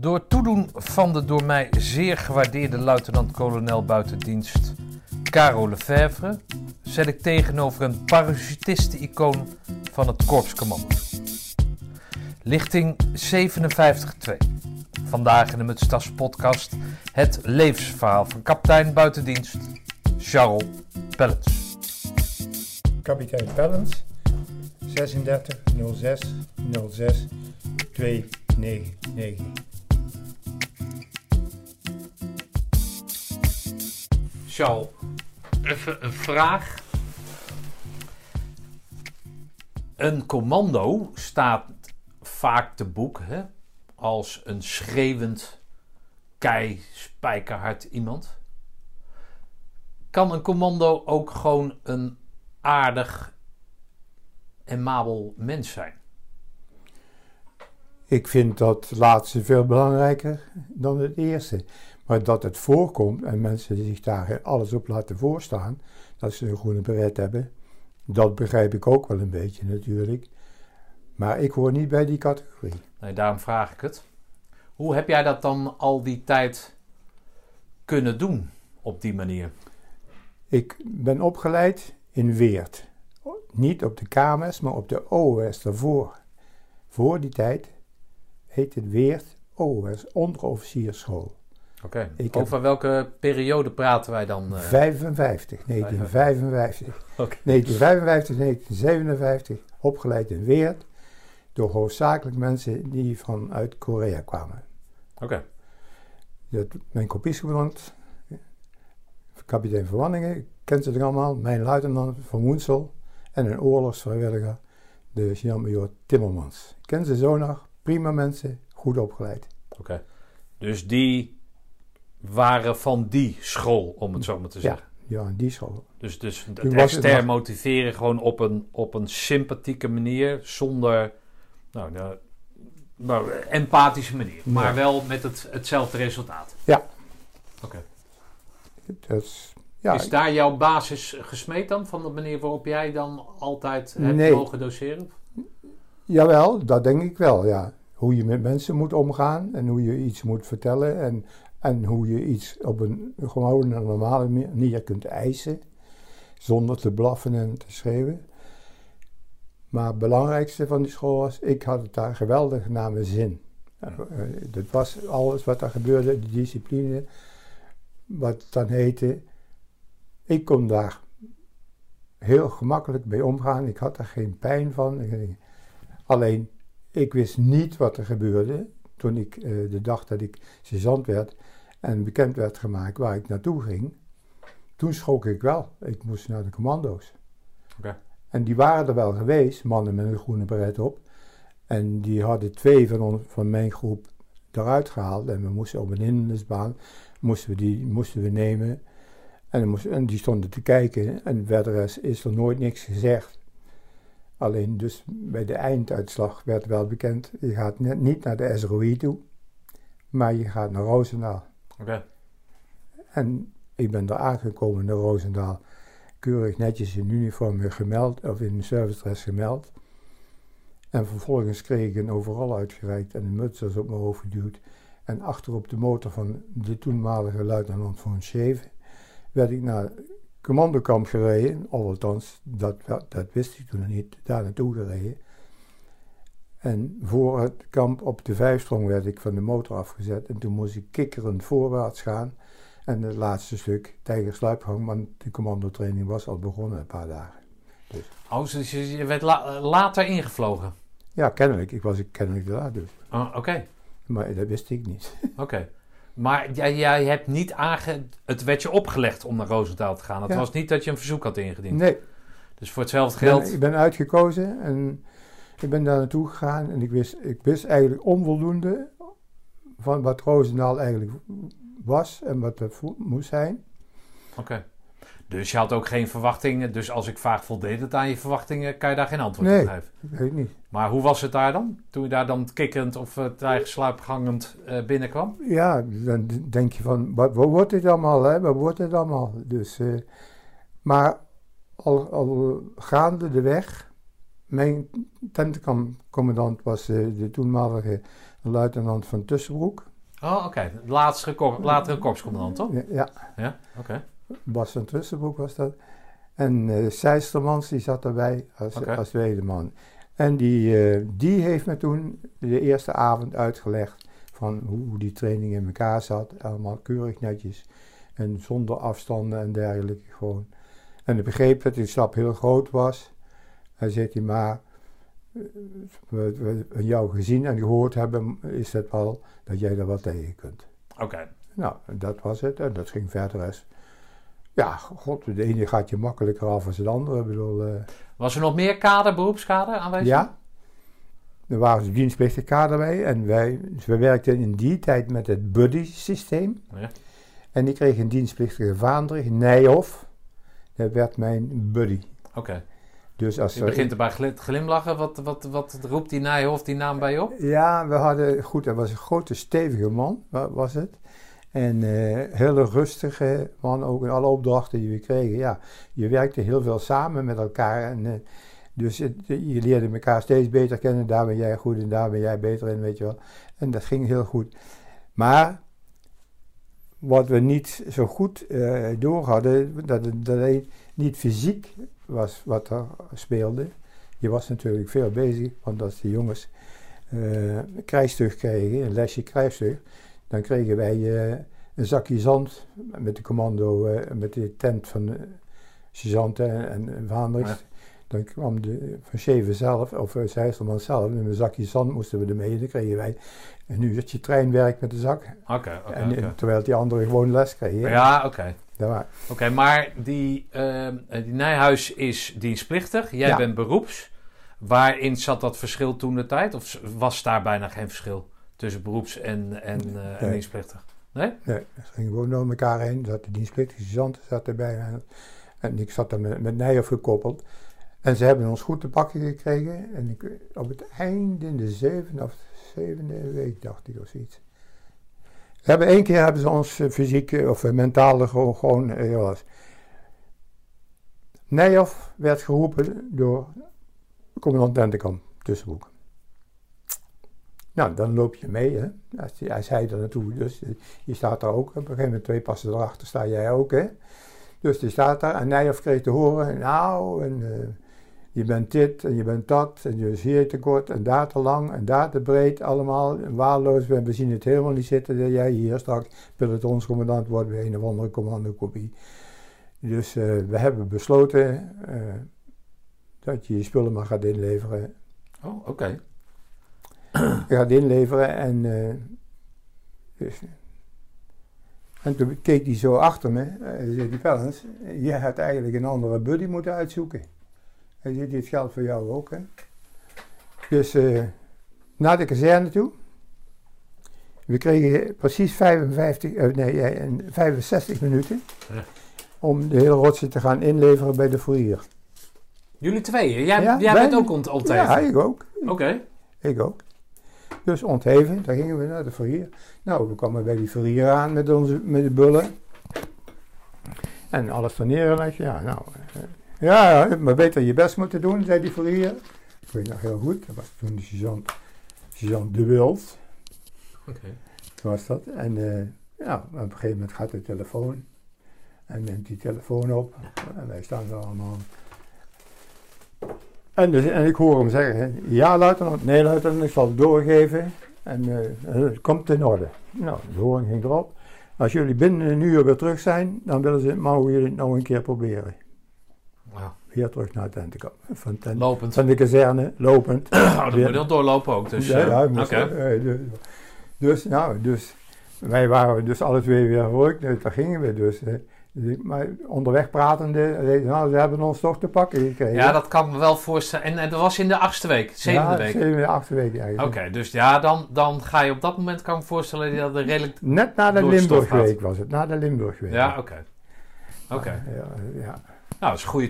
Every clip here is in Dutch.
Door toedoen van de door mij zeer gewaardeerde luitenant-kolonel buitendienst Caro Lefevre zet ik tegenover een parachutisten-icoon van het korpscommando. Lichting 57-2. Vandaag in de Mutstas podcast het levensverhaal van kapitein buitendienst Charles Pellets. Kapitein Pellens, 36 06 06 299. Charles, even een vraag. Een commando staat vaak te boek hè, als een schreeuwend, kei, spijkerhard iemand. Kan een commando ook gewoon een aardig en mabel mens zijn? Ik vind dat laatste veel belangrijker dan het eerste. Maar dat het voorkomt en mensen zich daar alles op laten voorstaan, dat ze een groene beret hebben, dat begrijp ik ook wel een beetje natuurlijk. Maar ik hoor niet bij die categorie. Nee, daarom vraag ik het. Hoe heb jij dat dan al die tijd kunnen doen op die manier? Ik ben opgeleid in Weert. Niet op de KMS, maar op de OOS daarvoor. Voor die tijd heet het Weert OOS, onderofficiersschool. Oké, over heb- welke periode praten wij dan? eh? 55, 1955. Oké. 1955, 1957, opgeleid in Weert. Door hoofdzakelijk mensen die vanuit Korea kwamen. Oké, Dat, mijn kopiescommandant, kapitein Van Wanningen, kent ze er allemaal. Mijn luitenant Van Woensel en een oorlogsvrijwilliger, de Jean-Major Timmermans. Ik ken ze zo nog, prima mensen, goed opgeleid. oké. Dus die waren van die school, om het zo maar te Ja, zeggen. ja, in die school. Dus, dus het extern motiveren gewoon op een, op een sympathieke manier, zonder nou, nou, nou, empathische manier. Maar Ja. wel met het, hetzelfde resultaat. Ja. Oké. Is, ja, Is daar jouw basis gesmeed dan, van de manier waarop jij dan altijd hebt Nee. mogen doseren? Jawel, dat denk ik wel, ja. Hoe je met mensen moet omgaan en hoe je iets moet vertellen en, en hoe je iets op een gewone normale manier kunt eisen, zonder te blaffen en te schreeuwen. Maar het belangrijkste van die school was, ik had het daar geweldig naar mijn zin. Eh, Dat was alles wat er gebeurde, de discipline, wat dan heette. Ik kon daar heel gemakkelijk mee omgaan, ik had er geen pijn van. Alleen, ik wist niet wat er gebeurde toen ik eh, de dag dat ik sergeant werd en bekend werd gemaakt waar ik naartoe ging. Toen schrok ik wel. Ik moest naar de commando's. Oké. En die waren er wel geweest, mannen met een groene beret op. En die hadden twee van, ons, van mijn groep eruit gehaald. En we moesten op een hindernisbaan, moesten we die moesten we nemen. En, die stonden te kijken. En verder is er nooit niks gezegd. Alleen dus bij de einduitslag werd wel bekend, je gaat net niet naar de SROI toe, maar je gaat naar Roosendaal. Oké. En ik ben daar aangekomen naar Roosendaal, keurig netjes in uniform gemeld, of in servicedress gemeld. En vervolgens kreeg ik een overal uitgereikt en een muts op mijn hoofd geduwd. En achter op de motor van de toenmalige luitenant von Scheven werd ik naar commandokamp gereden. Althans, dat, dat wist ik toen nog niet, daar naartoe gereden. En voor het kamp op de vijfsprong werd ik van de motor afgezet. En toen moest ik kikkerend voorwaarts gaan. En het laatste stuk, tijgersluipgang, want de commandotraining was al begonnen een paar dagen. Oh, dus je werd la- later ingevlogen? Ja, kennelijk. Ik was kennelijk te laat dus. Oh, Oké, Maar dat wist ik niet. oké. Maar jij, jij hebt niet aange... Het werd je opgelegd om naar Roosendaal te gaan. Het Ja. was niet dat je een verzoek had ingediend. Nee, Dus voor hetzelfde ik ben, geld... ik ben uitgekozen en ik ben daar naartoe gegaan. En ik wist, ik wist eigenlijk onvoldoende van wat Roosendaal eigenlijk was en wat het moest zijn. Oké. Dus je had ook geen verwachtingen. Dus als ik vraag voldeed het aan je verwachtingen, kan je daar geen antwoord Nee. op geven. Ik weet niet. Maar hoe was het daar dan? Toen je daar dan kikkend of uh, binnenkwam? Ja, dan denk je van, wat, wat wordt dit allemaal, hè? Wat wordt dit allemaal? Dus, eh, maar al, al gaande de weg, mijn tentencommandant was eh, de toenmalige luitenant van Tussenbroek. Oh, oké. Laatste kor- Latere korpscommandant, toch? Ja, Ja, Ja, oké. Bas van Tussenbroek was dat. En Seistermans, die zat erbij als, als tweede man. En die, eh, die heeft me toen de eerste avond uitgelegd van hoe, hoe die training in elkaar zat. Allemaal keurig netjes. En zonder afstanden en dergelijke gewoon. En ik begreep dat die stap heel groot was. Hij zegt hij, maar eh, we, we jou gezien en gehoord hebben, is het wel dat jij er wat tegen kunt. Oké. Nou, dat was het. En dat ging verder als... Ja, god, de ene gaat je makkelijker af dan de andere. Ik bedoel, eh, Was er nog meer kader, beroepskader aanwezig? ja. Er waren dienstplichtig kader bij. En wij, dus we werkten in die tijd met het buddy-systeem. Ja. En ik kreeg een dienstplichtige vaandrig, Nijhoff. Dat werd mijn buddy. Oké. Dus als Je er- begint erbij gli- te glimlachen. Wat, wat, wat roept die Nijhoff die naam bij je op? Ja, we hadden, goed, hij was een grote, stevige man, wa- was het. En eh hele rustige man, ook in alle opdrachten die we kregen. Ja, je werkte heel veel samen met elkaar. En, eh, dus het- je leerde elkaar steeds beter kennen. Daar ben jij goed en daar ben jij beter in, weet je wel. En dat ging heel goed. Maar wat we niet zo goed eh, door hadden, dat dat niet fysiek was wat er speelde. Je was natuurlijk veel bezig, want als de jongens eh krijgstuig kregen, een lesje krijgstuig, dan kregen wij eh, een zakje zand met de commando, eh, met de tent van sergeanten en, en. Ja. Dan kwam de van Scheven zelf, of uh, Zijsselman zelf, met een zakje zand moesten we ermee. Dan kregen wij een uurtje treinwerk met de zak. Oké, oké. en, oké. Terwijl die anderen gewoon les kregen. Ja, oké. Dat Oké, maar die, ehm, eh, die Nijhuis is dienstplichtig. Jij Ja. bent beroeps. Waarin zat dat verschil toen de tijd? Of was daar bijna geen verschil tussen beroeps en, en, eh, en dienstplichtig? Nee? Nee, ze gingen gewoon door elkaar heen. Zat de dienstplichtige sergeant zat erbij. En, en ik zat er met, met Nijhoff gekoppeld. En ze hebben ons goed te pakken gekregen. En ik, op het einde in de zevende of zevende week, dacht ik, of zoiets. Ze hebben keer hebben ze ons eh, fysiek of eh, mentaal gewoon... eh, was. Nijhoff werd geroepen door commandant Dentekamp, Tussenbroek. Nou, dan loop je mee, hè. Als, hij- er naartoe, dus je staat daar ook. Op een gegeven moment, twee passen erachter, sta jij ook, hè. Dus die staat daar en Nijhoff kreeg te horen, nou, en, je bent dit en je bent dat, en je is hier te kort en daar te lang en daar te breed, allemaal waardeloos. En we zien het helemaal niet zitten dat jij hier straks pelotonscommandant wordt bij een of andere commandokopie. Dus eh, we hebben besloten eh, dat je je spullen maar gaat inleveren Oh, oké. gaat inleveren en, eh, dus, en toen keek hij zo achter me en zei hij, Pellens, je had eigenlijk een andere buddy moeten uitzoeken. Hij zei, dit geldt voor jou ook, hè. Dus eh, naar de kazerne toe. We kregen precies 55, eh, nee, eh, en 65 minuten Ja. om de hele rotsen te gaan inleveren bij de fourier. Jullie tweeën? Jij, Ja, jij wij- bent ook ont ontheven? Ja, ik ook. Oké. Ik ook. Dus ontheven, daar gingen we naar de verrier. Nou, we kwamen bij die verrier aan met, onze, met de bullen. En alles van neergelegd. Ja, nou. Ja, maar beter je best moeten doen, zei die verrier. Ik weet nog heel goed, dat was toen de sergeant, sergeant De Wild. Oké. was dat. En eh, ja, op een gegeven moment gaat de telefoon. En neemt die telefoon op. En wij staan er allemaal. En, dus, en ik hoor hem zeggen, ja luitenant, nee luitenant, ik zal het doorgeven. En eh, het komt in orde. Nou, de horing ging erop. Als jullie binnen een uur weer terug zijn, dan willen ze, mogen jullie het nog een keer proberen. Weer terug naar Tentekamp. Van, ten, Lopend. van de kazerne, lopend. Oh, dan Weer- moet je doorlopen ook. Dus, ja, eh, ja, moest- eh, dus, dus, nou, dus wij waren dus alle twee weer verrukt. Dus daar gingen we dus. eh, dus maar onderweg pratende, nou, ze hebben ons toch te pakken gekregen. Ja, dat kan ik me wel voorstellen. En, en dat was in de achtste week, zevende ja, week. Zevende, achtste week eigenlijk. Oké, dus ja, dan, dan ga je op dat moment, kan ik me voorstellen, dat er redelijk... Net na de de Limburgweek was het, na de Limburgweek. Ja, oké. Oké. Ja, ja. Nou, dat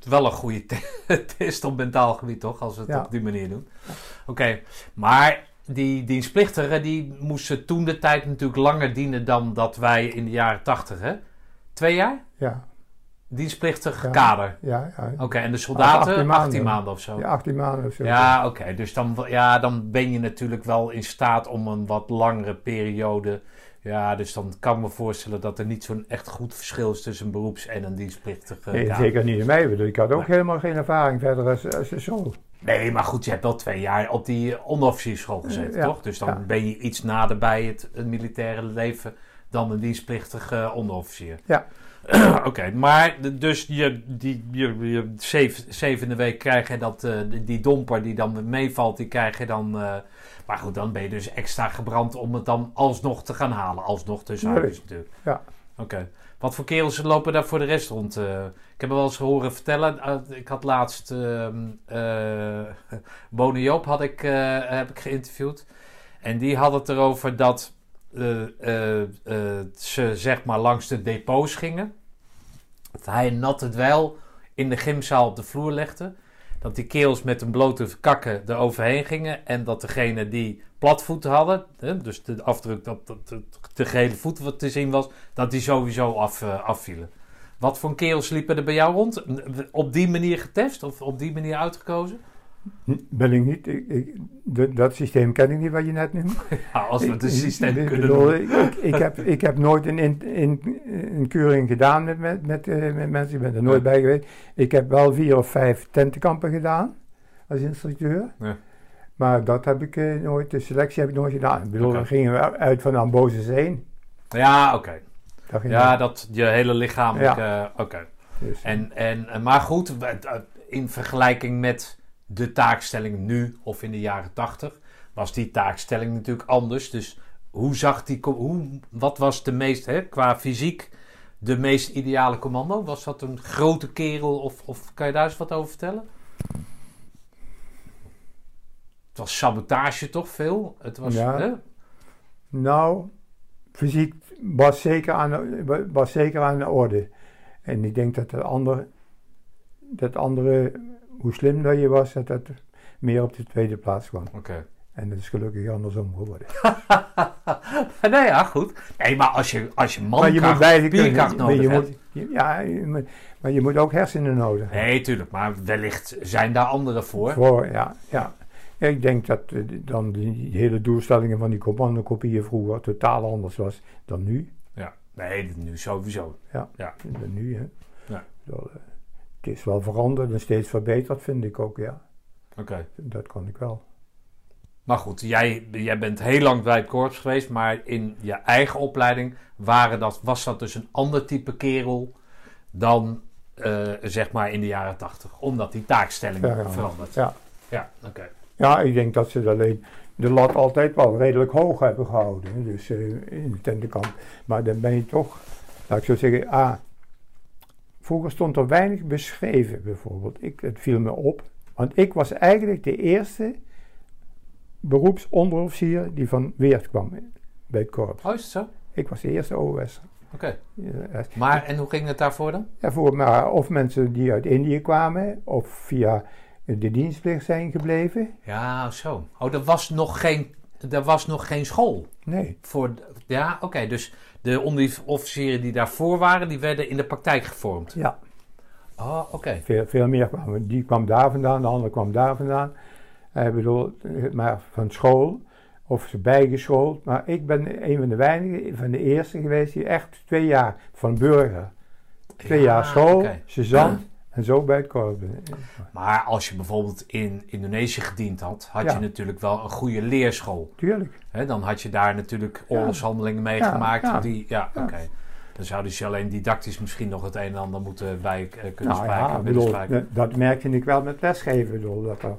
is wel een goede te- test op mentaal gebied, toch? Als we het Ja. op die manier doen. Oké, maar die dienstplichtigen, die moesten toen de tijd natuurlijk langer dienen dan dat wij in de jaren tachtig, hè? Twee jaar? ja. dienstplichtig Ja. kader. Ja, ja. Oké, en de soldaten 18 18 maanden, maanden. of zo. Ja, Ja, 18 maanden of zo. oké. Dus dan, ja, dan ben je natuurlijk wel in staat om een wat langere periode. Ja, dus dan kan ik me voorstellen dat er niet zo'n echt goed verschil is tussen een beroeps- en een dienstplichtige Nee, kader. zeker niet in mij. Ik had ook Nee. helemaal geen ervaring verder als, als zo. Nee, maar goed, je hebt wel twee jaar op die onderofficierschool gezeten, Ja, toch? Dus dan ja. ben je iets nader bij het, het militaire leven dan een dienstplichtige onderofficier. Ja. Oké, maar dus je, die, je, je zeven- zevende week krijg je dat, eh, die- die domper die dan meevalt, die krijg je dan... eh, maar goed, dan ben je dus extra gebrand om het dan alsnog te gaan halen. Alsnog tussen haakjes natuurlijk. Ja. Oké. Wat voor kerels lopen daar voor de rest rond? eh? ik heb me wel eens horen vertellen. eh, ik had laatst ehm eh Bone Joop had ik, heb ik geïnterviewd. En die had het erover dat ze zeg maar langs de depots gingen. Dat hij een natte dweil in de gymzaal op de vloer legde. Dat die kerels met een blote kakken er overheen gingen. En dat degene die platvoeten hadden, hè, dus de afdruk dat, de gele voet wat te zien was, dat die sowieso af, eh, afvielen. Wat voor kerels liepen er bij jou rond? Op die manier getest of op die manier uitgekozen? Ben ik niet. Ik, ik, de- dat systeem ken ik niet wat je net noemde. Ja, als we het Ik- systeem kunnen bedoel. Ik, heb, ik heb nooit een, in, in, een keuring gedaan met, met, met, eh, met mensen. Ik ben er nooit Ja. bij geweest. Ik heb wel vier of vijf tentenkampen gedaan als instructeur. Ja. Maar dat heb ik eh, nooit, de selectie heb ik nooit gedaan. Ik bedoel, dan gingen we uit van Ambozes heen. Ja, oké. Ja, dat je hele lichamelijke... eh, Oké. dus, En, en, maar goed, in vergelijking met de taakstelling nu of in de jaren tachtig, was die taakstelling natuurlijk anders. Dus hoe zag die, hoe, wat was de meest, hè, qua fysiek, de meest ideale commando? Was dat een grote kerel of, of kan je daar eens wat over vertellen? Het was sabotage toch veel? Het was, Ja. hè? Nou, fysiek was zeker, aan de, was zeker aan de orde. En ik denk dat het andere, dat andere, hoe slim dat je was, dat dat meer op de tweede plaats kwam. Oké. En dat is gelukkig andersom geworden. nee, ja, goed. Nee, maar als je, als je maar je moet beide kunnen. Nodig je hebt... moet, ja, je moet- maar je moet ook hersenen nodig hebben. Nee, tuurlijk, maar wellicht zijn daar anderen voor. Voor, ja, ja. Ik denk dat eh, dan die, hele doelstellingen van die commandokopieën vroeger totaal anders was dan nu. Ja, nee, nu sowieso. Dan nu, hè. Ja. Het is wel veranderd en steeds verbeterd, vind ik ook, ja. Oké. Dat kan ik wel. Maar goed, jij, jij bent heel lang bij het korps geweest, maar in je eigen opleiding waren dat, was dat dus een ander type kerel dan eh, zeg maar in de jaren tachtig. Omdat die taakstelling Ja, ja. verandert. Ja. Ja, oké. Ja, ik denk dat ze alleen de lat altijd wel redelijk hoog hebben gehouden. Dus eh, in de tentenkamp. Maar dan ben je toch, laat ik zo zeggen, ah, vroeger stond er weinig beschreven bijvoorbeeld. Ik, het viel me op. Want ik was eigenlijk de eerste beroepsonderofficier die van Weert kwam bij het korps. Oh, is het zo? Ik was de eerste OOS. Oké. Ja, Maar, en hoe ging het daarvoor dan? Ja, voor maar of mensen die uit Indië kwamen, of via de dienstplicht zijn gebleven. Ja, zo. Oh, er was nog geen, er was nog geen school. Nee. Voor, ja, oké. dus de onderofficieren die daarvoor waren, die werden in de praktijk gevormd. Ja, Oh, oké. veel, veel meer kwamen. Die kwam daar vandaan, de andere kwam daar vandaan. Ik bedoel, eh, maar van school, of ze bijgeschoold. Maar ik ben een van de weinigen, van de eerste geweest die echt twee jaar van burger. Twee Ja, jaar school, oké. sergeant en zo bij het korps. Maar als je bijvoorbeeld in Indonesië gediend had, had Ja. je natuurlijk wel een goede leerschool. Tuurlijk. Dan had je daar natuurlijk oorlogshandelingen meegemaakt. Ja, ja. Die, ja, oké. Dan zouden ze alleen didactisch misschien nog het een en ander moeten bij eh, kunnen Nou bedoel, dat merkte ik wel met lesgeven. Bedoel, dat er,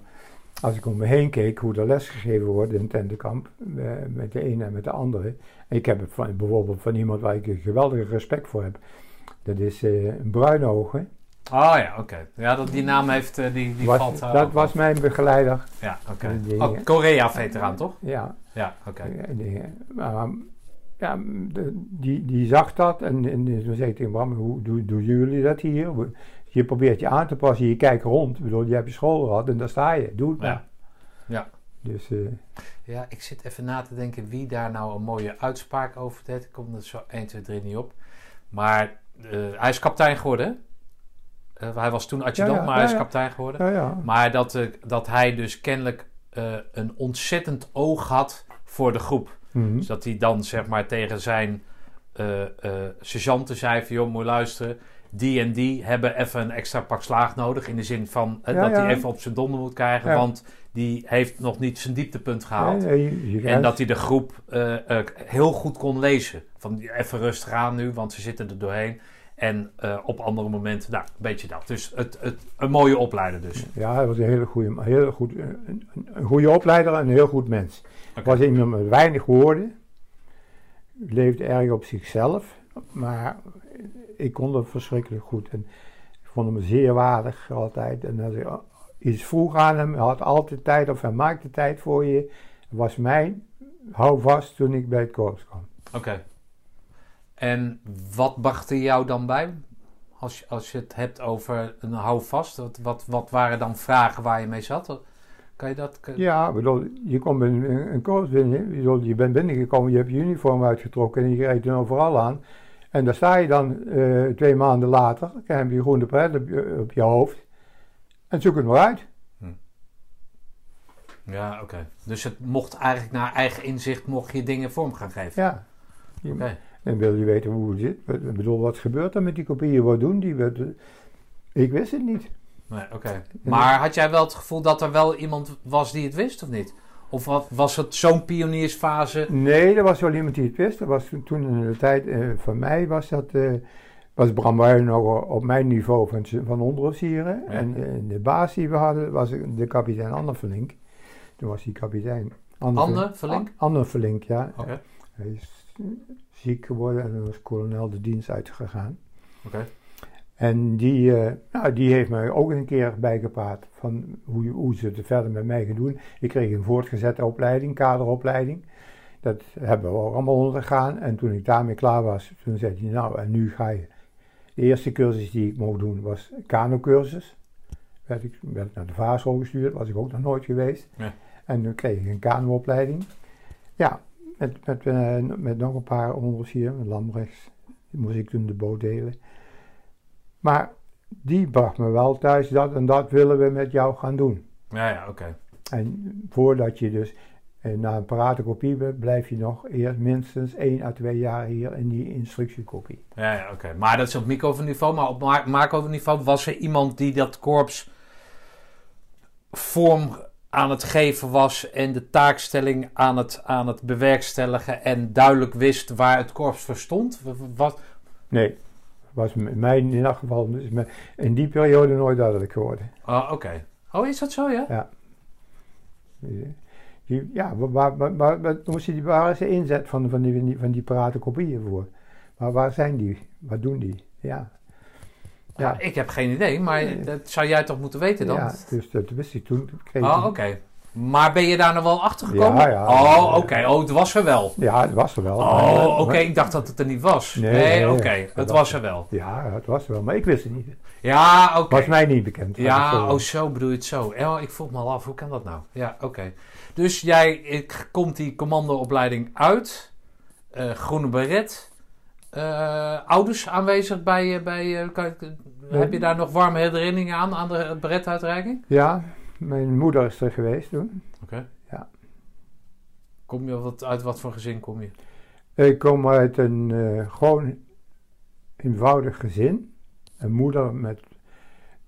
als ik om me heen keek hoe er lesgegeven wordt in tentenkamp, eh, met de ene en met de andere. Ik heb het van, bijvoorbeeld van iemand waar ik een geweldige respect voor heb. Dat is een bruinogen. Oh ja, oké. Ja, dat, die naam heeft, eh, die, die Was- valt... eh, dat op. was mijn begeleider. Ja, oké. Oh, Korea-veteraan, toch? Ja, Ja, oké. eh, die, maar, ja de- die, die zag dat en, en toen zei ik tegen Bram, hoe doen, doen jullie dat hier? Je probeert je aan te passen, je kijkt rond. Ik bedoel, je hebt je school gehad en daar sta je. Doe het maar. Ja. Ja. Dus... eh, Ja, ik zit even na te denken wie daar nou een mooie uitspraak over deed. Ik kom er zo 1, 2, 3 niet op. Maar eh, hij is kapitein geworden, Eh, hij was toen adjudant, Ja, ja, maar hij is kapitein geworden. Maar dat, eh, dat hij dus kennelijk eh, een ontzettend oog had voor de groep. Mhm. Dus dat hij dan zeg maar tegen zijn sergeanten zei van... joh, moet luisteren, die en die hebben even een extra pak slaag nodig. In de zin van dat hij even op zijn donder moet krijgen. Want die heeft nog niet zijn dieptepunt gehaald. En dat hij de groep heel goed kon lezen. Van even rustig aan nu, want ze zitten er doorheen. En eh, op andere momenten, nou, een beetje dat. Dus het, het, een mooie opleider dus. Ja, hij was een hele goede, heel goed, een, een- goede opleider en een heel goed mens. Oké. Was iemand met weinig woorden. Leefde erg op zichzelf. Maar ik kon dat verschrikkelijk goed. En ik vond hem zeer waardig altijd. En als ik iets vroeg aan hem, hij had altijd tijd of hij maakte tijd voor je. Was mijn houvast toen ik bij het korps kwam. Oké. En wat bracht er jou dan bij? Als je, als je het hebt over een houvast, wat, wat, wat waren dan vragen waar je mee zat? Kan je dat... kan- Ja, bedoel, je komt in een, een korps binnen. Bedoel, je bent binnengekomen, je hebt je uniform uitgetrokken en je rijdt dan overal aan. En daar sta je dan eh, twee maanden later, heb je groene pret op je, op je hoofd. En zoek het maar uit. Ja, oké. Dus het mocht eigenlijk naar eigen inzicht, mocht je dingen vorm gaan geven? Ja. Oké. En wil je weten hoe het zit? Ik bedoel, wat gebeurt er met die kopieën? Wat doen die? Wat- ik wist het niet. Nee, oké. Maar had jij wel het gevoel dat er wel iemand was die het wist of niet? Of wat, was het zo'n pioniersfase? Nee, er was wel iemand die het wist. Dat was toen, toen in de tijd eh, van mij was dat... eh, was Bram nog op mijn niveau van, van onderofficieren. Ja. En eh, de baas die we hadden was de kapitein Anne Verlink. Toen was die kapitein... Anne Verlink? Anne Verlink, ja. Oké. Hij is ziek geworden en was kolonel de dienst uitgegaan. Oké. En die, eh, nou, die heeft mij ook een keer bijgepraat van hoe, hoe ze het verder met mij gaan doen. Ik kreeg een voortgezette opleiding, kaderopleiding. Dat hebben we ook allemaal ondergaan. En toen ik daarmee klaar was, toen zei hij, nou, en nu ga je. De eerste cursus die ik mocht doen was kano-cursus. Werd ik, werd ik naar de vaarschool gestuurd, was ik ook nog nooit geweest. Ja. En toen kreeg ik een kano-opleiding. Ja, met, met, eh, met nog een paar onderofficieren, met Lambrechts, moest ik toen de boot delen. Maar die bracht me wel thuis, dat en dat willen we met jou gaan doen. Ja, ja, oké. En voordat je dus eh, naar een paratenkopie bent, blijf je nog eerst minstens 1 à 2 jaar hier in die instructiekopie. Ja, ja, oké. Maar dat is op microniveau. Maar op ma- macroniveau was er iemand die dat korps vorm aan het geven was en de taakstelling aan het, aan het bewerkstelligen en duidelijk wist waar het korps voor stond? Wat? Nee, was met mij in ieder geval me- in die periode nooit duidelijk geworden. Oh, oké. Oh, is dat zo, ja? Die- ja, waar, is de inzet van, van, die, van die, van die paratenkopieën voor? Maar waar zijn die? Wat doen die? Ja. Ja. Ik heb geen idee, maar Nee. dat zou jij toch moeten weten dan? ja dus dat wist ik toen. Kreeg Oh, oké. Maar ben je daar nog wel achter gekomen? Ja, ja. Oh, oké. Oh, het was er wel. Ja, het was er wel. Oh, oké. Ik dacht dat het er niet was. Nee, Nee, nee, oké. Het was er wel. Ja, het was er wel, maar ik wist het niet. Ja, oké. Was mij niet bekend. Ja, oh zo bedoel je het zo. Oh, ik vroeg me al af, hoe kan dat nou? Ja, oké. Dus jij ik, komt die commandoopleiding uit, eh, groene beret. Eh, ouders aanwezig bij, eh, bij ik- heb je daar nog warme herinneringen aan, aan de beretuitreiking? Ja, mijn moeder is er geweest toen. Oké. Ja. Kom je wat, uit wat voor gezin kom je? Ik kom uit een eh, gewoon eenvoudig gezin. Een moeder met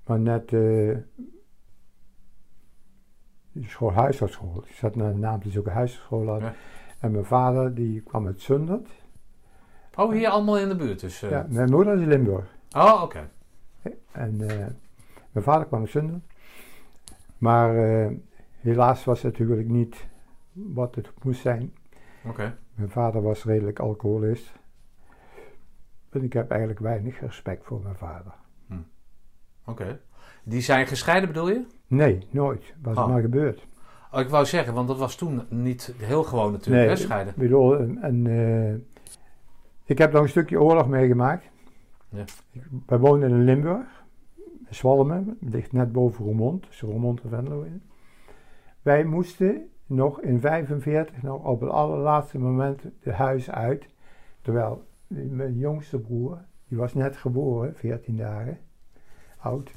maar net eh die school, huisartsschool. Ik zat naar de naam te zoeken, huisartsschool had. Ja. En mijn vader die kwam uit Zundert. Oh, hier allemaal in de buurt dus. eh. Ja, mijn moeder is Limburg. Oh, oké. En eh, mijn vader kwam uit Zundert. Maar eh, helaas was het natuurlijk niet wat het moest zijn. Oké. Mijn vader was redelijk alcoholist. En ik heb eigenlijk weinig respect voor mijn vader. Oké. Die zijn gescheiden bedoel je? Nee, nooit. Was Oh. het maar gebeurd. Oh, ik wou zeggen, want dat was toen niet heel gewoon natuurlijk, Nee, hè, scheiden. Ik bedoel, en, eh, ik heb nog een stukje oorlog meegemaakt. Ja. Wij woonden in Limburg, Zwalmen, ligt net boven Roermond, tussen Roermond en Venlo. Wij moesten nog in 45, nog op het allerlaatste moment het huis uit. Terwijl mijn jongste broer, die was net geboren, 14 dagen. oud.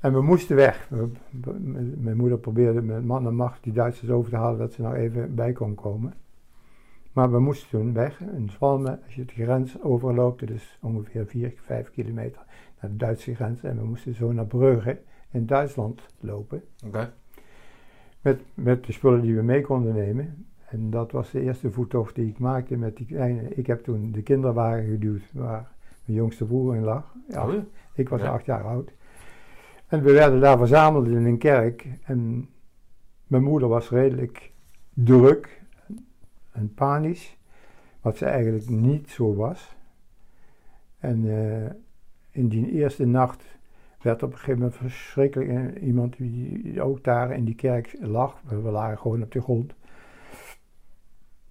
En we moesten weg. Mijn moeder probeerde met man en macht die Duitsers over te halen dat ze nog even bij kon komen. Maar we moesten toen weg. In Zwalmen, als je de grens overloopt, dat is ongeveer 4, 5 kilometer naar de Duitse grens. En we moesten zo naar Brugge in Duitsland lopen. Oké. Met, met de spullen die we mee konden nemen. En dat was de eerste voettocht die ik maakte met die kleine. Ik heb toen de kinderwagen geduwd waar mijn jongste broer in lag. Ja, Oh, ik was Ja. acht jaar oud. En we werden daar verzameld in een kerk. En mijn moeder was redelijk druk en panisch. Wat ze eigenlijk niet zo was. En eh, in die eerste nacht werd op een gegeven moment verschrikkelijk eh, iemand die, ook daar in die kerk lag. We lagen gewoon op de grond.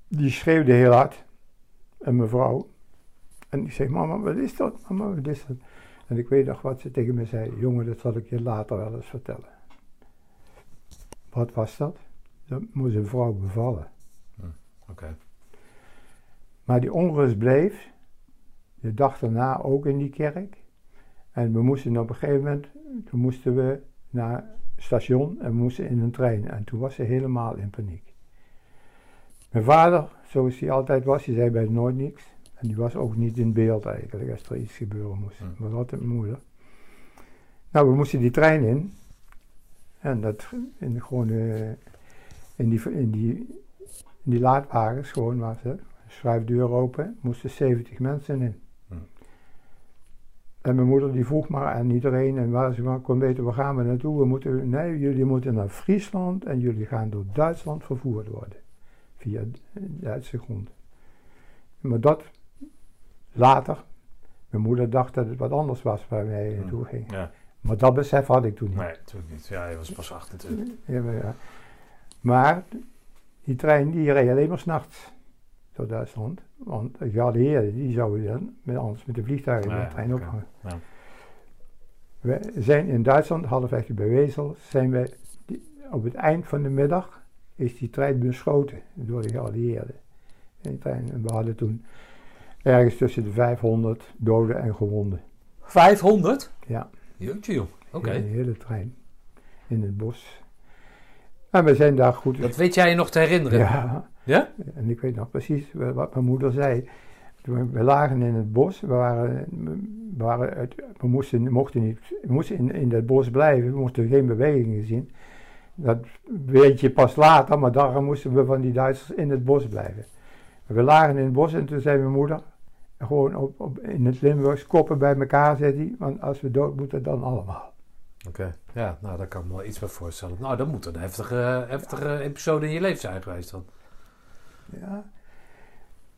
Die schreeuwde heel hard. En mevrouw. En ik zei, mama, wat is dat? Mama, wat is dat? En ik weet nog wat ze tegen me zei. Jongen, dat zal ik je later wel eens vertellen. Wat was dat? Dat moest een vrouw bevallen. Maar die onrust bleef. De dag daarna ook in die kerk. En we moesten op een gegeven moment, toen moesten we naar het station en we moesten in een trein. En toen was ze helemaal in paniek. Mijn vader, zoals hij altijd was, die zei bij nooit niks. En die was ook niet in beeld eigenlijk als er iets gebeuren moest. Hmm. Maar altijd mijn moeder. Nou, we moesten die trein in. En dat in, gewoon eh, in, die, in, die, die laadwagens, gewoon was het. Schuifdeur open, moesten 70 mensen in. Hmm. En mijn moeder die vroeg maar aan iedereen en waar ze maar kon weten, waar gaan we naartoe? We moeten, nee, jullie moeten naar Friesland en jullie gaan door Duitsland vervoerd worden. Via Duitse grond. Maar dat later, mijn moeder dacht dat het wat anders was waar wij Hmm. naartoe gingen. Ja. Maar dat besef had ik toen niet. Nee, natuurlijk niet. Ja, je was pas 28. Ja, maar, ja. maar die trein die reed alleen maar s'nachts door Duitsland. Want de geallieerden die zouden dan met, anders met de vliegtuigen Ja, de trein ophangen. Ja. We zijn in Duitsland, halfweg bij Wezel, zijn we die- op het eind van de middag is die trein beschoten door de geallieerden. En, die trein, en we hadden toen ergens tussen de 500 doden en gewonden. 500? Ja. Jeetje joh. Oké. In de hele trein. In het bos. En we zijn daar goed... Dat weet jij je nog te herinneren? Ja. Ja? En ik weet nog precies wa- wat mijn moeder zei. Toen we- lagen in het bos, we, waren, we, waren uit, we moesten, mochten niet, we moesten in, in het bos blijven, we mochten geen bewegingen zien. Dat weet je pas later, maar daarom moesten we van die Duitsers in het bos blijven. We lagen in het bos en toen zei mijn moeder, gewoon op, op, in het Limburgs, koppen bij elkaar, zei hij, want als we dood moeten, dan allemaal. Oké. Ja, nou daar kan ik me wel iets bij voorstellen. Nou, dat moet een heftige, heftige episode in je leven zijn geweest dan. Ja.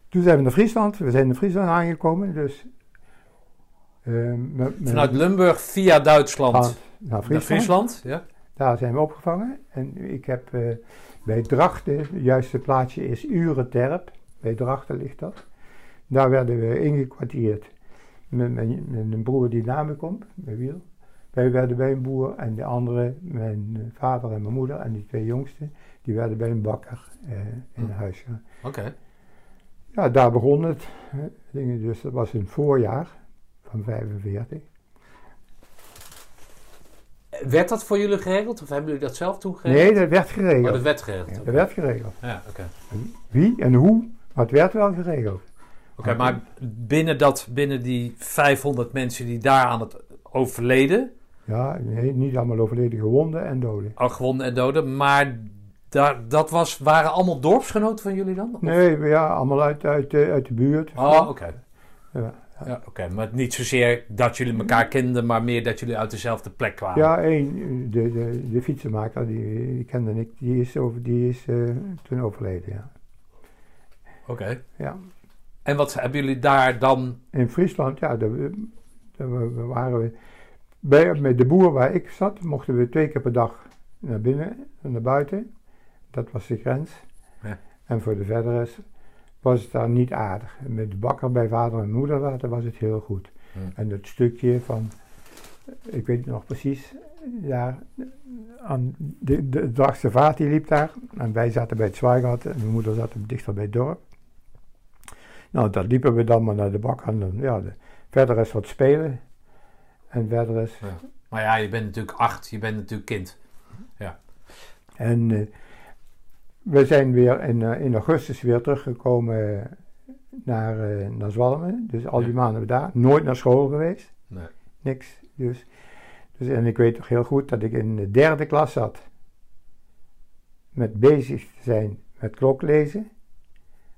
Toen zijn we naar Friesland, we zijn in Friesland aangekomen, dus... eh, met- met- Vanuit Limburg via Duitsland naar naar Friesland. Ja? Daar zijn we opgevangen. En ik heb eh, bij Drachten, het juiste plaatsje is Urenterp. Bij Drachten ligt dat. Daar werden we ingekwartierd. Met, mijn- met een broer die na me komt, bij Wiel. Wij werden bij een boer en de andere, mijn eh, vader en mijn moeder en die twee jongsten, die werden bij een bakker eh, in Hm. huis. Ja. Oké. ja, daar begon het. Dus dat was een voorjaar van 45. Werd dat voor jullie geregeld? Of hebben jullie dat zelf toen geregeld? Nee, dat werd geregeld. Oh, dat werd geregeld. Ja, dat werd geregeld. Ja, oké. Wie en hoe, maar het werd wel geregeld. Oké, maar binnen, dat, binnen die 500 mensen die daar aan het overleden, Ja, nee, niet allemaal overleden gewonden en doden. al gewonden en doden, maar daar, dat was, waren allemaal dorpsgenoten van jullie dan? Of- Nee, ja, allemaal uit, uit, de, uit de buurt. Oh, oké. Ja, Ja, oké. Maar niet zozeer dat jullie elkaar kenden, maar meer dat jullie uit dezelfde plek kwamen. ja één, de, de, de fietsenmaker, die, die kende ik, die is, over, die is eh, toen overleden, ja. Oké. ja. En wat hebben jullie daar dan... In Friesland, ja, daar, daar waren we... Bij, met de boer waar ik zat, mochten we twee keer per dag naar binnen en naar buiten. Dat was de grens. Ja. En voor de verdere was het daar niet aardig. Met de bakker bij vader en moeder later was het heel goed. En dat stukje van, ik weet het nog precies, daar aan de, de Drachtse vaart die liep daar. En wij zaten bij het Zwaaigat en mijn moeder zat dichter bij het dorp. Nou, daar liepen we dan maar naar de bak aan. En, ja, de, verder is wat spelen. En verder is... Ja. Maar ja, je bent natuurlijk acht, je bent natuurlijk kind. En eh, we zijn weer in, eh, in augustus weer teruggekomen eh, naar, naar Zwalmen. Dus al die Ja. maanden daar. Nooit naar school geweest. Nee. Niks. Dus, dus, en ik weet nog heel goed dat ik in de derde klas zat. Met bezig te zijn met kloklezen.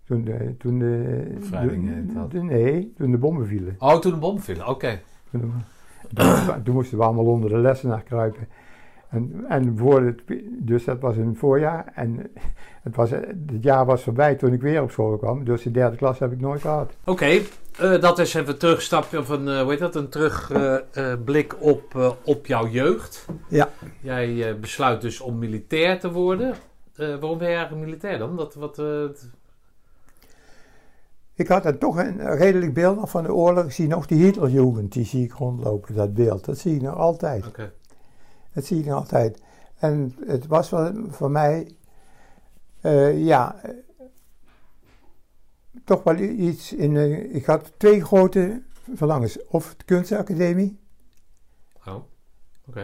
Toen de, toen de, de- dat. de- nee, toen de bommen vielen. Oh, toen de bom viel, oké. Toen- moesten we allemaal onder de lessenaar kruipen. En, en voor het, dus dat was een voorjaar. En het, was, het jaar was voorbij toen ik weer op school kwam. Dus de derde klas heb ik nooit gehad. Oké, eh, dat is even een terugstapje of een, eh, hoe heet dat, een terugblik op, eh, op jouw jeugd. Ja. Jij eh, besluit dus om militair te worden. Eh, waarom ben je eigenlijk militair dan? Dat, wat, eh, Ik had dan toch een redelijk beeld nog van de oorlog. Ik zie nog die Hitlerjugend, die zie ik rondlopen, dat beeld. Dat zie ik nog altijd. Oké. Dat zie ik nog altijd. En het was wel voor mij, eh, ja, eh, toch wel iets in. eh, ik had twee grote verlangens: of de kunstacademie Oh,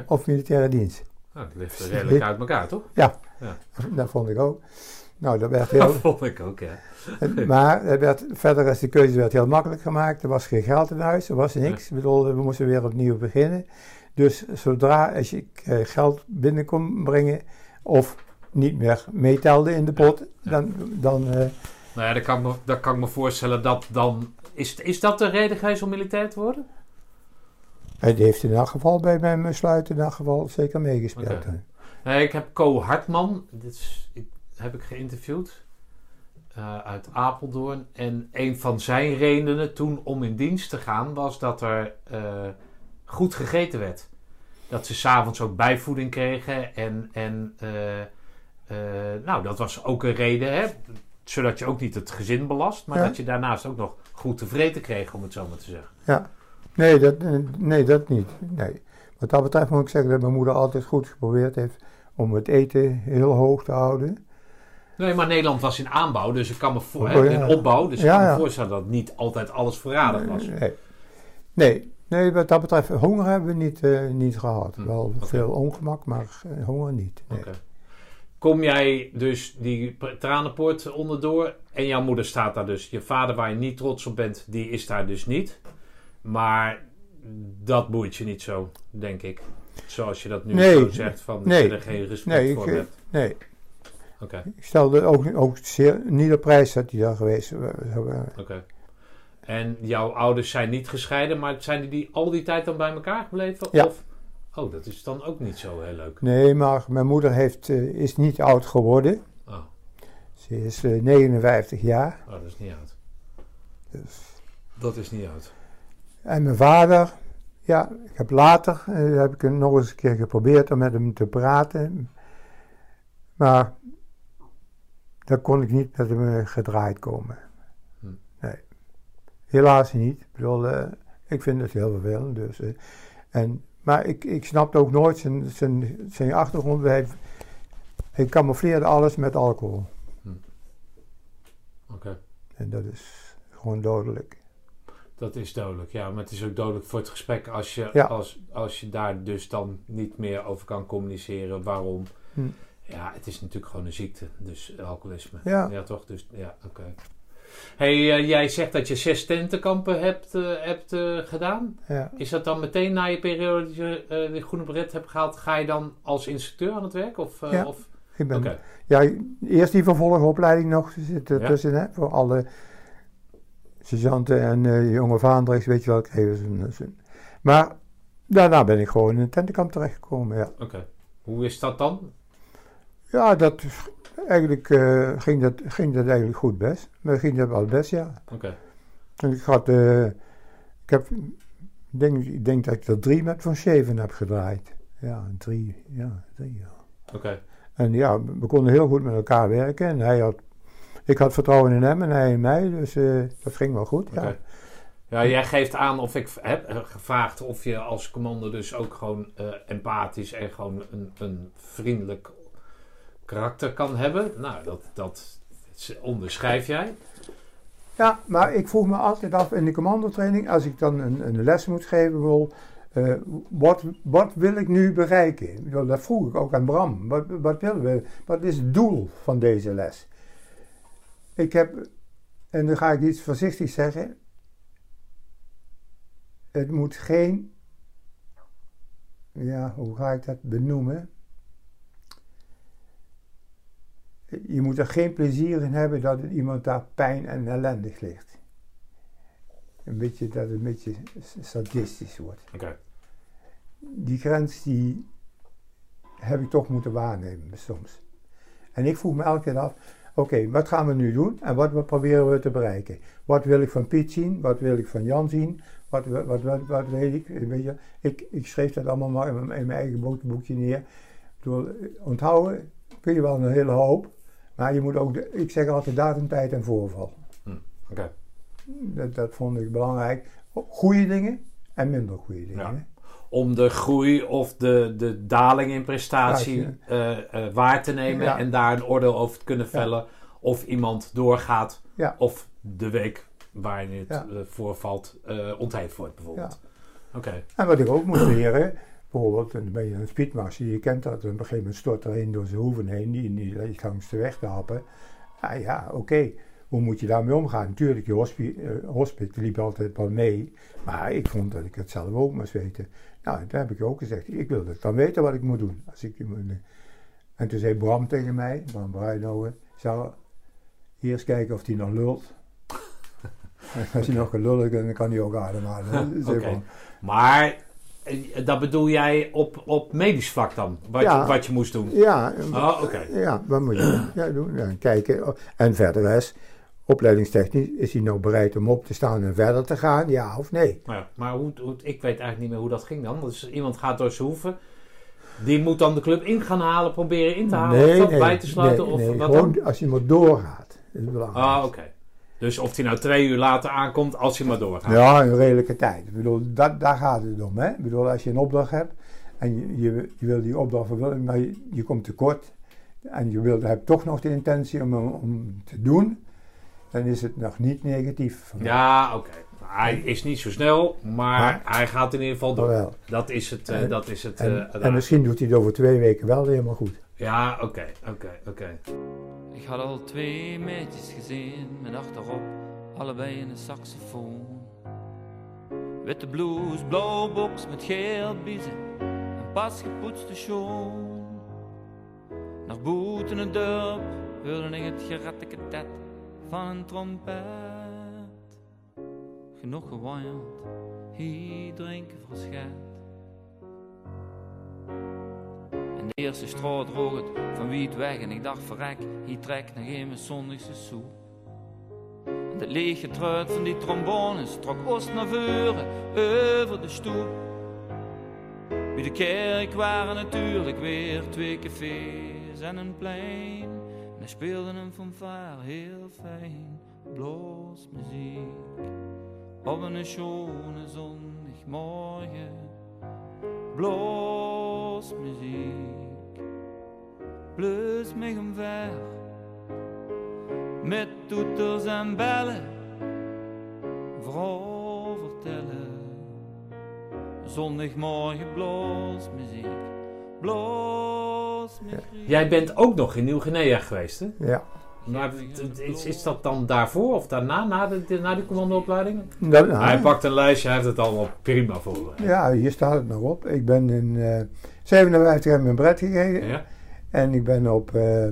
of militaire dienst. Nou, dat ligt redelijk uit elkaar, toch? Dat vond ik ook. Nou, dat werd Dat heel. vond ik ook, ja. maar er werd, verder is de keuze werd heel makkelijk gemaakt. Er was geen geld in huis, er was niks. Ik bedoel, we moesten weer opnieuw beginnen. Dus zodra als je eh, geld binnen kon brengen of niet meer meetelde in de pot, dan, dan eh, Nou ja, dan kan ik me, dan kan ik me voorstellen dat dan... Is, is dat de reden geweest om militair te worden? het heeft in elk geval bij mijn besluit in elk geval zeker meegespeeld. Nee, ik heb Co Hartman, dit is, ik, heb ik geïnterviewd, eh, uit Apeldoorn. En een van zijn redenen toen om in dienst te gaan was dat er eh, goed gegeten werd. Dat ze s'avonds ook bijvoeding kregen. En, en eh, nou, dat was ook een reden, hè? zodat je ook niet het gezin belast, maar Ja. dat je daarnaast ook nog goed te vreten kreeg, om het zo maar te zeggen. Nee, dat, nee, dat niet. Nee. Wat dat betreft moet ik zeggen dat mijn moeder altijd goed geprobeerd heeft om het eten heel hoog te houden. Nee, maar Nederland was in aanbouw, dus ik kan me voor, Oh, ja. in opbouw, dus ik kan me voorstellen dat niet altijd alles voorradig was. Nee. Nee, nee, wat dat betreft, honger hebben we niet, eh, niet gehad. Hm, Wel veel ongemak, maar eh, honger niet. Nee. Kom jij dus die tranenpoort onderdoor en jouw moeder staat daar dus. Je vader waar je niet trots op bent, die is daar dus niet. Maar dat boeit je niet zo, denk ik. Zoals je dat nu Nee. zo zegt, van dat je er geen respect Nee, voor ik, hebt. nee, Ik stelde ook, ook zeer, niet op prijs dat hij daar geweest was. oké. En jouw ouders zijn niet gescheiden, maar zijn die al die tijd dan bij elkaar gebleven? Ja. Of, oh, dat is dan ook niet zo heel leuk. Nee, maar mijn moeder heeft, eh, is niet oud geworden. Oh, Ze is eh, 59 jaar. oh dat is niet oud. Dus. Dat is niet oud. En mijn vader, ja, ik heb later eh, heb ik nog eens een keer geprobeerd om met hem te praten. Maar daar kon ik niet met hem eh, gedraaid komen. Hm. Nee. Helaas niet. Ik bedoel, eh, ik vind het heel vervelend. Dus, eh, en, maar ik, ik snapte ook nooit zijn, zijn, zijn achtergrond. Hij, hij camoufleerde alles met alcohol. Oké. En dat is gewoon dodelijk. Dat is dodelijk, ja. Maar het is ook dodelijk voor het gesprek als je, Ja. als, als je daar dus dan niet meer over kan communiceren. Waarom? Hm. Ja, het is natuurlijk gewoon een ziekte. Dus alcoholisme. Ja. toch? Dus ja, oké. hey, eh, jij zegt dat je zes tentenkampen hebt, eh, hebt eh, gedaan. Ja. Is dat dan meteen na je periode dat je de groene beret hebt gehaald, ga je dan als instructeur aan het werk? Of, Ja. of? Ik ben Oké. Ja, eerst die vervolgopleiding nog zit er Ja. tussen, hè, voor alle sergeanten en jonge vaandrigs, weet je wel, ze- Maar daarna ben ik gewoon in een tentenkamp terechtgekomen, ja. Oké. Hoe is dat dan? Ja, dat eigenlijk eh, ging, dat, ging dat eigenlijk goed best. Maar ging dat wel best, ja. Oké. En ik had, eh, ik heb, denk, ik denk dat ik er drie met Van Scheven heb gedraaid. Ja, drie, ja, drie, ja. Oké. En ja, we konden heel goed met elkaar werken. En hij had, ik had vertrouwen in hem en hij in mij. Dus eh, dat ging wel goed. Ja. Ja, jij geeft aan of ik heb gevraagd of je als commando dus ook gewoon empathisch en gewoon een, een vriendelijk karakter kan hebben. Nou, dat, dat onderschrijf jij. ja, maar ik vroeg me altijd af in de commandotraining, als ik dan een, een les moet geven, wil, eh, wat, wat wil ik nu bereiken? Dat vroeg ik ook aan Bram. Wat, wat willen we? Wat is het doel van deze les? Ik heb, en dan ga ik iets voorzichtig zeggen. Het moet geen, ja, hoe ga ik dat benoemen? Je moet er geen plezier in hebben dat iemand daar pijn en ellendig ligt. Een beetje dat het een beetje sadistisch wordt. Die grens die heb ik toch moeten waarnemen soms. En ik vroeg me elke keer af, oké, wat gaan we nu doen en wat proberen we te bereiken? Wat wil ik van Piet zien? Wat wil ik van Jan zien? Wat, wat, wat, wat weet ik? Weet je, ik? Ik schreef dat allemaal maar in mijn, eigen boekje neer. Door, onthouden kun je wel een hele hoop, maar je moet ook, de, ik zeg altijd datum, tijd en voorval. Hm, Oké. Dat, dat vond ik belangrijk. Goede dingen en minder goede dingen. Ja. Om de groei of de, de daling in prestatie eh, eh, waar te nemen Ja. en daar een oordeel over te kunnen vellen. Of iemand doorgaat of de week waarin het eh, voorvalt uh, wordt bijvoorbeeld. Oké. En wat ik ook moest leren, bijvoorbeeld dan ben je een speedmaster, je kent dat, op een gegeven moment stort er een door zijn hoeven heen, die, die ligt langs de weg te happen. Ja, ja oké, hoe moet je daarmee omgaan? Natuurlijk, je hospi, eh, hospit liep altijd wel mee, maar ik vond dat ik het zelf ook moest weten. Nou, daar heb ik ook gezegd, ik wil dan weten wat ik moet doen. Als ik, en toen zei Bram tegen mij, Bram Bruinhoven, zou eerst kijken of hij nog lult. Als hij nog gelullig is, dan kan hij ook ademhalen. Bram. Maar eh, dat bedoel jij op, op medisch vlak dan? Wat, Ja. je, wat je moest doen? Ja, Oh, oké. ja, wat moet je ja, doen? Ja, kijken. En verder is, opleidingstechnisch, is hij nou bereid om op te staan en verder te gaan? Ja of nee? Ja, maar hoe, hoe, ik weet eigenlijk niet meer hoe dat ging dan. Dus iemand gaat door zijn hoeven. Die moet dan de club in gaan halen, proberen in te halen. of dat, bij te sluiten. nee, of nee, wat gewoon dan? als je maar doorgaat. Dat is belangrijk. Ah, oké. Dus of hij nou twee uur later aankomt, als hij maar doorgaat. Ja, een redelijke tijd. Ik bedoel, dat, daar gaat het om. Hè? Ik bedoel, als je een opdracht hebt en je, je, je wil die opdracht vervullen, maar je, je komt tekort en je wil, hebt toch nog de intentie om, hem- om te doen, dan is het nog niet negatief. Ja, oké. Hij is niet zo snel, maar, Maar- hij gaat in ieder geval door. Dat is het. eh, En- dat is het En, eh, en misschien doet hij het over twee weken wel helemaal goed. Ja, oké, oké, oké. Ik had al twee meisjes gezien met achterop allebei een saxofoon. Witte blouse, blauwe box met geel biezen en pas gepoetste schoen. Naar boeten het dorp hoorde ik het geratteketet van een trompet. Genoeg gewaaierd, hier drinken verschet. En de eerste straat droog het van wie het weg en ik dacht verrek, hier trekt nog een mijn zondagse soe. En de lege truit van die trombones trok oost naar voren over de stoep. Bij de kerk waren natuurlijk weer twee cafés en een plein. En hij speelde een fanfare heel fijn, bloos muziek. Op een schone zondagmorgen bloos muziek. Bleus mij omver met toeters en bellen. Vrouw vertellen. Zondagmorgen bloos muziek. Bloos muziek. Jij bent ook nog in Nieuw-Guinea geweest, hè? Ja. Maar is, is dat dan daarvoor of daarna, na, de, na die commandoopleiding? Nou, Hij pakt een lijstje, hij heeft het allemaal prima voor. ja, hier staat het nog op. Ik ben in eh 57 heb ik mijn bret gekregen. Ja? En ik ben op, eh,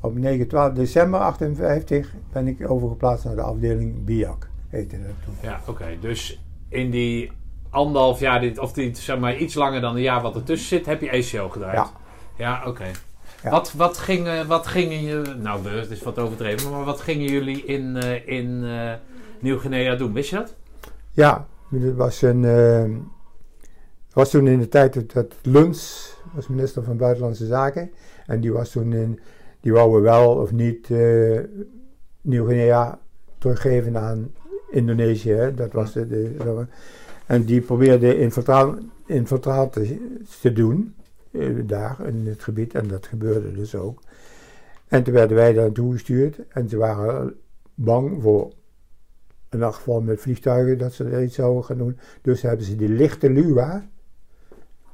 op 9, 12 december 58 ben ik overgeplaatst naar de afdeling BIAC. Heette dat toen. Ja, oké. Dus in die anderhalf jaar, dit- of die, zeg maar iets langer dan een jaar wat ertussen zit, heb je ACO gedraaid? Ja. Ja, oké. Ja. Wat, wat, gingen, wat gingen je, nou het is wat overdreven, maar wat gingen jullie in, eh, in eh, Nieuw-Guinea doen? Wist je dat? Ja, het was, een, eh, was toen in de tijd dat- dat Was minister van Buitenlandse Zaken. En die was toen in, die wou wel of niet eh, Nieuw-Guinea teruggeven aan Indonesië. Hè. Dat was de, de, en die probeerde infiltraat, infiltraat te, te doen eh, daar in het gebied. En dat gebeurde dus ook. En toen werden wij daar naartoe gestuurd. En ze waren bang voor in elk geval met vliegtuigen dat ze er iets zouden gaan doen. Dus hebben ze die lichte Lua,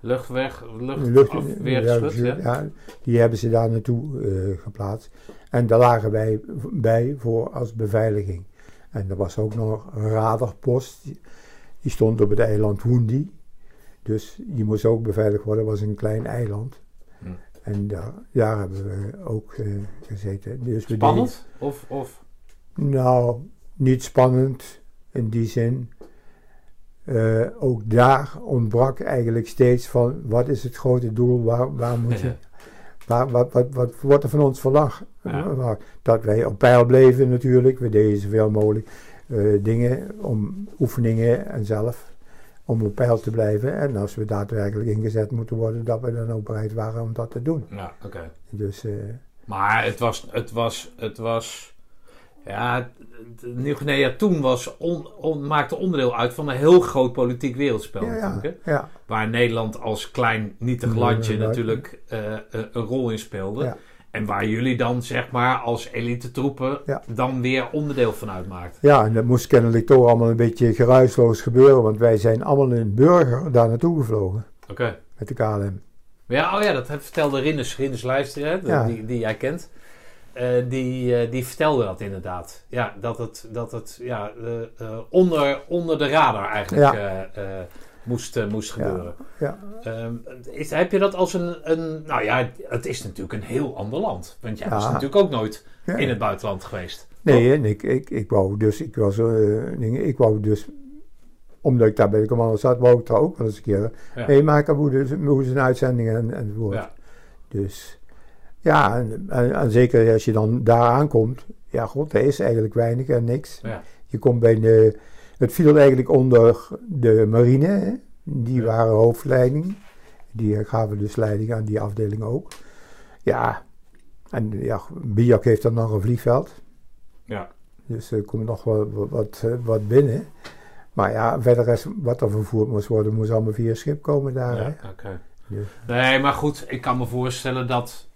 Luchtweg, luchtafweergeschut, ja. ja, die hebben ze daar naartoe eh, geplaatst. En daar lagen wij bij voor als beveiliging. En er was ook nog een radarpost, die, stond op het eiland Woendi. Dus die moest ook beveiligd worden, dat was een klein eiland. Hm. En daar, daar hebben we ook eh, gezeten. Dus Spannend? Of, of? nou, niet spannend in die zin. Eh, ook daar ontbrak eigenlijk steeds van wat is het grote doel, waar, waar moet je, waar, wat, wat, wat wordt er van ons verwacht? Ja. Waar- Dat wij op peil bleven natuurlijk, we deden zoveel mogelijk eh, dingen, om oefeningen en zelf, om op peil te blijven. En als we daadwerkelijk ingezet moeten worden, dat we dan ook bereid waren om dat te doen. Ja, oké. Dus eh, Maar het was, het was, het was, ja, Nieuw-Guinea toen was on, on- maakte onderdeel uit van een heel groot politiek wereldspel ja, ja, natuurlijk. hè? ja, Waar Nederland als klein nietig Ja, landje ja, natuurlijk eh, eh, een rol in speelde. Ja. En waar jullie dan zeg maar als elite troepen Ja. dan weer onderdeel van uitmaakten. Ja, en dat moest kennelijk toch allemaal een beetje geruisloos gebeuren, want wij zijn allemaal in burger daar naartoe gevlogen Oké. met de KLM. Ja, oh ja, dat vertelde Rinus, Rinus Luister, hè, Ja. die, die jij kent. Eh, die, eh, die vertelde dat inderdaad. Ja, dat het, dat het ja, eh, onder, onder de radar eigenlijk moest, moest gebeuren. Ja, Ehm, is, heb je dat als een, een... Nou ja, het is natuurlijk een heel ander land. Want jij Ja. was natuurlijk ook nooit in het buitenland geweest. Nee, en ik, ik, ik wou dus, ik was, ik wou dus, omdat ik daar bij de commando zat, wou ik daar ook wel eens een keer meemaken hoe, de, hoe ze een uitzending en, enzovoort. Ja. Dus ja, en, en, en zeker als je dan daar aankomt, ja god, er is eigenlijk weinig en niks. Ja. Je komt bij de, het viel eigenlijk onder de marine, hè. die waren hoofdleiding. Die gaven dus leiding aan die afdeling ook. Ja, en ja, Biak heeft dan nog een vliegveld. Ja. Dus er komt nog wel wat, wat, wat binnen. Maar ja, verder rest, wat er vervoerd moest worden, moest allemaal via schip komen daar. Ja, oké. Dus- Nee, maar goed, ik kan me voorstellen dat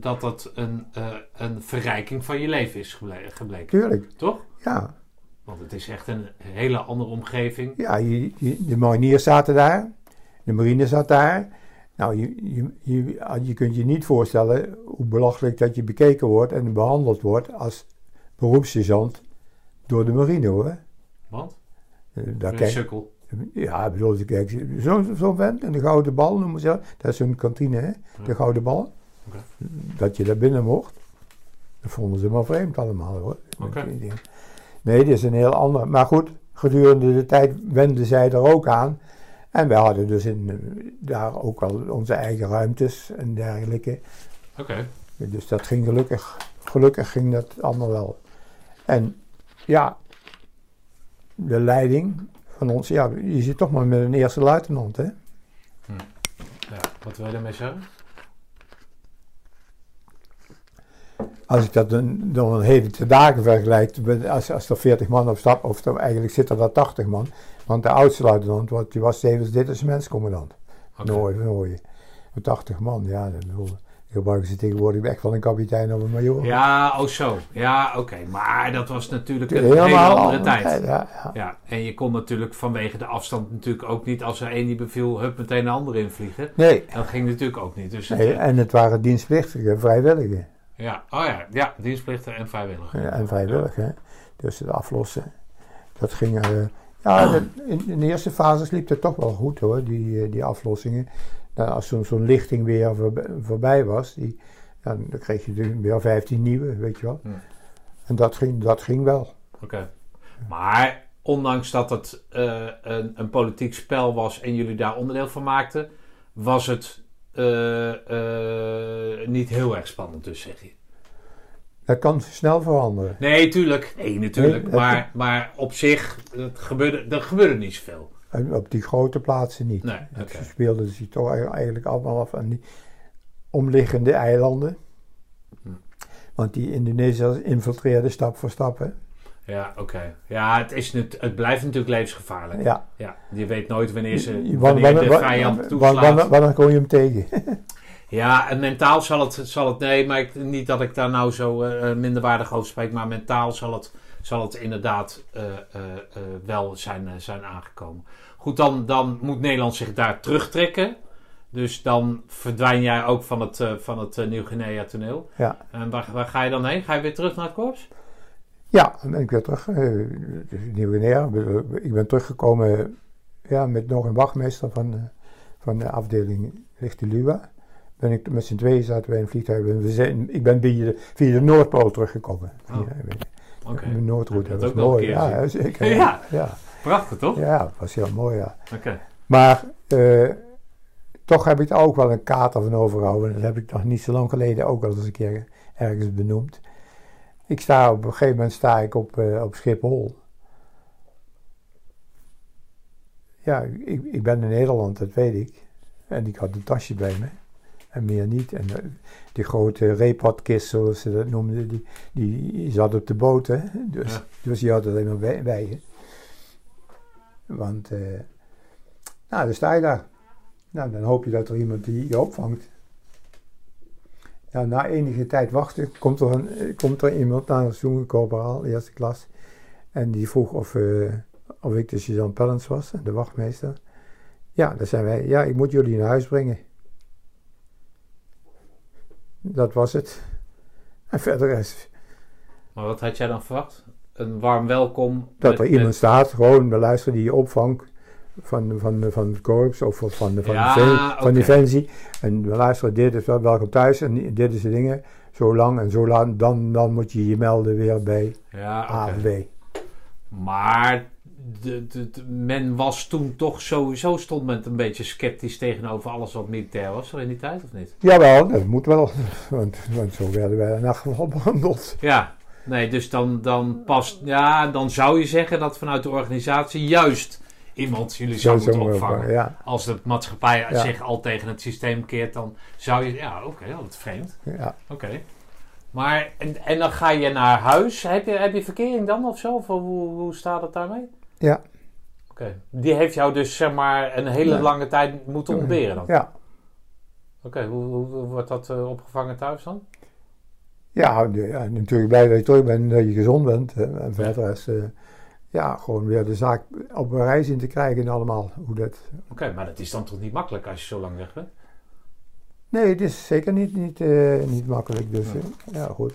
dat, dat een, eh, een verrijking van je leven is geble- gebleken. Tuurlijk, Toch? ja. Want het is echt een hele andere omgeving. ja je, je- de mariniers zaten daar, de marine zat daar. Nou, je, je, je, je kunt je niet voorstellen hoe belachelijk dat je bekeken wordt en behandeld wordt als beroepssergeant door de marine hoor. Want? Eh, Daar Een sukkel. ja, ik bedoel, zo'n zo vent en de gouden bal noemen ze dat. Dat is hun kantine, hè? de gouden bal. Dat je daar binnen mocht. Dat vonden ze maar vreemd allemaal hoor. Nee, dit is een heel ander. Maar goed, gedurende de tijd wenden zij er ook aan. En wij hadden dus in, eh, daar ook al onze eigen ruimtes en dergelijke. Oké. Dus dat ging gelukkig, gelukkig ging dat allemaal wel. En ja, de leiding van ons, ja, je zit toch maar met een eerste luitenant, hè? Ja, wat wil je daarmee zeggen? Als ik dat dan, dan een heden te dagen vergelijk, als, als er 40 man op stap, of er, eigenlijk zitten er 80 man. Want de oudste luitenant, want die was tevens detachmentscommandant. Oké. Nooit, nooit. 80 man, ja, dat bedoel, gebruiken ze tegenwoordig echt wel een kapitein of een major. Ja, oh zo. Ja, oké. Maar dat was natuurlijk een Helemaal hele andere andere tijd. tijd, Ja, ja. Ja, en je kon natuurlijk vanwege de afstand natuurlijk ook niet als er één die beviel, hup, meteen de andere invliegen. Nee, Dat ging natuurlijk ook niet. Dus het- nee, en het waren dienstplichtige, vrijwilligen. Ja, oh ja, ja, dienstplichten en vrijwilliger. Ja, en vrijwillig, hè. Dus het aflossen. Dat ging... eh, ja, dat- in, in de eerste fases liep het toch wel goed, hoor, die, eh, die aflossingen. Nou, als zo'n zo'n lichting weer voorbij, voorbij was, die, ja, dan kreeg je natuurlijk weer 15 nieuwe, weet je wel. Ja. En dat ging, dat ging wel. Oké. Maar ondanks dat het eh, een, een politiek spel was en jullie daar onderdeel van maakten, was het eh, eh, niet heel erg spannend, dus zeg je. Dat kan snel veranderen. Nee, tuurlijk. Nee, natuurlijk. Nee, dat- maar, maar op zich, het gebeurde, er gebeurde niet zoveel. En op die grote plaatsen niet. Nee, Dat oké. speelden zich toch eigenlijk allemaal af aan die omliggende eilanden. Hm. Want die Indonesiërs infiltreerden stap voor stap. Hè? Ja, oké. Ja, het, is, nat- het blijft natuurlijk levensgevaarlijk. Ja. Ja, je weet nooit wanneer, ze, Wanneer, wanneer de vijand toeslaat. wanneer, wanneer kom je hem tegen? Ja, en mentaal zal het, zal het nee, maar ik, niet dat ik daar nou zo eh, minderwaardig over spreek, maar mentaal zal het zal het inderdaad eh, eh, eh, wel zijn, eh, zijn aangekomen. Goed, dan, dan moet Nederland zich daar terugtrekken. Dus dan verdwijn jij ook van het, eh, van het eh, Nieuw-Guinea toneel. Ja. En waar, waar ga je dan heen? Ga je weer terug naar het korps? Ja, dan ben ik weer terug. eh, Nieuw-Guinea. Ik ben teruggekomen eh, ja, met nog een wachtmeester van, eh, van de afdeling Lichte Luwa. Ben ik met z'n tweeën zaten wij in een vliegtuig. We zijn, ik ben via de, via de Noordpool teruggekomen. Oh. Ja, Oké. De Noordroute, dat was mooi. Ja, zeker. Ja. Prachtig, toch? ja, dat was heel mooi, ja. Oké. Maar eh, toch heb ik er ook wel een kater van overgehouden. Dat heb ik nog niet zo lang geleden ook al eens een keer ergens benoemd. Ik sta op een gegeven moment sta ik op, eh, op Schiphol. Ja, ik, ik ben in Nederland, dat weet ik. En ik had een tasje bij me. En meer niet. En eh, die grote repatkist, zoals ze dat noemden, die, die zat op de boot. Hè? Dus, Ja. dus die had het alleen maar bij, bij je. Want, eh, nou, dan sta je daar. Nou, dan hoop je dat er iemand die je opvangt. Nou, na enige tijd wachten komt er, een, komt er iemand naar ons toe, een corporaal, eerste klas. En die vroeg of, eh, of ik de sergeant Pellens was, de wachtmeester. Ja, dan zijn wij, ja, ik moet jullie naar huis brengen. Dat was het. En verder is Maar wat had jij dan verwacht? Een warm welkom. dat met- er iemand met- staat, gewoon beluisteren die je opvangt van, van, van het korps of van, van, van, Ja, Defen- van oké. Defensie. En we luisteren, dit is wel welkom thuis en dit is de dingen. Zo lang en zo lang, dan, dan moet je je melden weer bij Ja, oké. AFB. Maar de, de, de- men was toen toch sowieso stond men een beetje sceptisch tegenover alles wat militair was, er in die tijd of niet? Jawel, dat moet wel, want, want zo werden wij in elk geval behandeld. Ja, nee, dus dan, dan past, ja, dan zou je zeggen dat vanuit de organisatie juist iemand jullie zou Zo- zo moeten opvangen. Ja, Als de maatschappij Ja. zich al tegen het systeem keert, dan zou je, ja, oké, dat is vreemd. ja. Oké. Maar, en, en dan ga je naar huis. Heb je, heb je verkering dan of zo? Of hoe, hoe staat het daarmee? Ja. Oké. Die heeft jou dus zeg maar een hele Ja. lange tijd moeten ontberen dan? Ja, Oké, hoe, hoe, hoe wordt dat eh, opgevangen thuis dan? ja, natuurlijk blij dat je terug bent, dat je gezond bent. En verder is, eh, ja, gewoon weer de zaak op een reis in te krijgen en allemaal. Hoe dat, Oké, maar dat is dan toch niet makkelijk als je zo lang weg bent? Nee, het is zeker niet, niet, eh, niet makkelijk. Dus Nee. eh, ja, goed.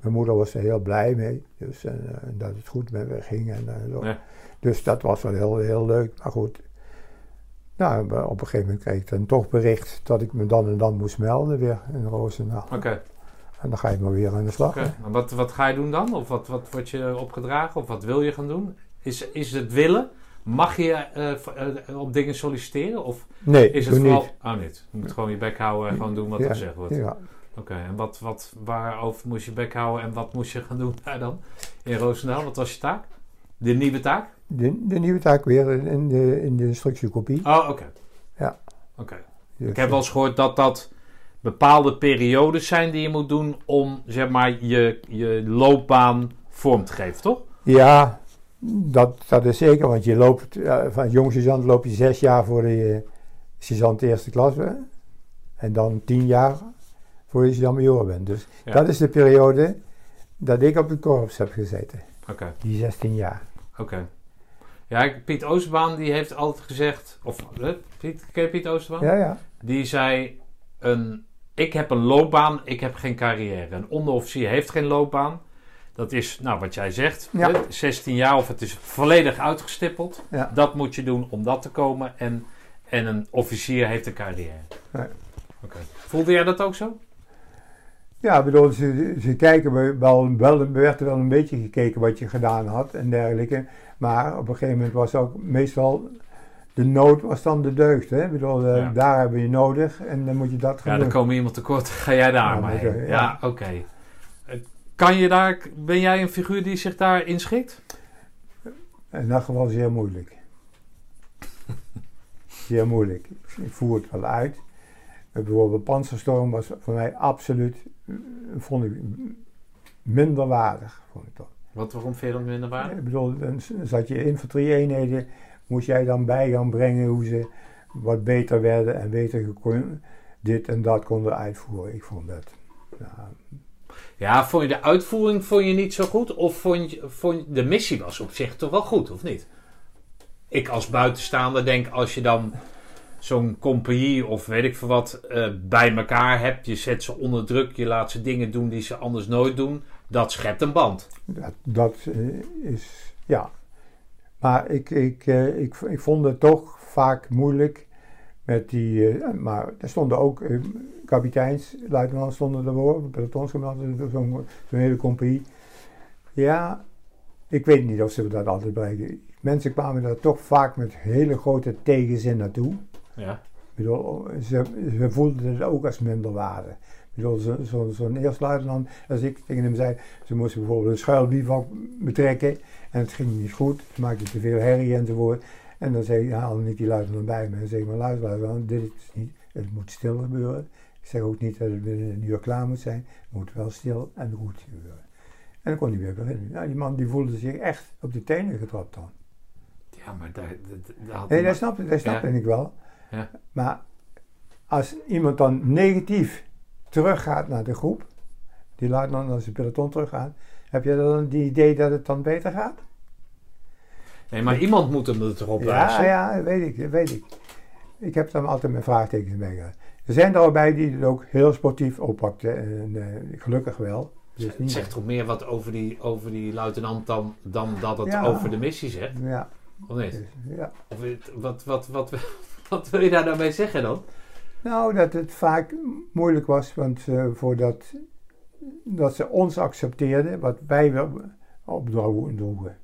Mijn moeder was er heel blij mee. Dus, en, eh, dat het goed met me ging. En, zo. Ja. Dus dat was wel heel, heel leuk. Maar goed. Nou, op een gegeven moment kreeg ik dan toch bericht dat ik me dan en dan moest melden weer in Roosendaal. Oké. En dan ga je maar weer aan de slag. Oké. hè. En Wat, wat ga je doen dan? Of wat, wat wordt je opgedragen? Of wat wil je gaan doen? Is, is het willen? Mag je eh, op dingen solliciteren? Of Nee, is het vooral... niet. Oh, niet. Je moet gewoon je bek houden en gewoon doen wat Ja, er gezegd wordt. Ja. Oké, en wat, wat, waarover moest je bek houden en wat moest je gaan doen daar dan? In Roosendaal, wat was je taak? De nieuwe taak? De, de nieuwe taak weer in de, in de instructiekopie. Oh, oké. Ja. Oké. Dus, Ik heb wel eens gehoord dat dat bepaalde periodes zijn die je moet doen om, zeg maar, je, je loopbaan vorm te geven, toch? Ja, dat, dat is zeker, want je loopt, eh, van jong sergeant loop je zes jaar voor de eh, sergeant eerste klas bent. En dan tien jaar voor je sergeant major bent. Dus Ja. dat is de periode dat ik op het korps heb gezeten. Oké. Die 16 jaar. Oké. Ja, Piet Oosterbaan die heeft altijd gezegd, of Piet, ken je Piet Oosterbaan? Ja, ja. Die zei, een, ik heb een loopbaan, ik heb geen carrière. Een onderofficier heeft geen loopbaan. Dat is, nou wat jij zegt, Ja. hè, 16 jaar of het is volledig uitgestippeld. Ja. Dat moet je doen om dat te komen. En, en een officier heeft een carrière. Nee. Voelde jij dat ook zo? Ja, bedoel, ze, ze kijken wel, wel, er werd er wel een beetje gekeken wat je gedaan had en dergelijke. Maar op een gegeven moment was ook meestal, de nood was dan de deugd. Hè? Ik bedoel, eh, Ja. daar hebben je nodig en dan moet je dat gaan Ja, dan komen iemand tekort. Ga jij daar Ja, maar moet heen. je- Ja, ja. oké. Eh, Kan je daar, ben jij een figuur die zich daar inschikt? In dat geval zeer moeilijk. zeer moeilijk. Ik voer het wel uit. Eh, Bijvoorbeeld Panzerstorm was voor mij absoluut, vond ik minder waardig. Vond ik toch. Wat, waarom dat minder waar? Ik bedoel, dan zat je infanterie-eenheden, moest jij dan bij gaan brengen hoe ze wat beter werden en beter dit en dat konden uitvoeren. Ik vond dat. nou, Ja, vond je de uitvoering vond je niet zo goed? Of vond je, vond je- de missie was op zich toch wel goed, of niet? Ik als buitenstaander denk, als je dan zo'n compagnie of weet ik veel wat eh, bij elkaar hebt, je zet ze onder druk, je laat ze dingen doen die ze anders nooit doen, dat schept een band. Dat, dat eh, is, ja. Maar ik, ik, eh, ik, ik vond het toch vaak moeilijk met die, eh, maar er stonden ook eh, kapiteins, luitenants stonden ervoor, pelotonscommandants, zo'n zo'n hele compagnie. Ja, ik weet niet of ze dat altijd bereiken. Mensen kwamen daar toch vaak met hele grote tegenzin naartoe. Ja. Ik bedoel, ze, ze voelden het ook als minderwaarde. Ik bedoel, zo- zo- zo'n luitenant, als ik tegen hem zei, ze moesten bijvoorbeeld een schuilbivak betrekken en het ging niet goed, ze maakten te veel herrie enzovoort. En dan zei, haalde ik die luitenant bij me en zei, maar luister, luitenant, dit is niet, het moet stil gebeuren. Ik zeg ook niet dat het binnen een uur klaar moet zijn, het moet wel stil en goed gebeuren. En dan kon hij weer beginnen. Nou, die man die voelde zich echt op de tenen getrapt dan. Ja, maar daar, daar- daar had Nee, dat snapte, dat snapte Ja. ik wel. Ja. Maar als iemand dan negatief teruggaat naar de groep, die luitenant als de peloton teruggaat, heb je dan het idee dat het dan beter gaat? Nee, maar iemand moet hem er toch op Ja, wijzen. ja, weet ik, weet ik. Ik heb daar altijd mijn vraagtekens bij gehad. Er zijn er al bij die het ook heel sportief oppakten. En eh, gelukkig wel. Dus Het zegt toch meer wat over die, over die luitenant dan, dan dat het Ja. over de missie zegt? Ja, Of niet? dus, ja. Of wat, wat, wat, wat wil je daar nou mee zeggen dan? Nou, dat het vaak moeilijk was, want eh, voordat dat ze ons accepteerden, wat wij wel opdroegen.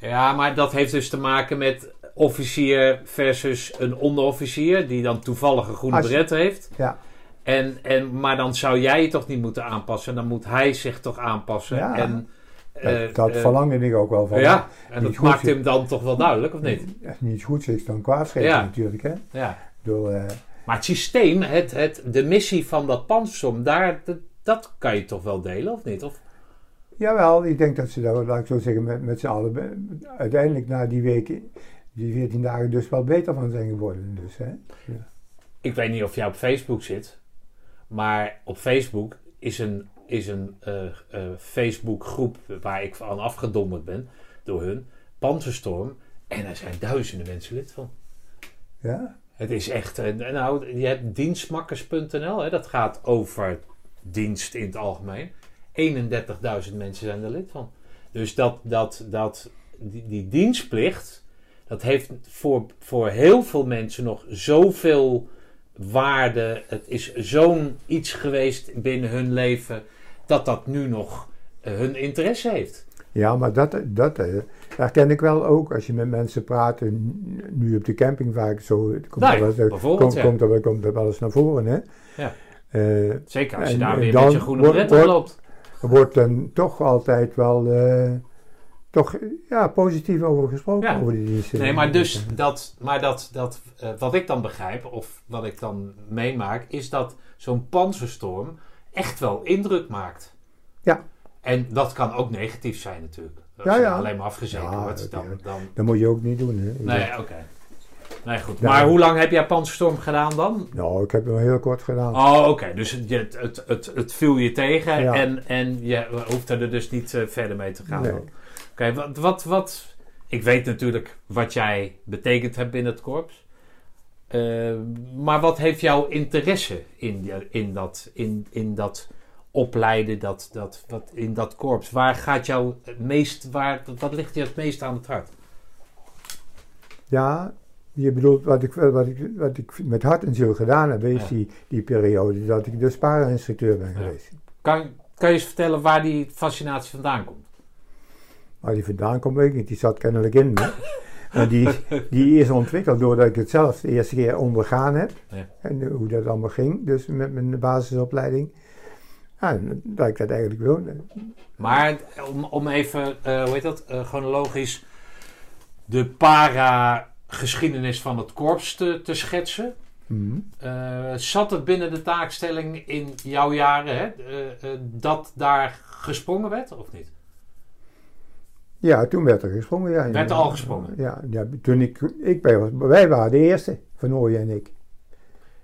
Ja, maar dat heeft dus te maken met officier versus een onderofficier die dan toevallig een groene Als je- beret heeft. Ja. En, en, maar dan zou jij je toch niet moeten aanpassen. Dan moet hij zich toch aanpassen. Ja. En, Dat, eh, dat eh, verlangde ik ook wel van. Ja, en dat maakt hem dan toch wel duidelijk, of niet? Als niet goed is, dan kwaadschrijven Ja. natuurlijk. Hè? Ja. Door, eh, Maar het systeem, het, het, de missie van dat panzersom, daar, dat, kan je toch wel delen, of niet? Of, jawel, ik denk dat ze daar, laat ik zo zeggen, met, met z'n allen uiteindelijk na die weken, die 14 dagen, dus wel beter van zijn geworden. Dus, hè? ik weet niet of jij op Facebook zit, maar op Facebook is een, is een eh, eh, Facebookgroep waar ik van afgedonderd ben door hun, Panzerstorm. En er zijn duizenden mensen lid van. Ja? Het is echt, eh, nou, je hebt dienstmakkers.nl, hè, dat gaat over dienst in het algemeen. 31.000 mensen zijn er lid van. Dus dat, dat, dat, die, die dienstplicht, dat heeft voor, voor heel veel mensen nog zoveel waarde. Het is zo'n iets geweest binnen hun leven, dat dat nu nog eh, hun interesse heeft. Ja, maar dat, dat eh, herken ik wel ook als je met mensen praat. Nu op de camping vaak zo. Komt Nou er wel komt, ja. komt, er, komt er wel eens naar voren. Hè? Ja. Eh, Zeker als je En- daar weer dan met je groene wordt- bret loopt. er wordt dan toch altijd wel eh, toch, ja, positief over gesproken. Ja. Over die diensten. Nee, maar dus dat, maar dat, dat eh, wat ik dan begrijp, of wat ik dan meemaak, is dat zo'n panzerstorm echt wel indruk maakt. Ja. En dat kan ook negatief zijn natuurlijk. Als Ja, je ja. alleen maar afgezeken Ja, wordt, dat- dan... dan Dat moet je ook niet doen. Hè? nee, oké. Nee, goed. Maar hoe lang heb jij panzerstorm gedaan dan? Nou, ik heb het wel heel kort gedaan. Oh, oké. Dus het, je- het, het, het viel je tegen Ja. en, en je hoeft er dus niet eh, verder mee te gaan. Nee. Oké, wat, wat, wat... Ik weet natuurlijk wat jij betekend hebt binnen het korps. Eh, maar wat heeft jouw interesse in, in, dat, in, in dat opleiden, dat, dat, wat, in dat korps? Waar gaat jou het meest, waar, wat ligt je het meest aan het hart? Ja, je bedoelt wat ik, wat ik, wat ik met hart en ziel gedaan heb, is Ja. die, die periode dat ik de spareninstructeur ben Ja. geweest. Kan, kan je eens vertellen waar die fascinatie vandaan komt? Waar die vandaan komt, weet ik niet. Die zat kennelijk in me. Maar die, die is ontwikkeld doordat ik het zelf de eerste keer ondergaan heb. Ja. En eh, hoe dat allemaal ging, dus met mijn basisopleiding. Ja, en dat ik dat eigenlijk wilde. Maar om, om even, eh, hoe heet dat, eh, chronologisch de para-geschiedenis van het korps te, te schetsen. Mhm. Eh, zat het binnen de taakstelling in jouw jaren hè, eh, eh, dat daar gesprongen werd of niet? Ja, toen werd er gesprongen. Ja, Werd er al gesprongen? Ja, ja toen ik, ik bij was, wij waren de eerste, Van Ooyen en ik.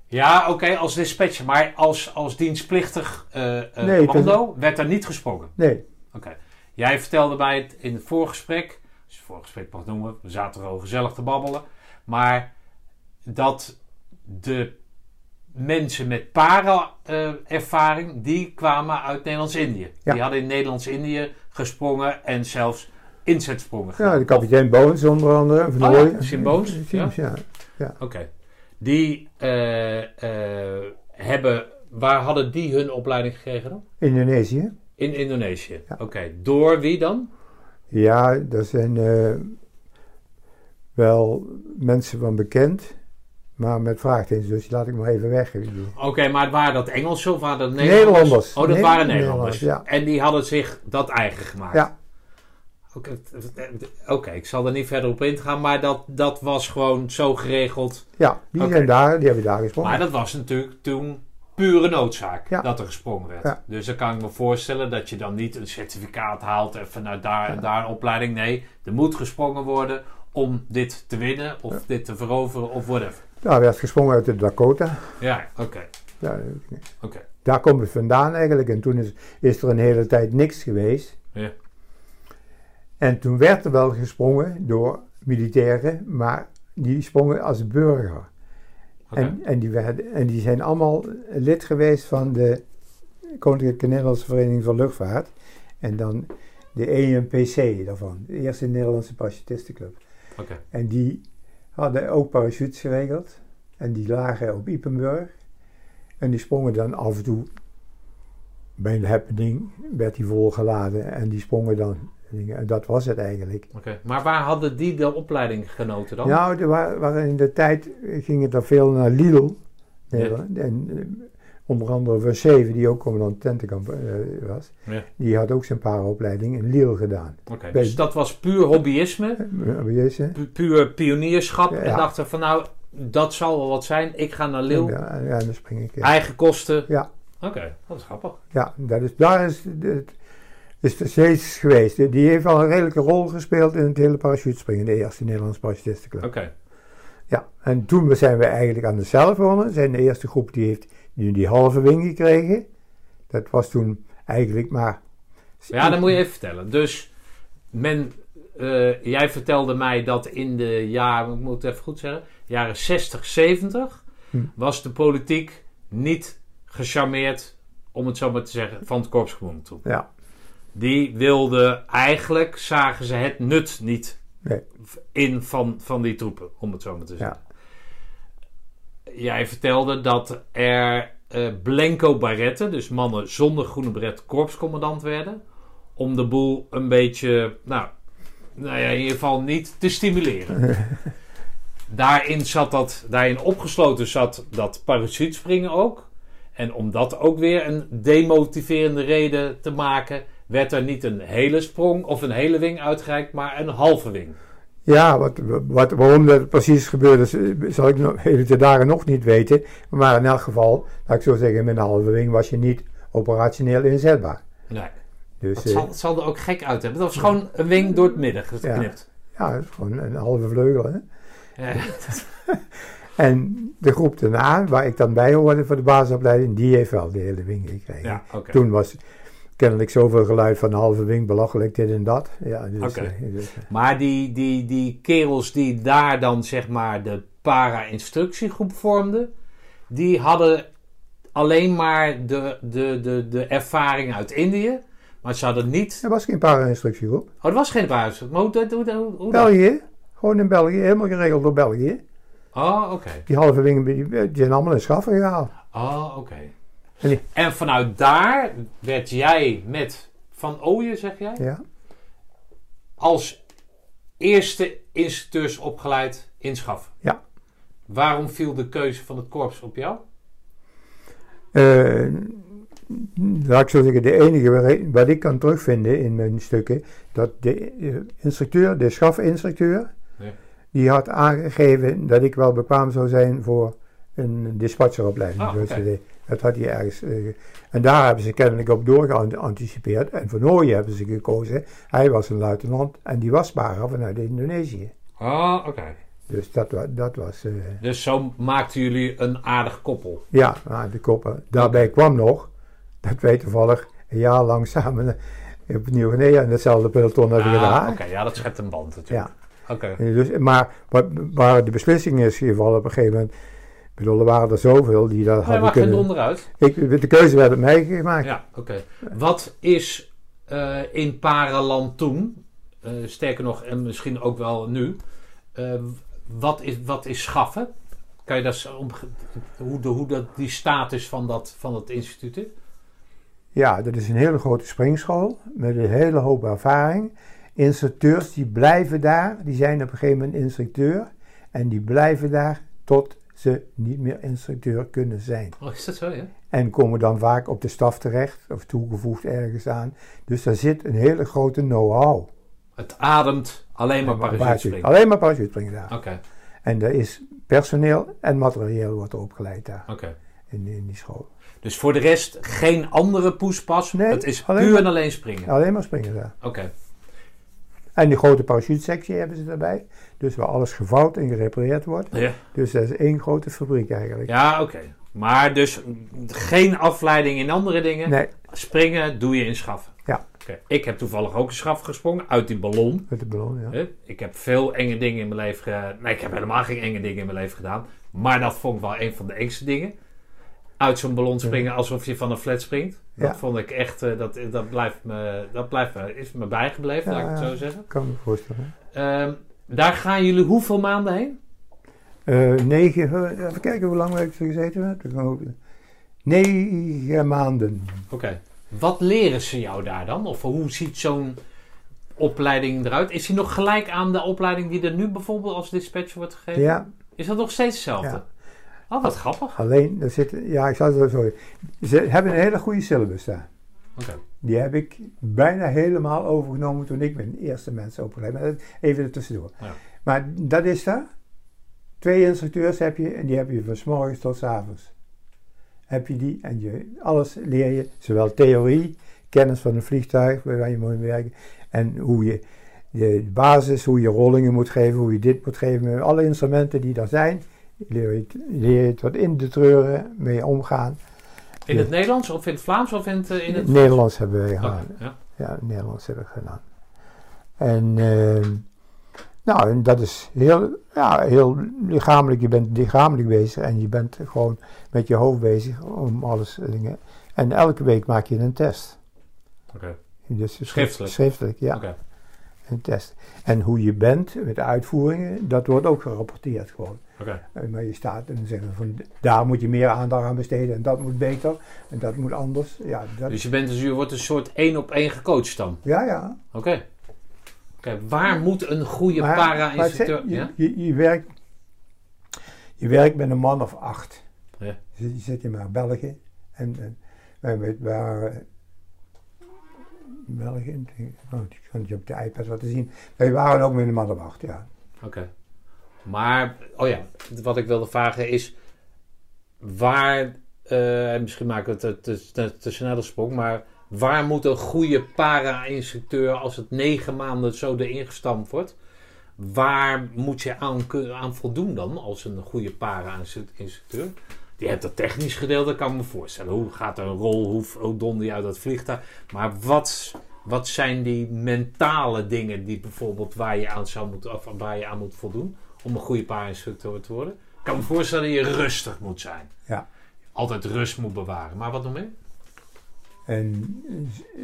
Ja, oké, als dispatcher. Maar als, als dienstplichtig Nee, commando werd er niet gesprongen. Nee, Oké. Jij vertelde mij het in het voorgesprek, het voorgesprek mag noemen, we zaten er al gezellig te babbelen, maar dat de mensen met para-ervaring, die kwamen uit Nederlands-Indië. Ja. Die hadden in Nederlands-Indië gesprongen en zelfs inzetsprongen ja, gedaan. de kapitein Boons onder andere. Van Oh ja. Sim Boons, Sims, ja. Oké. Die eh, eh, hebben, waar hadden die hun opleiding gekregen dan? Indonesië. In Indonesië. Ja. Oké. Door wie dan? Ja, daar zijn eh, wel mensen van bekend, maar met vraagtekens, dus die laat ik maar even weg. Oké, maar waren dat Engelsen of waren dat Nederlanders. Nederlanders? Oh, dat waren Nederlanders. Nederlanders, En die hadden zich dat eigen gemaakt. Ja. Oké, ik zal er niet verder op ingaan, maar dat, dat was gewoon zo geregeld. Ja, die zijn daar, die hebben daar gesprongen. Maar dat was natuurlijk toen pure noodzaak Ja. dat er gesprongen werd. Ja. Dus dan kan ik me voorstellen dat je dan niet een certificaat haalt en vanuit daar en daar een opleiding. Nee, er moet gesprongen worden om dit te winnen of dit te veroveren of whatever. Daar werd gesprongen uit de Dakota. Ja, oké. Ja, Oké. daar komt het vandaan eigenlijk. En toen is, is er een hele tijd niks geweest. Ja. En toen werd er wel gesprongen door militairen, maar die sprongen als burger. En, en, die werden, en die zijn allemaal lid geweest van de Koninklijke Nederlandse Vereniging van Luchtvaart. En dan de ENPC daarvan, de Eerste Nederlandse Parachutistenclub. Oké. En die hadden ook parachutes geregeld. En die lagen op Ipenburg. En die sprongen dan af en toe bij een happening, werd die volgeladen. En die sprongen dan. En dat was het eigenlijk. Oké. Maar waar hadden die de opleiding genoten dan? Nou, waren in de tijd gingen er veel naar Lidl. Nederland. En eh, onder andere van Zeven, die ook commandant tentenkamp eh, was. Ja. Die had ook zijn paaraopleiding in Lidl gedaan. Oké, dus dat was puur hobbyisme, Eh, pu- puur pionierschap. Ja. En dachten van nou, dat zal wel wat zijn. Ik ga naar Lille, Ja, ja, dan spring ik. Ja. eigen kosten. Ja. Oké, dat is grappig. Ja, dat is, daar is het is er steeds geweest. Die heeft al een redelijke rol gespeeld in het hele parachutespringen, de eerste Nederlandse parachutistenclub. Oké, Ja, en toen zijn we eigenlijk aan de zelf begonnen. Zijn de eerste groep die heeft die, die halve wing gekregen. Dat was toen eigenlijk maar... ja, dan moet je even vertellen. Dus men, eh, jij vertelde mij dat in de jaren, ik moet het even goed zeggen, jaren 60, 70 Hm. was de politiek niet gecharmeerd, om het zo maar te zeggen, van het korpscommando toe. Ja, Die wilden eigenlijk, zagen ze het nut niet Nee. in van, van die troepen, om het zo maar te zeggen. Ja. Jij vertelde dat er eh blanco baretten, dus mannen zonder groene beret, korpscommandant werden. Om de boel een beetje, nou, nou ja, in ieder geval niet te stimuleren. daarin zat dat, daarin opgesloten zat dat parachutespringen ook. En om dat ook weer een demotiverende reden te maken, werd er niet een hele sprong of een hele wing uitgereikt, maar een halve wing. ja wat, wat, waarom dat precies gebeurde, eh, zal ik nog hele dagen nog niet weten. Maar in elk geval, laat ik zo zeggen, met een halve wing was je niet operationeel inzetbaar. Nee. Dus Het eh, zal, het zal er ook gek uit hebben. Dat was gewoon een wing door het midden geknipt. ja, is gewoon een halve vleugel. Hè? Ja. En de groep daarna, waar ik dan bij hoorde voor de basisopleiding, die heeft wel de hele wing gekregen. Ja, oké. Toen was kennelijk zoveel geluid van een halve wing, belachelijk dit en dat. Ja, dus, eh, dus, Maar die, die, die kerels die daar dan zeg maar de para-instructiegroep vormden, die hadden alleen maar de, de, de, de ervaring uit Indië. Maar ze hadden niet. er was geen para-instructiegroep. Oh, er was geen para Maar hoe, hoe? België, gewoon in België, helemaal geregeld door België. Oh, oké. Die halve wingen, die, die zijn allemaal in schaffen gehaald. Oh, oké. En vanuit daar werd jij met Van Ooyen, zeg jij, Ja. als eerste instructeurs opgeleid in Schaffen. Ja. Waarom viel de keuze van het korps op jou? Eh, laat ik zo zeggen, de enige waar- wat ik kan terugvinden in mijn stukken, dat de eh, instructeur, de schafinstructeur, Ja. die had aangegeven dat ik wel bekwaam zou zijn voor een dispatcheropleiding. Ah, Dus, dat had hij ergens. eh, en daar hebben ze kennelijk op doorgeanticipeerd. En voor Nooyen hebben ze gekozen. Hij was een luitenant en die was para vanuit Indonesië. Oh, oké. Dus dat, wa- dat was... eh, Dus zo maakten jullie een aardig koppel. ja, maar de koppen. Daarbij kwam nog dat wij toevallig een jaar lang samen eh, op Nieuw-Guinea in hetzelfde peloton hebben Ah, gedaan. Oké, ja, dat schept een band natuurlijk. Oké. En Dus, maar wat, waar de beslissing is gevallen op een gegeven moment. Ik bedoel, er waren er zoveel die dat Hij hadden kunnen. onderuit. Ik, de keuze werd mij gemaakt. Ja, oké. Wat is eh, in Parenland toen, eh, sterker nog, en misschien ook wel nu, eh, wat, is, wat is schaffen? Kan je dat zo om, hoe, de, hoe dat, die status van dat, van dat instituut is? Ja, dat is een hele grote springschool met een hele hoop ervaring. Instructeurs die blijven daar, die zijn op een gegeven moment instructeur en die blijven daar tot ze niet meer instructeur kunnen zijn. Oh, is dat zo, ja? En komen dan vaak op de staf terecht of toegevoegd ergens aan. Dus daar zit een hele grote know-how. Het ademt alleen maar parachutespringen. Alleen maar parachutespringen daar. Oké, En er is personeel en materieel wordt er opgeleid daar oké. in, in die school. Dus voor de rest geen andere poespas. Nee, het is alleen puur maar- en alleen springen. Alleen maar springen daar. Oké. En die grote parachutesectie hebben ze erbij. Dus waar alles gevouwd en gerepareerd wordt. Ja, Dus dat is één grote fabriek eigenlijk. ja oké. Maar dus geen afleiding in andere dingen. Nee, Springen doe je in schaffen. Ja. Oké. Ik heb toevallig ook een schaf gesprongen uit die ballon. met de ballon, ja. Ik heb veel enge dingen in mijn leven gedaan. Nee, ik heb helemaal geen enge dingen in mijn leven gedaan. Maar dat vond ik wel een van de engste dingen. Uit zo'n ballon springen alsof je van een flat springt. Dat Ja. vond ik echt, eh, dat, dat blijft me, dat blijft me, is me bijgebleven, Ja, laat ik het zo zeggen. Kan me voorstellen. Ehm, daar gaan jullie hoeveel maanden heen? Eh, negen, eh, even kijken hoe lang ik er gezeten Negen maanden. Oké. Wat leren ze jou daar dan? Of hoe ziet zo'n opleiding eruit? Is die nog gelijk aan de opleiding die er nu bijvoorbeeld als dispatcher wordt gegeven? Ja, Is dat nog steeds hetzelfde? Ja. Oh, wat grappig. alleen, er zit, ja, ik zal het zo zeggen. Ze hebben een hele goede syllabus daar. Oké. Die heb ik bijna helemaal overgenomen toen ik mijn eerste mensen opgeleid. Even er tussendoor. Ja. Maar dat is daar. Twee instructeurs heb je en die heb je van 's morgens tot 's avonds. Heb je die en je, alles leer je, zowel theorie, kennis van een vliegtuig waar je moet werken en hoe je de basis, hoe je rollingen moet geven, hoe je dit moet geven, met alle instrumenten die er zijn, leer je, leer je tot in de treuren mee omgaan. In het Nederlands of in het Vlaams of in het... eh, in het... Nederlands hebben wij Oké, gedaan. ja. Ja, Nederlands heb ik gedaan. En, ehm, nou, en dat is heel, ja, heel lichamelijk. Je bent lichamelijk bezig en je bent gewoon met je hoofd bezig om alles dingen. En elke week maak je een test. Oké. Dus Schriftelijk? Schriftelijk, ja. Oké. Een test. En hoe je bent met de uitvoeringen, dat wordt ook gerapporteerd gewoon. Oké. Maar je staat en dan zeggen we van daar moet je meer aandacht aan besteden en dat moet beter en dat moet anders. Ja, dat, Dus je, bent dus, je wordt een soort één op één gecoacht dan? ja, ja. Oké. Oké, waar moet een goede para-instructeur... Ja? je, je, werkt, je werkt met een man of acht. Ja. Dus je zit in maar België. En, en wij wij waren. België, oh, ik kan je op de iPad laten zien. Wij waren ook met een man of acht, ja. Oké. Maar, oh ja, wat ik wilde vragen is... Waar... eh, misschien maak ik het te, te, snelle sprong, maar... Waar moet een goede para-instructeur, als het negen maanden zo erin gestampt wordt... Waar moet je aan, aan voldoen dan, als een goede para-instructeur? Die hebt het technisch gedeelte, kan ik me voorstellen. Hoe gaat een rol, hoe, hoe donder je uit dat vliegtuig? Maar wat, wat zijn die mentale dingen die bijvoorbeeld waar je aan zou moeten, of waar je aan moet voldoen om een goede para-instructeur te worden? Ik kan me voorstellen dat je rustig moet zijn. Ja. Altijd rust moet bewaren. Maar wat nog meer? En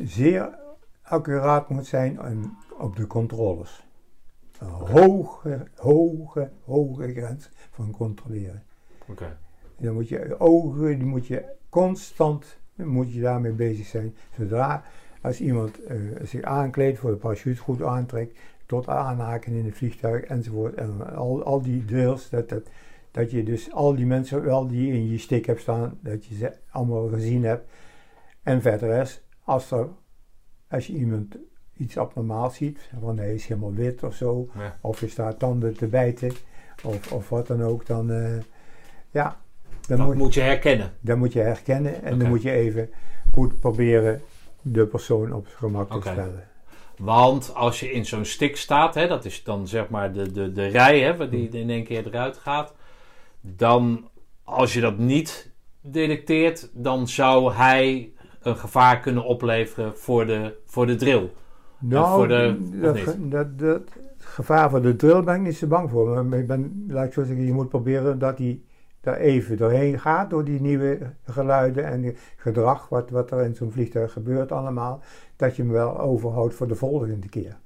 zeer accuraat moet zijn op de controles. Een hoge, hoge, hoge grens van controleren. Oké. Dan moet je ogen, die moet je constant moet je daarmee bezig zijn. Zodra als iemand eh, zich aankleedt voor de parachute, goed aantrekt, tot aanhaken in het vliegtuig enzovoort. En al, al die drills, dat, dat, dat je dus al die mensen wel die in je stick hebt staan, dat je ze allemaal gezien hebt. En verder is, als, er, als je iemand iets abnormaals ziet, want hij is helemaal wit of zo, Ja. of je staat tanden te bijten, of, of wat dan ook, dan, eh, ja, dan Dat moet, moet je herkennen. dan moet je herkennen en dan moet je even goed proberen de persoon op gemak te stellen. Want als je in zo'n stik staat, hè, dat is dan zeg maar de, de, de rij hè, die in één keer eruit gaat. Dan, als je dat niet detecteert, dan zou hij een gevaar kunnen opleveren voor de, voor de drill. Nou, voor de- dat, gevaar voor de drill ben ik niet zo bang voor. Maar ik ben, laat ik zo zeggen, je moet proberen dat hij daar even doorheen gaat door die nieuwe geluiden en gedrag wat, wat er in zo'n vliegtuig gebeurt allemaal. Dat je hem wel overhoudt voor de volgende keer.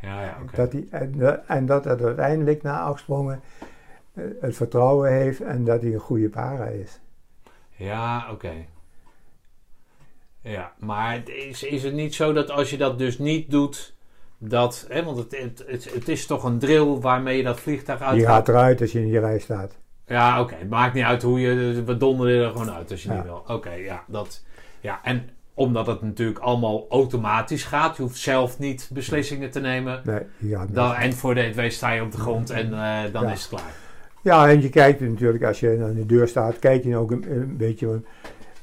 Ja, ja. Dat hij, en, eh, en dat het uiteindelijk na acht sprongen eh, het vertrouwen heeft en dat hij een goede para is. Ja, oké. Ja, maar het is, is het niet zo dat als je dat dus niet doet, dat, hè, want het, het, het, het is toch een drill waarmee je dat vliegtuig uit Die gaat eruit als je in die rij staat. Ja, oké. Het maakt niet uit hoe je, we donderen er gewoon uit als je Ja. niet wil. Oké, ja, dat, ja. En omdat het natuurlijk allemaal automatisch gaat, je hoeft zelf niet beslissingen te nemen. Nee, niet. Dan, en voor de EW sta je op de grond en eh, dan Ja. is het klaar. Ja, en je kijkt natuurlijk, als je aan de deur staat, kijk je ook een, een beetje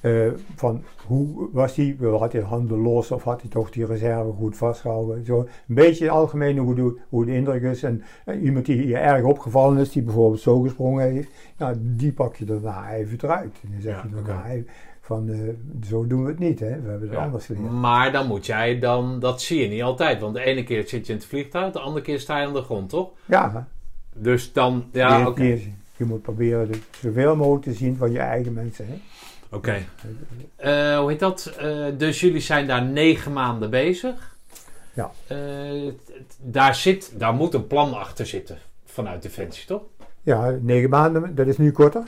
van, eh, van hoe was hij, had hij de handen los of had hij toch die reserve goed vastgehouden. Zo een beetje algemeen hoe de, hoe de indruk is. En, eh, iemand die je erg opgevallen is, die bijvoorbeeld zo gesprongen heeft, ja, die pak je daarna even eruit. En dan zeg Ja, je daarna oké. even van, eh, zo doen we het niet, hè. we hebben het Ja. anders geleerd. Maar dan moet jij dan, dat zie je niet altijd. Want de ene keer zit je in het vliegtuig, de andere keer sta je aan de grond, toch? Ja, Dus dan, ja, oké. je, je moet proberen het zoveel mogelijk te zien van je eigen mensen. Hè. Oké. Eh, hoe heet dat? Eh, dus jullie zijn daar negen maanden bezig. Ja. Eh, daar, zit, daar moet een plan achter zitten vanuit Defensie, toch? Ja, negen maanden, dat is nu korter.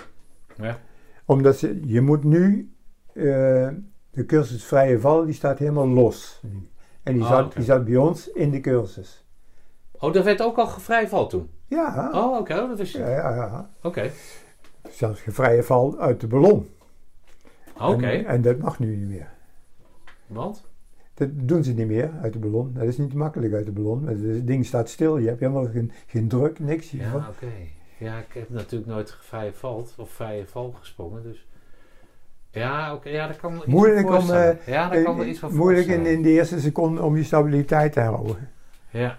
Ja. Omdat ze, je moet nu, de cursus vrije val, die staat helemaal los. En die, Ah, zat, die zat bij ons in de cursus. Oh, dat werd ook al gevrijval toen? Ja, Oh, oké, oh, dat is... ja, ja, ja. Oké, zelfs een vrije val uit de ballon. Oké. En, en dat mag nu niet meer. Want? Dat doen ze niet meer uit de ballon. Dat is niet makkelijk uit de ballon. Het ding staat stil, je hebt helemaal geen, geen druk, niks. Ja, oké. Ja, ik heb natuurlijk nooit vrije valt of vrije val gesprongen, dus... Ja, oké, ja, dat kan Moeilijk om, eh, Ja, daar kan me iets van Moeilijk in, in de eerste seconde om je stabiliteit te houden. Ja.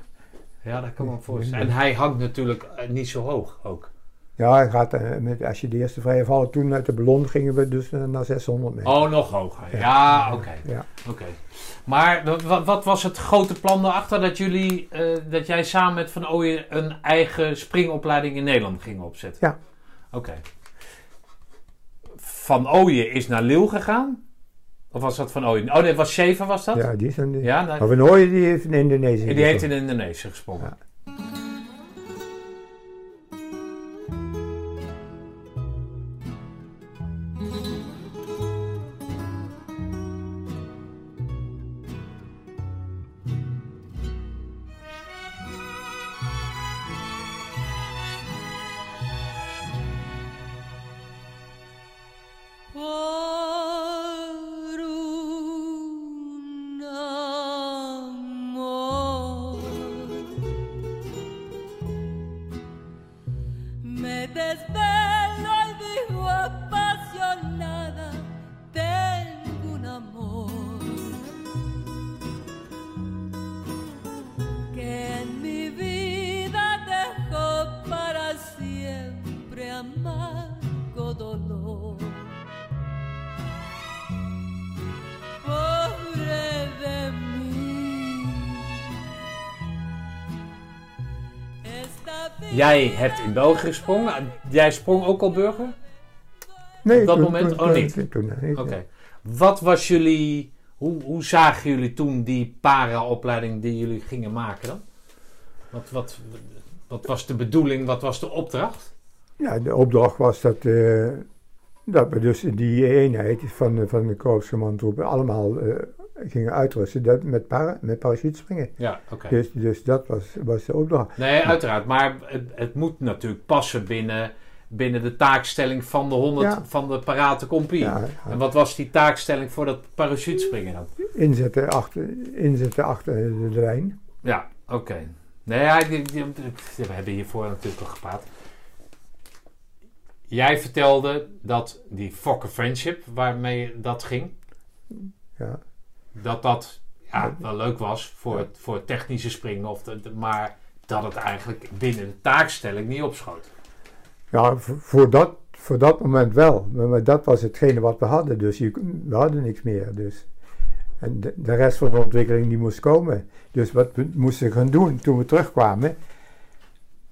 ja, dat kan me voorstellen. En hij hangt natuurlijk eh, niet zo hoog ook. Ja, gaat, eh, met, als je de eerste vrije val, toen uit de ballon gingen we dus eh, naar 600 meter. Oh, nog hoger. Ja, oké. Ja. Oké. Maar wa- wa- wat was het grote plan daarachter dat jullie, eh, dat jij samen met Van Ooyen een eigen springopleiding in Nederland gingen opzetten? Ja. Oké. Van Ooyen is naar Leeuw gegaan? Of was dat Van Ooyen? Oh nee, was Shever was dat? Ja, die is een, Ja, nou, Maar Van Ooyen die heeft in Indonesië. die heeft in. Indonesië gesprongen. Ja. Jij hebt in België gesprongen. Jij sprong ook al burger? Nee, Op dat toen- moment toen- oh, niet? Toen, toen niet. Oké. Wat was jullie... Hoe, hoe zagen jullie toen die para-opleiding die jullie gingen maken dan? Wat, wat, wat was de bedoeling? Wat was de opdracht? Ja, de opdracht was dat, eh, dat we dus die eenheid van, de- van de korpscommandtroepen allemaal eh, gingen uitrusten dat, met, para, met parachutespringen. Ja, oké. Dus, dus dat was, was de opdracht. Nee, uiteraard. Maar het, het moet natuurlijk passen binnen, binnen de taakstelling van de 100 Ja. van de parate compie. Ja, En wat was die taakstelling voor dat parachutespringen dan? inzetten, achter, inzetten achter de lijn. Ja, oké. Nee, die- die- we hebben hiervoor natuurlijk al gepraat. Jij vertelde dat die Fokker Friendship, waarmee dat ging, Ja. Dat dat ja, wel leuk was voor, het, voor het technische springen. Of de, de- maar dat het eigenlijk binnen de taakstelling niet opschoot. Ja, voor, dat, voor dat moment wel. Maar, dat was hetgene wat we hadden. Dus je, we hadden niks meer. Dus. En de, de rest van de ontwikkeling die moest komen. Dus wat we moesten gaan doen toen we terugkwamen.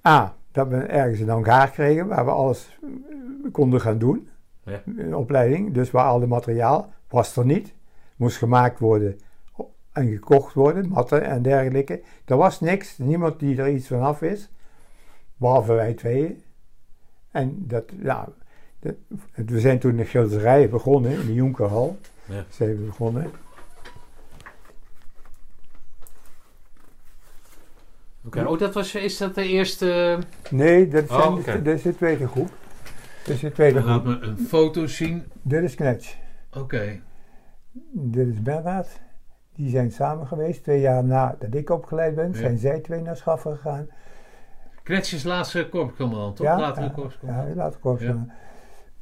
A, dat we ergens een hangaar kregen waar we alles eh, konden gaan doen. Ja. Een opleiding. Dus waar al het materiaal was er niet. Moest gemaakt worden en gekocht worden. Matten en dergelijke. Er was niks. Niemand die er iets van af wist. Behalve wij tweeën. En dat, ja, dat- we zijn toen de schilderijen begonnen in de Jonkerhal. Ja. Zijn we begonnen. Oké, oh, dat was, is dat de eerste... Nee, dat, Oh, dat is de tweede groep. Dat is de tweede Laat groep. me een foto zien. Dit is Knetsch. Oké. Is Bernhard. Die zijn samen geweest. Twee jaar nadat ik opgeleid ben, Ja. zijn zij twee naar Schaffen gegaan. Knetsjes laatste korpscommandant, toch? Later ja, korpscommandant. ja, later korps. Ja.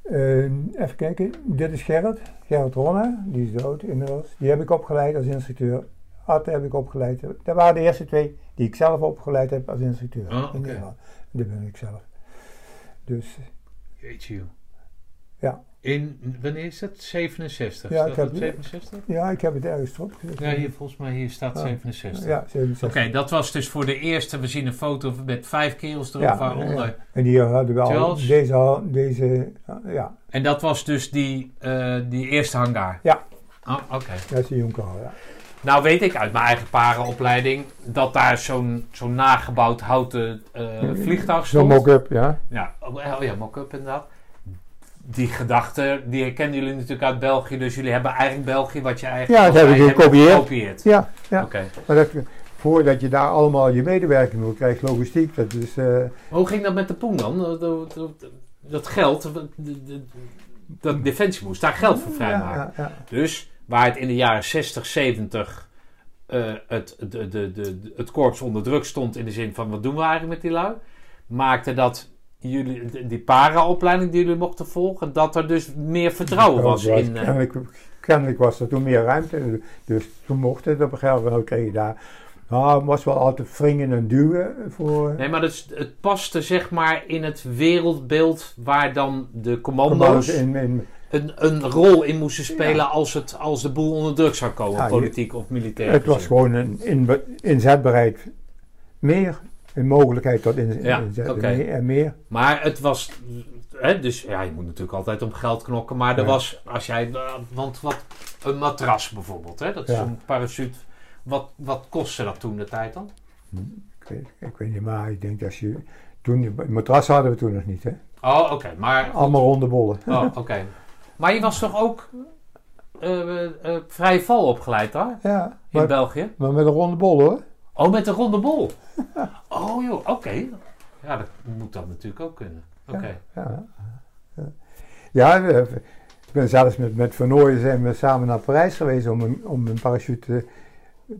Eh, even kijken, dit is Gerrit. Gerrit Ronne, die is dood inmiddels. Die heb ik opgeleid als instructeur. Atte heb ik opgeleid. Dat waren de eerste twee die ik zelf opgeleid heb als instructeur Ah, oké. in Nederland. Dit ben ik zelf. Dus Jeetje. Ja. In, wanneer is dat? 67? Ja, ik heb- dat 67? ja, ik heb het ergens erop. Ja, hier, volgens mij hier staat Ah. 67. Ja, 67. Oké, dat was dus voor de eerste. We zien een foto met vijf kerels erop, Ja, waaronder. ja. En die hadden we al, Charles? deze, al- deze, ja, En dat was dus die, eh, die eerste hangar? Ja. Oh, Oké. dat is de Jonkerhal, ja. Nou weet ik uit mijn eigen parenopleiding dat daar zo'n zo'n nagebouwd houten eh, vliegtuig Zo'n stond. mock-up, ja. Ja, oh oh ja, mock-up inderdaad. Die gedachte, die herkennen jullie natuurlijk uit België. Dus jullie hebben eigenlijk België wat je eigenlijk... Ja, dat hebben we wij gekopieerd. gekopieerd. Ja, ja. Oké. Maar dat, voordat je daar allemaal je medewerking moet krijgen, logistiek, dat is... eh, Hoe ging dat met de poen dan? Dat, dat, dat- dat geld, dat, Defensie moest daar geld voor vrijmaken. ja, ja, Dus waar het in de jaren 60, 70 eh, het, de, de, de, de- het korps onder druk stond in de zin van wat doen we eigenlijk met die lui, maakte dat jullie, die para-opleiding die jullie mochten volgen, dat er dus meer vertrouwen was in... eh, Kennelijk, kennelijk was er toen meer ruimte, dus toen mocht het op een gegeven moment kreeg je daar... Nou, het was wel altijd wringen en duwen voor... Nee, maar is- het paste zeg maar in het wereldbeeld waar dan de commando's in, in, een, een rol in moesten spelen als, het, als de boel onder druk zou komen, Ja, je- politiek of militair. Het was gewoon een in, inzetbaarheid meer, een mogelijkheid tot in, Ja, en meer. Maar het was. Hè, dus ja, je moet natuurlijk altijd om geld knokken. Maar er Ja. was, als jij. eh, Want wat. Een matras bijvoorbeeld, hè, dat is Ja. een parachute. Wat, wat kostte dat toen de tijd dan? Ik weet, ik weet niet, maar ik denk dat je... Toen, een matras hadden we toen nog niet, hè. Oh, oké. maar. Allemaal ronde bollen. Oh, oké. Maar je was toch ook. eh eh, vrije val opgeleid daar? Ja, In maar, België? maar met een ronde bol, hoor. Oh, met de ronde bol. Oh joh, oké. Ja, dat moet dat natuurlijk ook kunnen. Oké. Ja, ja. ja we- we- ik ben zelfs met, met Van zijn we samen naar Parijs geweest om een, om een parachute te,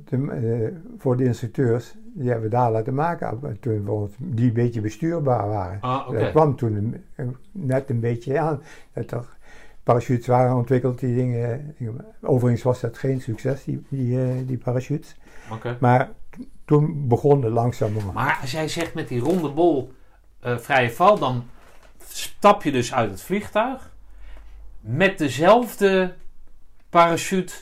te, eh, voor de instructeurs. Die hebben we daar laten maken, toen we, die een beetje bestuurbaar waren. Ah. Dat kwam toen net een beetje aan. Dat er parachutes waren ontwikkeld, die dingen. Overigens was dat geen succes, die, die, eh, die parachutes. Oké. Maar toen begon het langzamerhand. Maar als jij zegt met die ronde bol eh, vrije val, dan stap je dus uit het vliegtuig met dezelfde parachute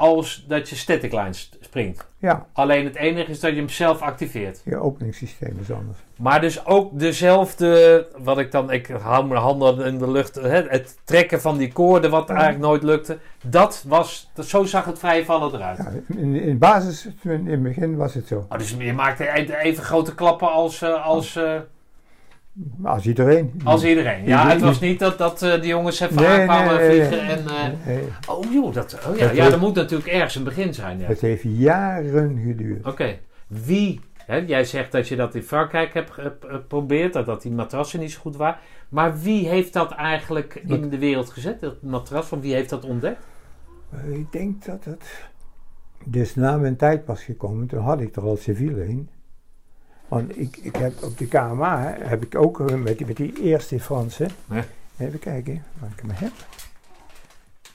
als dat je static line st- springt. Ja, Alleen het enige is dat je hem zelf activeert. je openingssysteem is anders. Maar dus ook dezelfde, wat ik dan, ik hou mijn handen in de lucht, hè, het trekken van die koorden wat eigenlijk nooit lukte. Dat was, dat, zo zag het vrije vallen eruit. Ja, in, in basis, in het begin was het zo. Oh, dus je maakte e- even grote klappen als, eh, als, eh, Als iedereen. als iedereen. Ja, het was niet dat, dat eh, die jongens even aankwamen vliegen en... eh, nee. oh joh, dat, oh, ja, Dat ja, moet natuurlijk ergens een begin zijn. Ja. Het heeft jaren geduurd. Oké, wie... Hè, jij zegt dat je dat in Frankrijk hebt ge- geprobeerd, dat, dat die matrassen niet zo goed waren. Maar wie heeft dat eigenlijk in de wereld gezet, dat matras? Van wie heeft dat ontdekt? Eh, Ik denk dat het dus na mijn tijd was gekomen. Toen had ik er al civiel in. Want ik, ik heb op de KMA heb ik ook eh, met die, met die eerste Franse. Even kijken waar ik hem heb.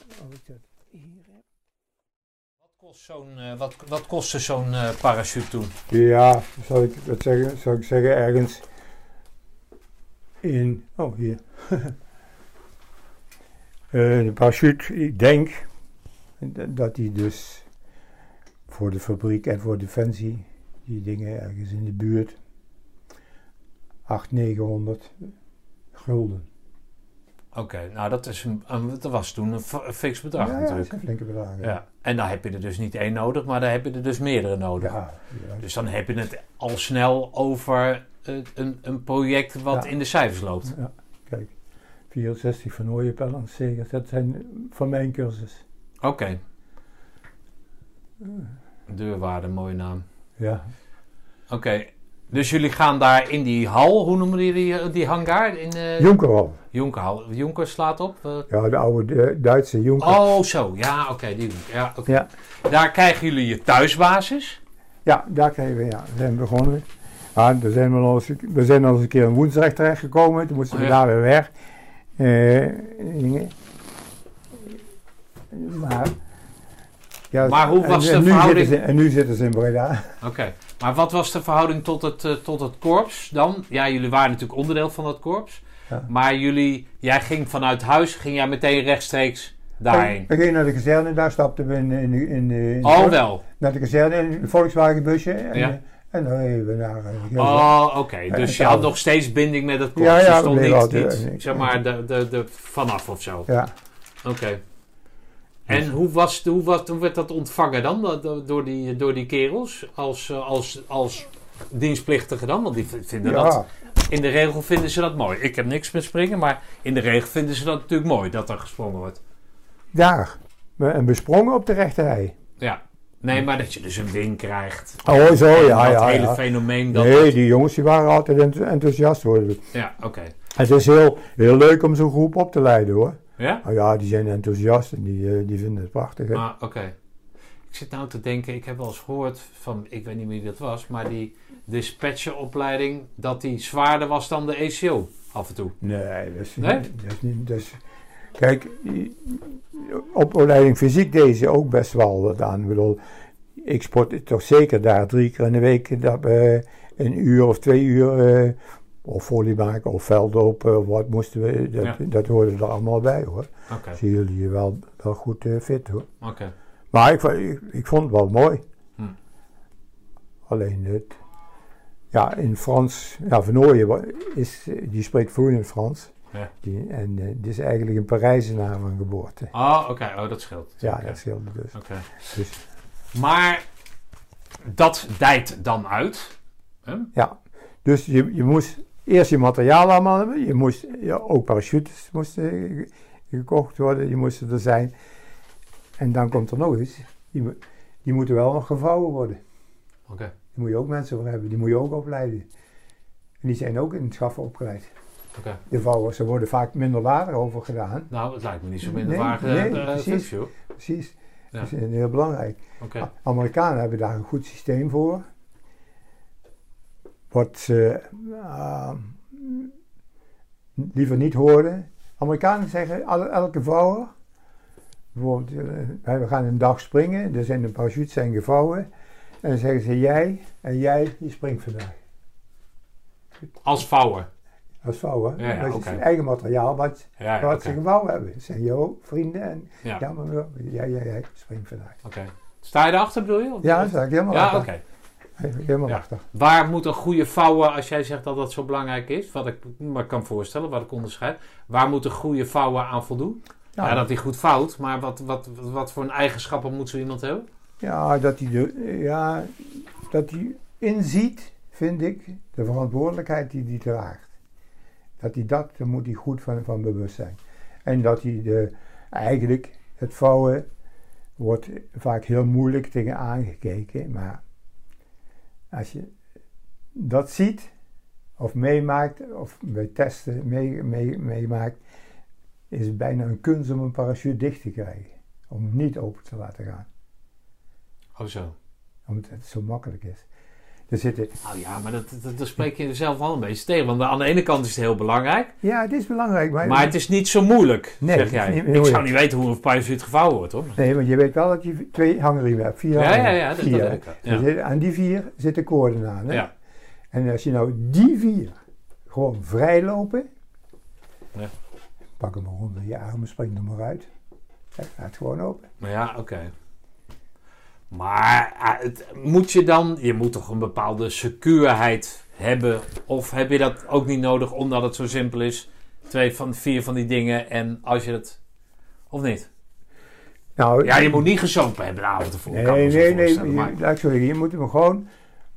Of ik dat hier heb. kost zo'n, eh, wat, wat kostte zo'n eh, parachute toen? Ja, zal ik dat zeggen? Zal ik zeggen ergens in. Oh, hier. De parachute, ik denk dat die dus voor de fabriek en voor defensie, die dingen ergens in de buurt, 800, 900 gulden. Oké, nou dat, is een, dat was toen een, fix bedrag ja, ja, dat natuurlijk. zijn flinke bedragen. Ja. En dan heb je er dus niet één nodig, maar dan heb je er dus meerdere nodig. ja, ja. Dus dan heb je het al snel over eh, een, een project wat in de cijfers loopt. Ja, kijk, 64 van Ooienpellen, zeker. Dat zijn van mijn cursus. Oké. Deurwaarde, mooie naam. Ja, Oké. Dus jullie gaan daar in die hal, hoe noemen jullie die, die hangar? In uh, Jonkerhal. Jonkerhal. Jonker slaat op. eh. Ja, de oude eh, Duitse Jonker. oh, zo. Ja, oké. die. Ja. Ja. Daar krijgen jullie je thuisbasis. Ja, daar krijgen we, ja, we zijn begonnen. Maar er zijn we, al eens, we zijn al eens een keer in Woensdrecht terechtgekomen. Toen moesten we Oh, ja. daar weer weg. Eh, maar, ja, Maar hoe en- was en de nu verhouding? Zitten ze, en nu zitten ze in Breda. Oké. Maar wat was de verhouding tot het, eh, tot het korps dan? Ja, jullie waren natuurlijk onderdeel van dat korps. Ja. Maar jullie, jij ging vanuit huis, ging jij meteen rechtstreeks daarheen? We gingen naar de kazerne, daar stapten we in, in, in, in, Oh, wel. naar de kazerne in een Volkswagenbusje. En, Ja. en dan reden we naar... eh, Oh, oké. Dus En je had nog steeds binding met het korps. Ja, ja, stond bleven niet, altijd, niet eh, zeg maar, de, de, de, vanaf of zo. Ja. Oké. En hoe, was, hoe, was, hoe werd dat ontvangen dan do- do- door die, door die kerels? Als, eh, als, als dienstplichtige dan? Want die vinden ja. dat... In de regel vinden ze dat mooi. Ik heb niks met springen, maar in de regel vinden ze dat natuurlijk mooi dat er gesprongen wordt. Daar. We- En we sprongen op de rechterrij. Ja. Nee, maar dat je dus een win krijgt. Oh, zo, ja, dat ja. hele ja. fenomeen dat... Nee, die jongens die waren altijd enth- enthousiast hoor. Ja, oké. Het is heel, heel leuk om zo'n groep op te leiden hoor. Ja? Nou ja, die zijn enthousiast en die, eh, die vinden het prachtig. hè. Ah, oké. Ik zit nou te denken, ik heb wel eens gehoord van, ik weet niet meer wie dat was, maar die dispatcheropleiding, dat die zwaarder was dan de ECO af en toe. Nee, dat is, Nee? dat is niet. Dat is, kijk, opleiding fysiek deze ook best wel wat aan. Ik bedoel, ik sport toch zeker daar drie keer in de week dat we een uur of twee uur. eh, of maken of veldlopen of wat moesten we. Dat, Ja. dat hoorde er allemaal bij hoor. Zie jullie wel, wel goed eh, fit hoor. Maar ik, ik, ik vond het wel mooi. Hm. Alleen het. Ja, in Frans. Ja, Van Ooyen is, die spreekt vloeiend Frans. Ja. Die, en eh, die is eigenlijk een Parijzenaar van geboorte. Oh, oké. Oh, dat scheelt. Ja, dat scheelde dus. Dus. Maar dat dijt dan uit. Ja, dus je, je moest eerst je materiaal allemaal hebben. Je moest, ja, ook parachutes moesten ge- gekocht worden. Die moesten er zijn. En dan komt er nog eens. Die, die moeten wel nog gevouwen worden. Oké. Daar moet je ook mensen voor hebben. Die moet je ook opleiden. En die zijn ook in het schaffen opgeleid. Oké. De vouwers, er worden vaak minder later over gedaan. Nou, het lijkt me niet zo minder Nee, nee, eh, precies. joh. Precies. Ja. Dat is heel belangrijk. Oké. Amerikanen hebben daar een goed systeem voor. Wat ze eh, liever niet hoorden. Amerikanen zeggen elke vouwer. Bijvoorbeeld, eh, wij- we gaan een dag springen. Er zijn een parachutes zijn gevouwen. En dan zeggen ze jij en jij die springt vandaag. Als vouwer. Als vouwer. Ja, ja, dat is het eigen materiaal wat, Ja, wat ze gevouwen hebben. Dat zijn jouw vrienden en Ja, ja, maar jij, jij, jij springt vandaag. oké. Sta je erachter, bedoel je? Ja, dat sta ik helemaal Ja, oké. Helemaal Ja. Waar moet een goede vouwer, als jij zegt dat dat zo belangrijk is, wat ik me kan voorstellen, wat ik onderscheid, waar moet een goede vouwer aan voldoen? Ja, dat hij goed vouwt, maar wat, wat, wat voor een eigenschappen moet zo iemand hebben? Ja, dat hij, de, ja, dat hij inziet, vind ik, de verantwoordelijkheid die hij draagt. Dat hij dat, daar moet hij goed van, van bewust zijn. En dat hij de, eigenlijk, het vouwen wordt vaak heel moeilijk tegen aangekeken. Maar als je dat ziet, of meemaakt, of bij testen mee, mee, meemaakt, is het bijna een kunst om een parachute dicht te krijgen. Om hem niet open te laten gaan Oh zo. omdat het zo makkelijk is. Er zitten, Nou ja, maar dat, dat, dat spreek je zelf wel een beetje tegen. Want aan de ene kant is het heel belangrijk. ja, het is belangrijk, maar, Maar het is niet zo moeilijk, Nee, zeg het jij. Ik zou niet weten hoe een parachute gevouwen wordt, hoor. Nee, want je weet wel dat je twee hangriemen hebt. Vier Ja, ja, ja, dat, Vier, dat Ja. aan die vier zitten koorden aan. Hè? Ja. En als je nou die vier gewoon vrij lopen, Ja. pak hem onder je armen, spring er maar uit. Hij gaat gewoon open. Maar ja, oké. Maar ah, het, moet je dan... Je moet toch een bepaalde secuurheid hebben? Of heb je dat ook niet nodig omdat het zo simpel is? Twee van vier van die dingen en als je het... Of niet? Nou, Ja, je moet niet gezopen hebben de avond ervoor. Nee, nee, nee. voorstellen, je- laat zeggen, je moet hem gewoon,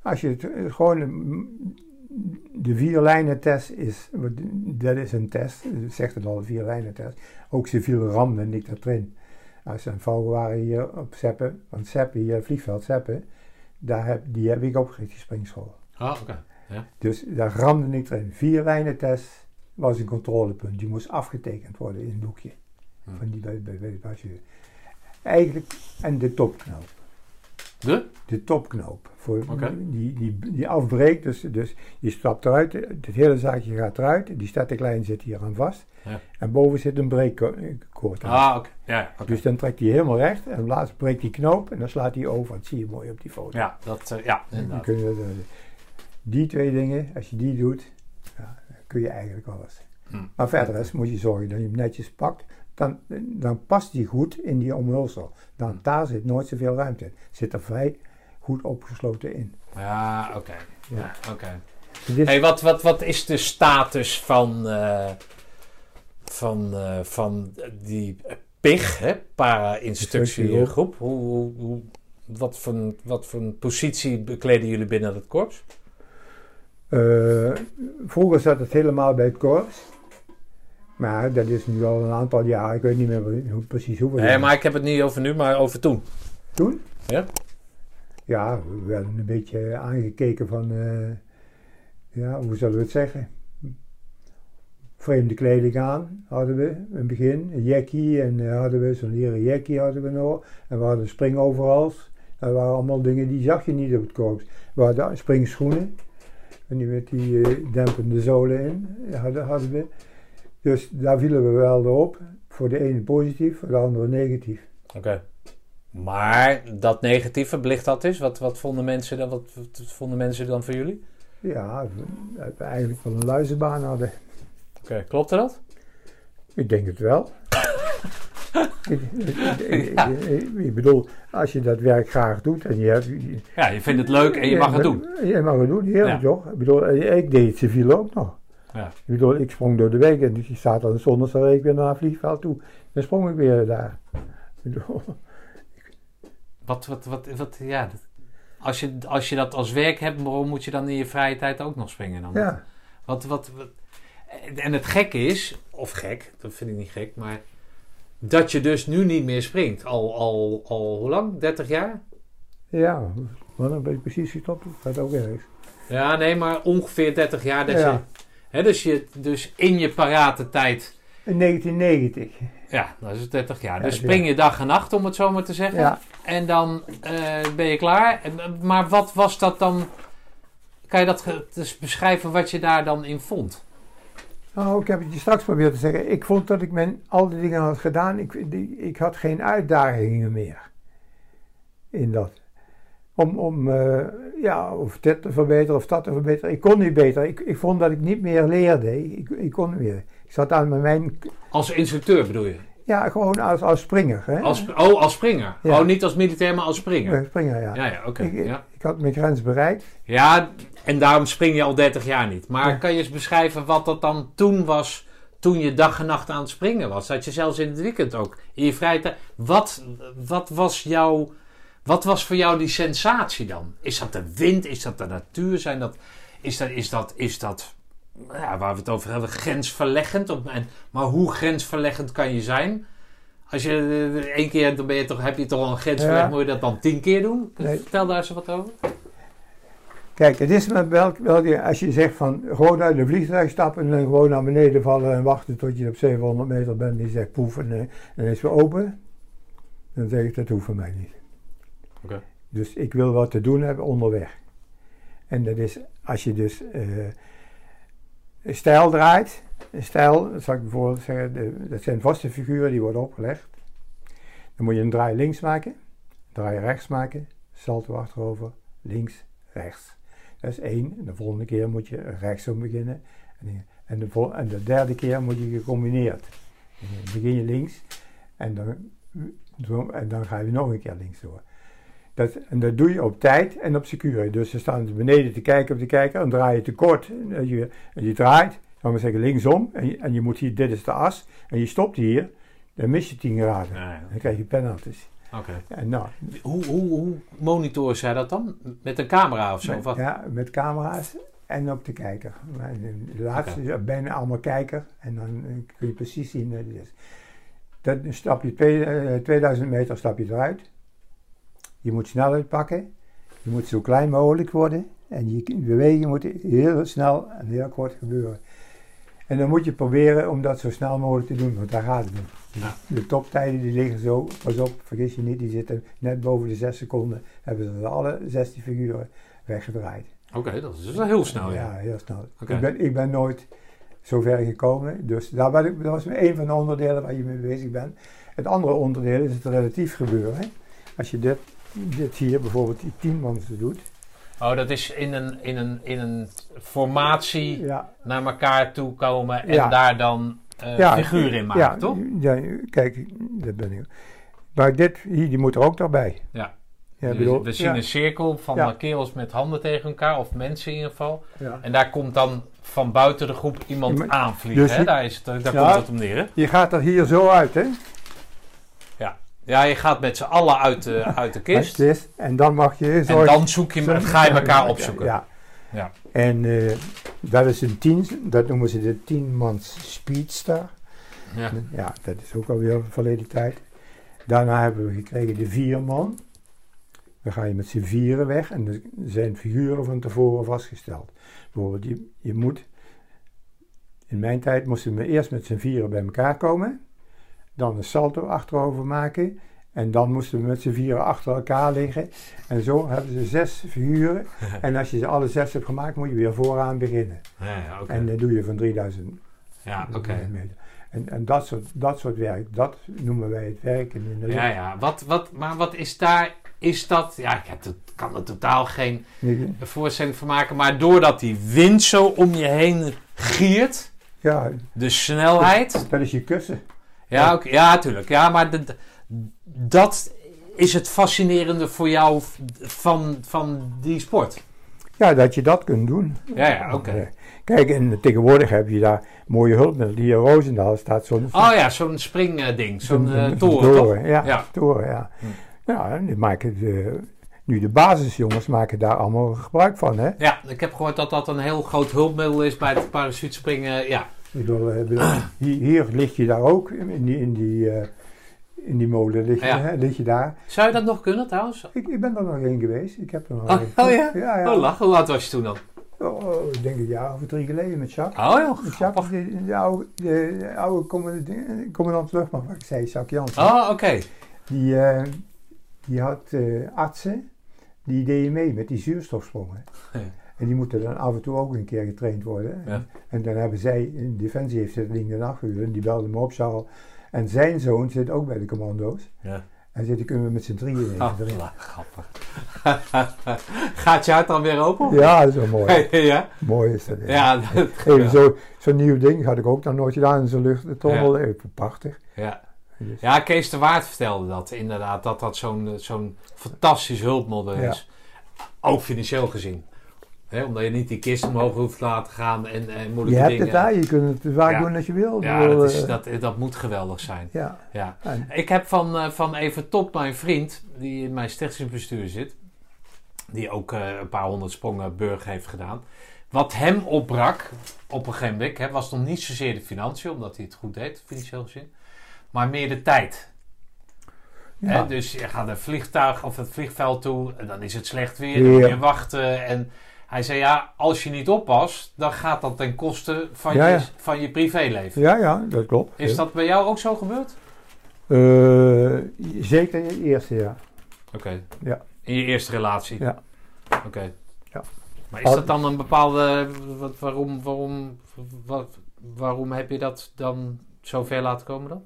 als je het eh, gewoon, de vier lijnen test is, dat is een test, dat zegt het al, een vier lijnen test. Ook civiele rammen niet dat erin. Als ze een vouwen waren hier op Zeppen, want Zeppen, hier vliegveld Zeppen, daar heb, die heb ik opgericht, die springschool. Ah, oké. Dus daar ramde ik erin. Vier lijnen test was een controlepunt. Die moest afgetekend worden in een boekje. Hm. Van die bij, bij, bij de. Eigenlijk, en de topknoop. De? De topknoop. Voor, die, die, die afbreekt, dus, dus je stapt eruit, het hele zaakje gaat eruit. Die static lijn zit hier aan vast. Ja. En boven zit een breekkoord aan. Ah, oké. Ja. Dus dan trekt hij helemaal recht en laatst breekt die knoop en dan slaat hij over. Dat zie je mooi op die foto. Ja, dat, eh, ja, Dan inderdaad. kun je, dat, eh, die twee dingen, als je die doet, ja, dan kun je eigenlijk alles. Hm. Maar verder is, moet je zorgen dat je hem netjes pakt. Dan, dan past die goed in die omhulsel. Dan, daar zit nooit zoveel ruimte in. Zit er vrij goed opgesloten in. Ja, oké. Ja. Ja, oké. Hey, wat, wat, wat is de status van, eh, van, eh, van die PIG, para-instructiegroep? Hoe, hoe, hoe, wat, voor, wat voor een positie bekleden jullie binnen het korps? eh, vroeger zat het helemaal bij het korps. Maar dat is nu al een aantal jaar. Ik weet niet meer hoe, precies hoeveel. Nee, maar ik heb het niet over nu, maar over toen. Toen? Ja? Ja, we werden een beetje aangekeken van, eh, ja, hoe zullen we het zeggen? Vreemde kleding aan hadden we in het begin. Een jackie en eh, hadden we zo'n leren jackie hadden we nog. En we hadden springoverals. Dat waren allemaal dingen die zag je niet op het korps. We hadden springschoenen. En die met die eh, dempende zolen in hadden, hadden we. Dus daar vielen we wel op. Voor de ene positief, voor de andere negatief. Oké. Maar dat negatieve, belicht dat is. Wat, wat, vonden mensen dan, wat, wat vonden mensen dan voor jullie? Ja, dat we eigenlijk wel een luizenbaan hadden. Oké, klopte dat? Ik denk het wel. ik, ik, ik- ik- ik bedoel, als je dat werk graag doet en je hebt... Ja, je vindt het leuk en je mag het doen. Je mag het doen, heerlijk Ja. toch? Ik bedoel, ik deed het civiel ook nog. Ja. Ik bedoel, ik sprong door de week en dus je staat dan zondag week weer naar het vliegveld toe. Dan sprong ik weer daar. Ik bedoel, Wat, wat, wat, wat, ja. dat- Als je, als je dat als werk hebt, waarom moet je dan in je vrije tijd ook nog springen dan? ja, Wat, wat, wat, en het gekke is, of gek, dat vind ik niet gek, maar dat je dus nu niet meer springt. Al, al, al hoe lang? 30 jaar? ja, maar dan ben ik precies gestopt. Dat gaat ook ergens. Ja, nee, maar ongeveer 30 jaar. Dat Ja. je, hè, dus, je, dus in je parate tijd, In 1990. ja, dat is het 30 jaar. Ja, Dus spring je dag en nacht, om het zo maar te zeggen. Ja, En dan eh, ben je klaar. Maar wat was dat dan? Kan je dat dus beschrijven wat je daar dan in vond? Nou, ik heb het je straks proberen te zeggen. Ik vond dat ik mijn, al die dingen had gedaan. Ik, die, ik had geen uitdagingen meer. In dat. Om, om eh, ja, of dit te verbeteren of dat te verbeteren. Ik kon niet beter. Ik, ik vond dat ik niet meer leerde. Ik, ik kon niet meer. Ik zat aan mijn... Als instructeur bedoel je? Ja, gewoon als, als springer. Hè? Als, oh, als springer. Ja. Oh, niet als militair, maar als springer. Springer, ja. Ja, ja, oké. Ik, ja. ik had mijn grens bereikt. ja, en daarom spring je al 30 jaar niet. Maar Ja. kan je eens beschrijven wat dat dan toen was, toen je dag en nacht aan het springen was? Dat je zelfs in het weekend ook, in je vrije tijd... Wat, wat was jouw... Wat was voor jou die sensatie dan? Is dat de wind? Is dat de natuur? Zijn dat, is dat, is dat, is dat ja, waar we het over hebben, grensverleggend? Op- En, maar hoe grensverleggend kan je zijn? Als je één keer, dan ben je toch, heb je toch al een grens Ja. verlegd, moet je dat dan tien keer doen? Nee. Vertel daar eens wat over. Kijk, het is met welk, welke, als je zegt van gewoon uit de vliegtuig stappen en gewoon naar beneden vallen en wachten tot je op 700 meter bent en je zegt poef en, eh, en dan is het weer open. Dan zeg ik dat hoeft voor mij niet. Oké. Dus ik wil wat te doen hebben onderweg. En dat is als je dus eh, stijl draait. Een stijl, dat ik bijvoorbeeld zeggen, dat zijn vaste figuren die worden opgelegd. Dan moet je een draai links maken, draai rechts maken, salto achterover, links, rechts. Dat is één. De volgende keer moet je rechtsom beginnen. En, de, en de derde keer moet je gecombineerd. Dan begin je links en dan, en dan ga je nog een keer links door. Dat, en dat doe je op tijd en op secuur. Dus ze staan beneden te kijken op de kijker en draai je te kort. En je, en je draait, dan we zeggen linksom. En je, en je moet hier, dit is de as. En je stopt hier, dan mis je 10 graden. Ja, ja. Dan krijg je penalties. Oké. En nou, Hoe, hoe, hoe monitoren zij dat dan? Met een camera of zo? met, Of wat? ja, met camera's en op de kijker. De laatste is bijna allemaal kijker. En dan eh, kun je precies zien wat het is. Dat, dan stap je twee, eh, 2000 meter stap je eruit. Je moet snelheid pakken. Je moet zo klein mogelijk worden. En je beweging moet heel snel en heel kort gebeuren. En dan moet je proberen om dat zo snel mogelijk te doen, want daar gaat het om. Ja. De toptijden die liggen zo, pas op, vergis je niet, die zitten net boven de 6 seconden. Hebben ze alle 16 figuren weggedraaid. Oké, dat is dus heel snel. Ja. Ja, heel snel. Ik, ben, ik ben nooit zo ver gekomen. Dus daar ben ik, dat was een van de onderdelen waar je mee bezig bent. Het andere onderdeel is het relatief gebeuren. Als je dit, dit hier bijvoorbeeld die tienmansen doet. Oh, dat is in een, in een, in een formatie Ja, naar elkaar toe komen en Ja. daar dan Ja, figuren in maken, toch? Ja, kijk, dat ben ik. Maar dit hier, die moet er ook daarbij. Ja. Ja, Dus bedoel, we zien een cirkel van kerels met handen tegen elkaar, of mensen in ieder geval. ja. En daar komt dan van buiten de groep iemand aanvliegen. dus hè? Daar, is het, daar komt het om neer. Hè? Je gaat er hier zo uit, hè? Ja, je gaat met z'n allen uit de, uit de kist. En dan mag je En zorgen- dan zoek je, ga je elkaar opzoeken. Ja. Ja. En eh, dat is een tien, dat noemen ze de tienmans speedstar. Ja. Ja, dat is ook alweer verleden tijd. Daarna hebben we gekregen de vier man. Dan ga je met z'n vieren weg en er zijn figuren van tevoren vastgesteld. Bijvoorbeeld, je, je moet. In mijn tijd moesten we eerst met z'n vieren bij elkaar komen. Dan een salto achterover maken. En dan moesten we met z'n vieren achter elkaar liggen. En zo hebben ze zes figuren. En als je ze alle zes hebt gemaakt, moet je weer vooraan beginnen. Ja. En dat doe je van 3000 Ja, oké. meter. En, en dat, soort, dat soort werk, dat noemen wij het werken in de lucht. Ja, ja. Wat, wat, maar wat is daar... Is dat... Ja, ik heb, het- kan er totaal geen voorstelling van maken. Maar doordat die wind zo om je heen giert... Ja, De snelheid... dat is je kussen. Ja, oké, ja, tuurlijk. Ja, maar dat is het fascinerende voor jou van, van die sport. Ja, dat je dat kunt doen. Ja, ja, oké. Kijk, en tegenwoordig heb je daar mooie hulpmiddelen. Hier in Roosendaal staat zo'n Oh ja, zo'n springding, zo'n eh, toren? Ja, Ja. toren, ja. Hm. Ja, en die maken de, nu de basisjongens maken daar allemaal gebruik van, hè. Ja, ik heb gehoord dat dat een heel groot hulpmiddel is bij het parachutespringen. Ja, Ik eh, bedoel, hier, hier lig je daar ook, in die, in die, eh, in die molen lig je, Ja. hè, lig je daar. zou je dat nog kunnen trouwens? Ik, ik ben er nog één geweest. Ik heb er nog Oh, één. oh ja? Ja, ja. Oh, lach. Hoe oud was je toen dan? Oh, ik denk een jaar of drie geleden met Jacques. Oh joh, Met Jacques, de, de oude, de, de oude commandant, commandant luchtmacht, wat ik zei, Jacques Jansen. Oh, oké. Die, eh, die had eh, artsen, die deden mee met die zuurstofsprongen. Ja. En die moeten dan af en toe ook een keer getraind worden. Ja. En, dan hebben zij, in Defensie heeft dat ding dan afgehuurd. En die belde me op, Charles. En zijn zoon zit ook bij de commando's. Ja. En zitten kunnen we met z'n drieën even Oh, grappig. Gaat je hart dan weer open? Ja, dat is wel mooi. ja? mooi is dat. Ja, dat- Even zo- Zo'n nieuw ding had ik ook nog nooit gedaan in zo'n luchttunnel. Even prachtig. ja. Dus- Ja, Kees de Waard vertelde dat inderdaad, dat dat zo'n zo'n fantastisch hulpmiddel Ja. is. Ook financieel gezien. Omdat je niet die kist omhoog hoeft te laten gaan en, en Je moeilijke hebt dingen. het daar, je kunt het vaak Ja. doen als je wil. Ja, bedoel, dat, is, eh, dat, dat moet geweldig zijn. ja. Ja. Ik heb van, eh, van Even Top, mijn vriend, die in mijn stichtingsbestuur zit, die ook eh, een paar honderd sprongen burg heeft gedaan. Wat hem opbrak op een gegeven moment, was nog niet zozeer de financiën, omdat hij het goed deed, financieel gezien, maar meer de tijd. Ja. Dus je gaat een vliegtuig of het vliegveld toe, en dan is het slecht weer, dan moet je wachten. En hij zei, ja, als je niet oppast, dan gaat dat ten koste van, Ja, je, van je privéleven. ja, ja, dat klopt. Is dat bij jou ook zo gebeurd? Eh, zeker in het eerste jaar. Oké. Ja. In je eerste relatie? Ja. Oké. Ja. Maar is dat dan een bepaalde... Wat, waarom, waarom, wat, waarom heb je dat dan zo ver laten komen dan?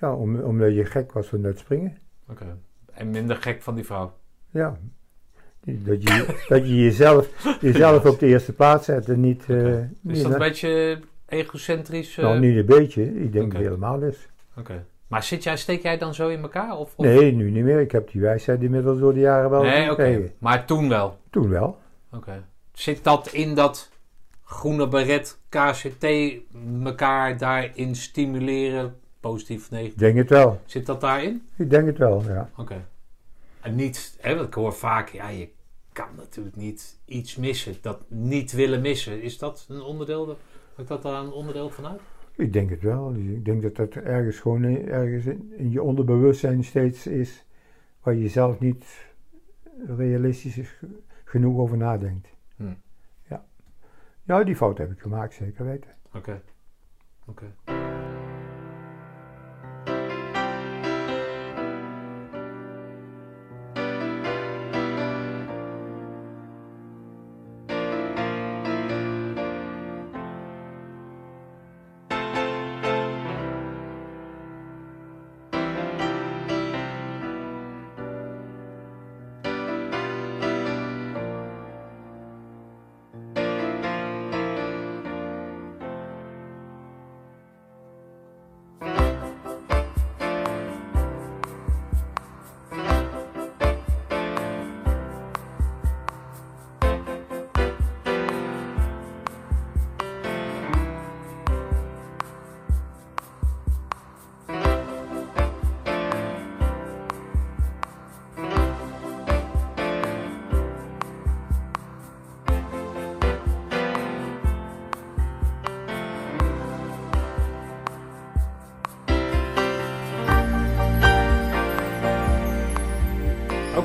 Ja, om, omdat je gek was van het springen. Oké. En minder gek van die vrouw. Ja. Dat je, dat je jezelf, jezelf op de eerste plaats zet en niet... eh, niet Is dat een beetje egocentrisch? eh? Nou, niet een beetje. Ik denk het helemaal is. Oké. Maar zit jij, steek jij dan zo in elkaar? Of, of- Nee, nu niet meer. Ik heb die wijsheid inmiddels door de jaren wel Nee, oké. gekregen. Maar toen wel. Toen wel. Oké. Zit dat in dat groene beret KCT elkaar daarin stimuleren, positief of negatief? Ik denk het wel. Zit dat daarin? Ik denk het wel, ja. Oké. En niet, hè, want ik hoor vaak, ja, je kan natuurlijk niet iets missen. Dat niet willen missen, is dat een onderdeel? Maakt dat daar een onderdeel van uit? Ik denk het wel. Ik denk dat dat ergens gewoon in- ergens in, in je onderbewustzijn steeds is waar je zelf niet realistisch is ge- genoeg over nadenkt. Hm. Ja. Ja, die fout heb ik gemaakt, zeker weten. Oké. Oké.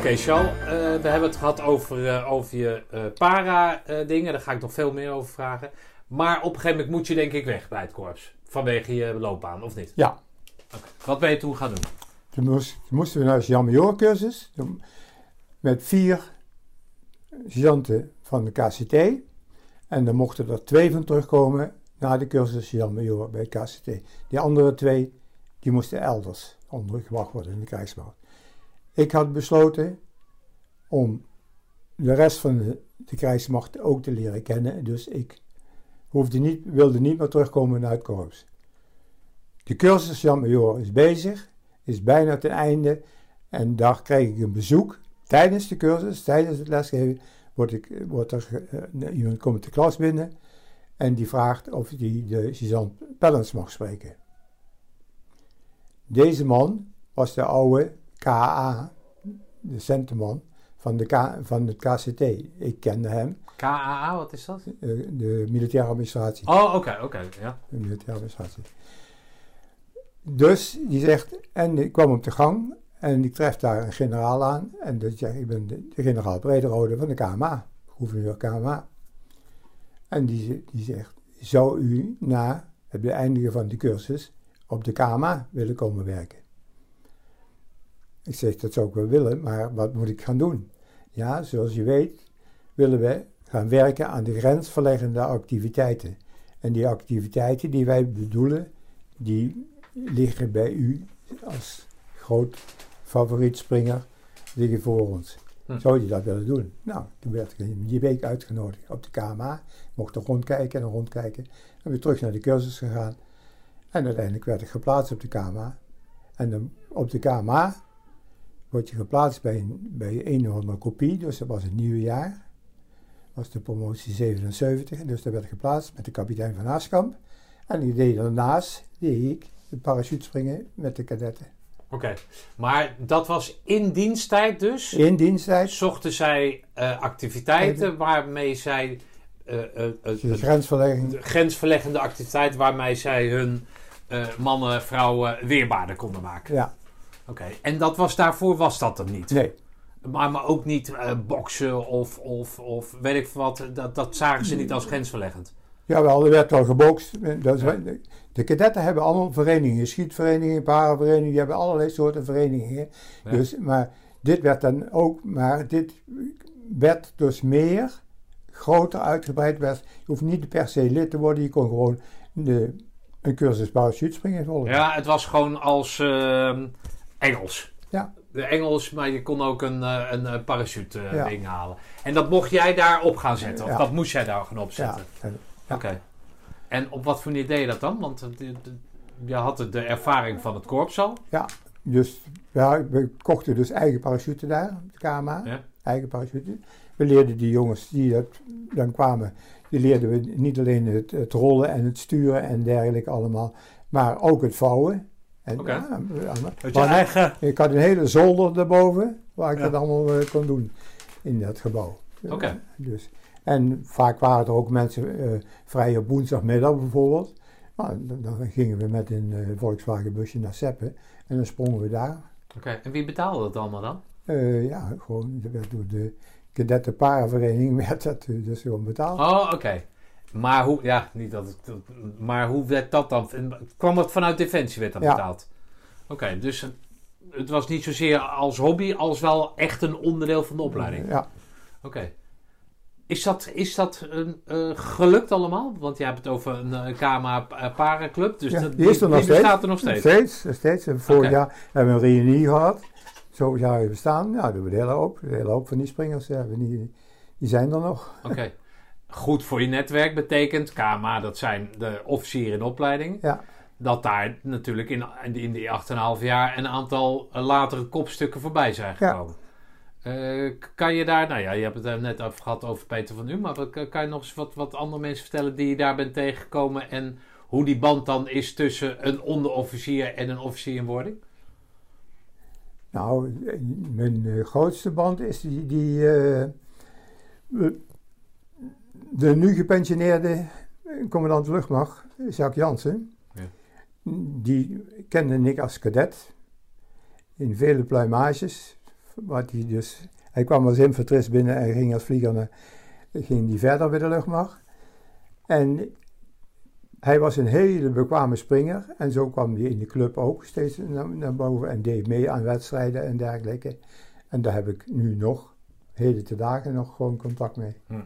Oké, Charles, eh, we hebben het gehad over, eh, over je eh, para-dingen. Daar ga ik nog veel meer over vragen. Maar op een gegeven moment moet je denk ik weg bij het korps. Vanwege je loopbaan, of niet? Ja. Wat ben je toen gaan doen? Toen, moest, toen moesten we naar de Jan cursus met vier sergeanten van de KCT. En dan mochten er twee van terugkomen naar de cursus Jan bij het KCT. Die andere twee, die moesten elders ondergebracht worden in de krijgsmacht. Ik had besloten om de rest van de, de krijgsmacht ook te leren kennen. Dus ik hoefde niet, wilde niet meer terugkomen naar het korps. De cursus Jan Major is bezig is bijna ten einde. En daar krijg ik een bezoek tijdens de cursus, tijdens het lesgeven. Wordt ik, wordt er, eh, iemand komt de klas binnen en die vraagt of hij de sergeant Pellens mag spreken. Deze man was de oude KA, de centenman van, de K, van het KCT. Ik kende hem, KAA, wat is dat? eh, de militaire administratie. Oh, oké, oké. ja. De militaire administratie. Dus die zegt, en ik kwam op de gang en ik tref daar een generaal aan. En dat zegt, ik ben de, de generaal Brederode van de KMA, gouverneur KMA. En die, die zegt, zou u na het beëindigen van de cursus op de KMA willen komen werken? Ik zeg, dat zou ik wel willen, maar wat moet ik gaan doen? Ja, zoals je weet willen we gaan werken aan de grensverleggende activiteiten. En die activiteiten die wij bedoelen, die liggen bij u als groot favoriet springer, liggen voor ons. Hm. Zou je dat willen doen? Nou, toen werd ik die week uitgenodigd op de KMA. Mocht er rondkijken en rondkijken. En weer terug naar de cursus gegaan. En uiteindelijk werd ik geplaatst op de KMA. En dan op de KMA word je geplaatst bij een, bij een of andere kopie. Dus dat was het nieuwe jaar was de promotie 77. Dus daar werd geplaatst met de kapitein van Haaskamp. En ik deed daarnaast deed ik de parachutespringen met de kadetten. Oké. Maar dat was in diensttijd dus? In diensttijd, Zochten zij eh, activiteiten waarmee zij... eh, eh, de grensverlegging. de grensverleggende activiteit waarmee zij hun mannen, vrouwen weerbaarder konden maken. Ja, Oké. En dat was daarvoor was dat er niet? nee. Maar, maar ook niet eh, boksen of, of, of weet ik wat. Dat, dat zagen ze niet als grensverleggend. Jawel, er werd al gebokst. Dat is, Ja. de, de kadetten hebben allemaal verenigingen. Schietverenigingen, paraverenigingen. Die hebben allerlei soorten verenigingen. Ja. Dus, maar dit werd dan ook... Maar dit werd dus meer groter uitgebreid werd. Je hoeft niet per se lid te worden, je kon gewoon de, een cursus parachutespringen volgen. Ja, het was gewoon als ehm, Engels. Ja. De Engels, maar je kon ook een, eh, een, eh, parachute eh, Ja. ding halen. En dat mocht jij daar op gaan zetten? Of Ja. dat moest jij daar gaan Ja, opzetten? en- Oké. En op wat voor manier deed je dat dan? Want eh, je had de- de ervaring van het korps al. Dus ja, we kochten dus eigen parachute daar op de KMA. Ja. Eigen parachute. We leerden die jongens die dat dan kwamen, die leerden we niet alleen het, het rollen en het sturen en dergelijke allemaal, maar ook het vouwen. En, ja, eigen... Ik had een hele zolder daarboven waar ik Ja. dat allemaal eh, kon doen in dat gebouw. Oké. Dus, en vaak waren er ook mensen eh, vrij op woensdagmiddag bijvoorbeeld. Nou, dan, dan gingen we met een eh, Volkswagen busje naar Seppen en dan sprongen we daar. Oké, en wie betaalde dat allemaal dan? Eh, ja, gewoon dat werd door de kadettenparenvereniging werd dat dus gewoon betaald. Oh, oké. Maar hoe... Ja, niet dat het... Maar hoe werd dat dan... Kwam dat vanuit Defensie werd dat Ja. betaald? Oké, dus het, het was niet zozeer als hobby... als wel echt een onderdeel van de opleiding? Ja, Oké. Is dat, is dat een, eh, gelukt allemaal? Want je hebt het over een uh, KMA eh, parenclub. Dus Ja, dat, die is er nog steeds. bestaat er nog steeds. steeds. steeds. Vorig jaar hebben we een reunie gehad. Zo zou je bestaan. Ja, doen we de hele hoop. De hele hoop van die springers, ja, die, die zijn er nog. Oké. Goed voor je netwerk betekent, KMA, dat zijn de officieren in opleiding. Ja. Dat daar natuurlijk in, in die 8,5 jaar een aantal eh, latere kopstukken voorbij zijn Ja. gekomen. Eh, kan je daar, nou ja, je hebt het net over gehad over Peter van U, maar kan je nog eens wat, wat andere mensen vertellen die je daar bent tegengekomen en hoe die band dan is tussen een onderofficier en een officier in wording? Nou, eh, mijn grootste band is die, die we- de nu gepensioneerde commandant luchtmacht, Jacques Jansen. Ja. Die kende ik als cadet in vele pluimages. Wat hij, dus, hij kwam als infanterist binnen en ging als vlieger naar, ging die verder bij de luchtmacht. En hij was een hele bekwame springer en zo kwam hij in de club ook steeds naar, naar boven en deed mee aan wedstrijden en dergelijke. En daar heb ik nu nog, heden te dagen, nog gewoon contact mee. Hm.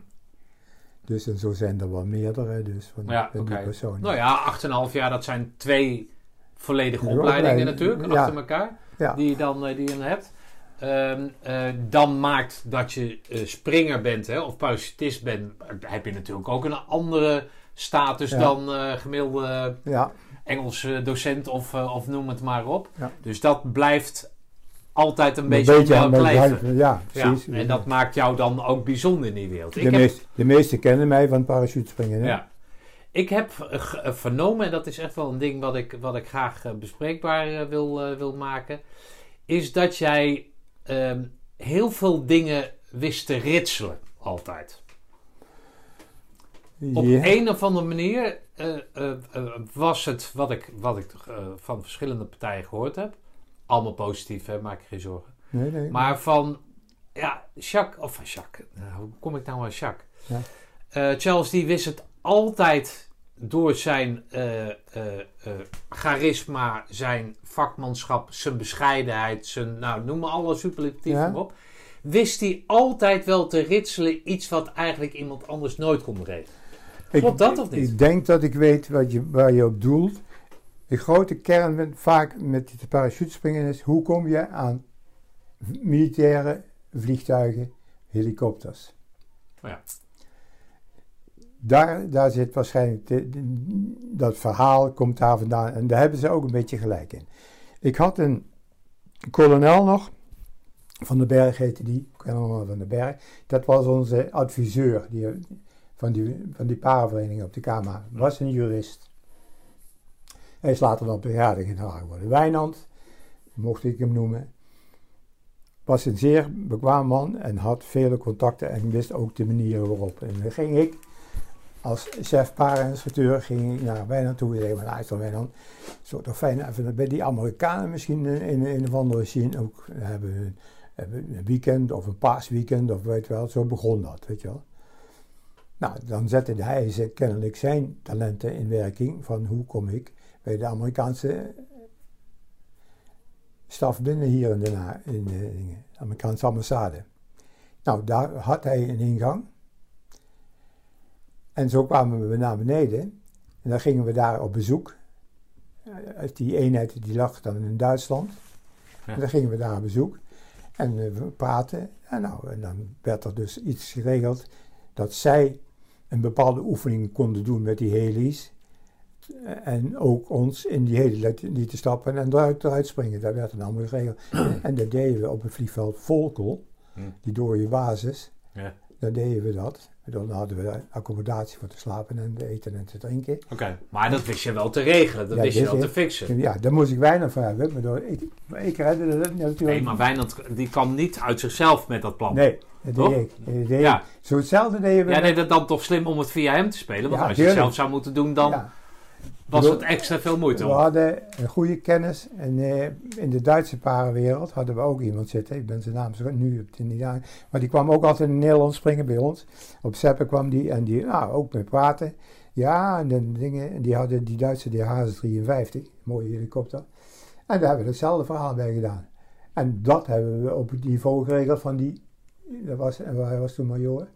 Dus en zo zijn er wel meerdere dus van, Ja, van die personen. Nou ja, 8,5 jaar, dat zijn twee volledige opleidingen opleiding, natuurlijk, ja. achter elkaar. Ja. die je dan, eh, die je dan hebt. Ehm, eh, dan maakt dat je eh, springer bent hè, of parachutist bent, heb je natuurlijk ook een andere status Ja. dan eh gemiddelde Ja, Engelse docent of, of noem het maar op. Dus dat blijft altijd een een beetje, beetje aan Ja, precies. en dat maakt jou dan ook bijzonder in die wereld. de, Ik heb, de meesten kennen mij van parachutespringen. hè? ja. ik heb eh, eh, vernomen, en dat is echt wel een ding wat ik, wat ik graag eh, bespreekbaar wil, wil maken, is dat jij ehm, heel veel dingen wist te ritselen, altijd. Op een of andere manier was het wat ik, wat ik van verschillende partijen gehoord heb. Allemaal positief, hè, maak je geen zorgen. Nee, nee. Maar van, ja, Jacques, of van Jacques, nou, hoe kom ik nou aan Jacques? Ja. Eh, Charles die wist het altijd door zijn eh, charisma, zijn vakmanschap, zijn bescheidenheid, zijn, nou noem maar alle superlatieven Ja. op. Wist hij altijd wel te ritselen iets wat eigenlijk iemand anders nooit kon. Ik- Klopt dat of niet? Ik denk dat ik weet wat je, waar je op doelt. De grote kern vaak met het parachutespringen is... hoe kom je aan militaire vliegtuigen, helikopters? Oh ja. Daar, daar zit waarschijnlijk... de- de- dat verhaal komt daar vandaan. En daar hebben ze ook een beetje gelijk in. Ik had een kolonel nog... Van den Berg heette die, kolonel van den Berg. Dat was onze adviseur die, van die, van die paarvereniging op de KMA. Was een jurist. Hij is later dan brigadegeneraal geworden. Wijnand, mocht ik hem noemen. Was een zeer bekwaam man en had vele contacten en wist ook de manieren waarop. En dan ging ik als chef pareninstructeur ging naar Wijnand toe en zei, maar luister Wijnand, zo toch fijn even bij die Amerikanen misschien in, in een of andere scene ook hebben, een weekend of een paasweekend of weet wel, zo begon dat, weet je wel. Nou, dan zette hij kennelijk zijn talenten in werking van hoe kom ik bij de Amerikaanse staf binnen hier in de, Na- in de, Amerikaanse ambassade. Nou, daar had hij een ingang En zo kwamen we naar beneden. En dan gingen we daar op bezoek. Eh, Die eenheid die lag dan in Duitsland. Ja. En dan gingen we daar op bezoek. En eh, we praten. En, nou, en dan werd er dus iets geregeld dat zij een bepaalde oefening konden doen met die heli's. En ook ons in die heli lieten lieten stappen en eruit, eruit springen. Dat werd dan allemaal geregeld. en dat deden we op het vliegveld Volkel, Hm. die dode basis. Ja. Dan deden we dat. Dan hadden we accommodatie voor te slapen en te eten en te drinken. Oké, maar dat wist je wel te regelen, dat Ja, wist je wel te fixen. Ja, daar moest ik weinig van hebben. Maar door, ik, maar ik redde dat natuurlijk. Nee, maar Wijnand die kwam niet uit zichzelf met dat plan. Nee, dat Toch? deed ik. Dat deed Ja. ik. Zo hetzelfde deden we. Met- deed het dan toch slim om het via hem te spelen? Want Ja, als je het zelf zou moeten doen, dan Ja. Was bedoel- het extra veel moeite. We om. hadden een goede kennis. En eh, in de Duitse parenwereld hadden we ook iemand zitten. Ik ben zijn naam zo nu op niet aan. Maar die kwam ook altijd in Nederland springen bij ons. Op Seppen kwam die en die, nou, ook mee praten. Ja, en de dingen, en die hadden die Duitse DH-53, mooie helikopter. En daar hebben we hetzelfde verhaal bij gedaan. En dat hebben we op het niveau geregeld van die, dat was, en hij was toen major.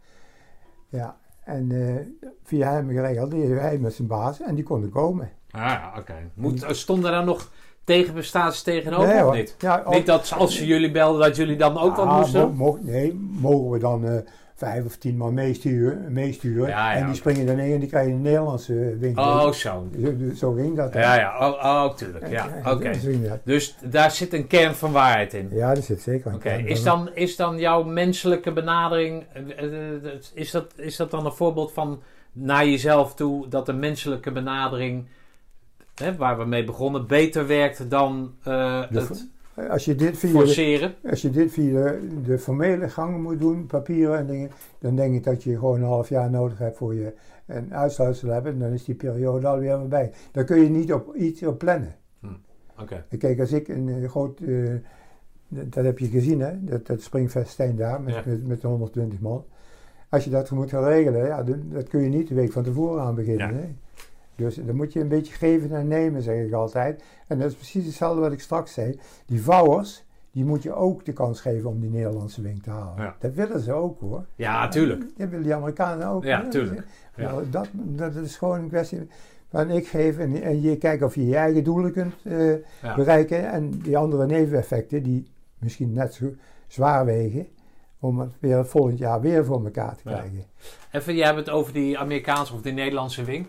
Ja, en eh, via hem geregeld, hij met zijn baas, en die konden komen. Ah, ja, oké. Moet- Stonden daar nog tegenbestaties tegenover Nee, of niet? Ja, ook- Niet dat als ze jullie belden, dat jullie dan ook wat Ah, moesten mo- doen? mo- nee, mogen we dan eh, vijf of tien man meesturen, meesturen. Ja, ja, en die oké. springen dan in en die krijgen een Nederlandse winkel. Oh, zo. Zo, zo ging dat. Ja, ja. Oh, oh tuurlijk. Ja, oké. Dus daar zit een kern van waarheid in. Ja, dat zit zeker aan. Oké, is, dan, is dan jouw menselijke benadering, eh, eh, is dat, is dat dan een voorbeeld van naar jezelf toe, dat de menselijke benadering, hè, waar we mee begonnen, beter werkt dan eh, het Als je dit via, de, als je dit via de, de formele gang moet doen, papieren en dingen, dan denk ik dat je gewoon een half jaar nodig hebt voor je een uitsluitsel hebben. En dan is die periode alweer voorbij. Daar kun je niet op iets op plannen. En Kijk, als ik een eh, groot, eh, dat heb je gezien hè, dat, dat springfestijn daar met, Ja. met, met 120 man. Als je dat moet gaan regelen, ja, dat, dat kun je niet de week van tevoren aan beginnen. Ja. Hè? Dus dan moet je een beetje geven en nemen, zeg ik altijd. En dat is precies hetzelfde wat ik straks zei. Die vouwers, die moet je ook de kans geven om die Nederlandse wing te halen. Ja. Dat willen ze ook hoor. Ja, tuurlijk. Dat willen die Amerikanen ook. Ja, hè. tuurlijk. Ja. Nou, dat, dat is gewoon een kwestie van ik geef en, en je kijkt of je je eigen doelen kunt eh, Ja. bereiken. En die andere neveneffecten die misschien net zo zwaar wegen, om het weer volgend jaar weer voor elkaar te krijgen. Even, jij hebt het over die Amerikaanse of die Nederlandse wing.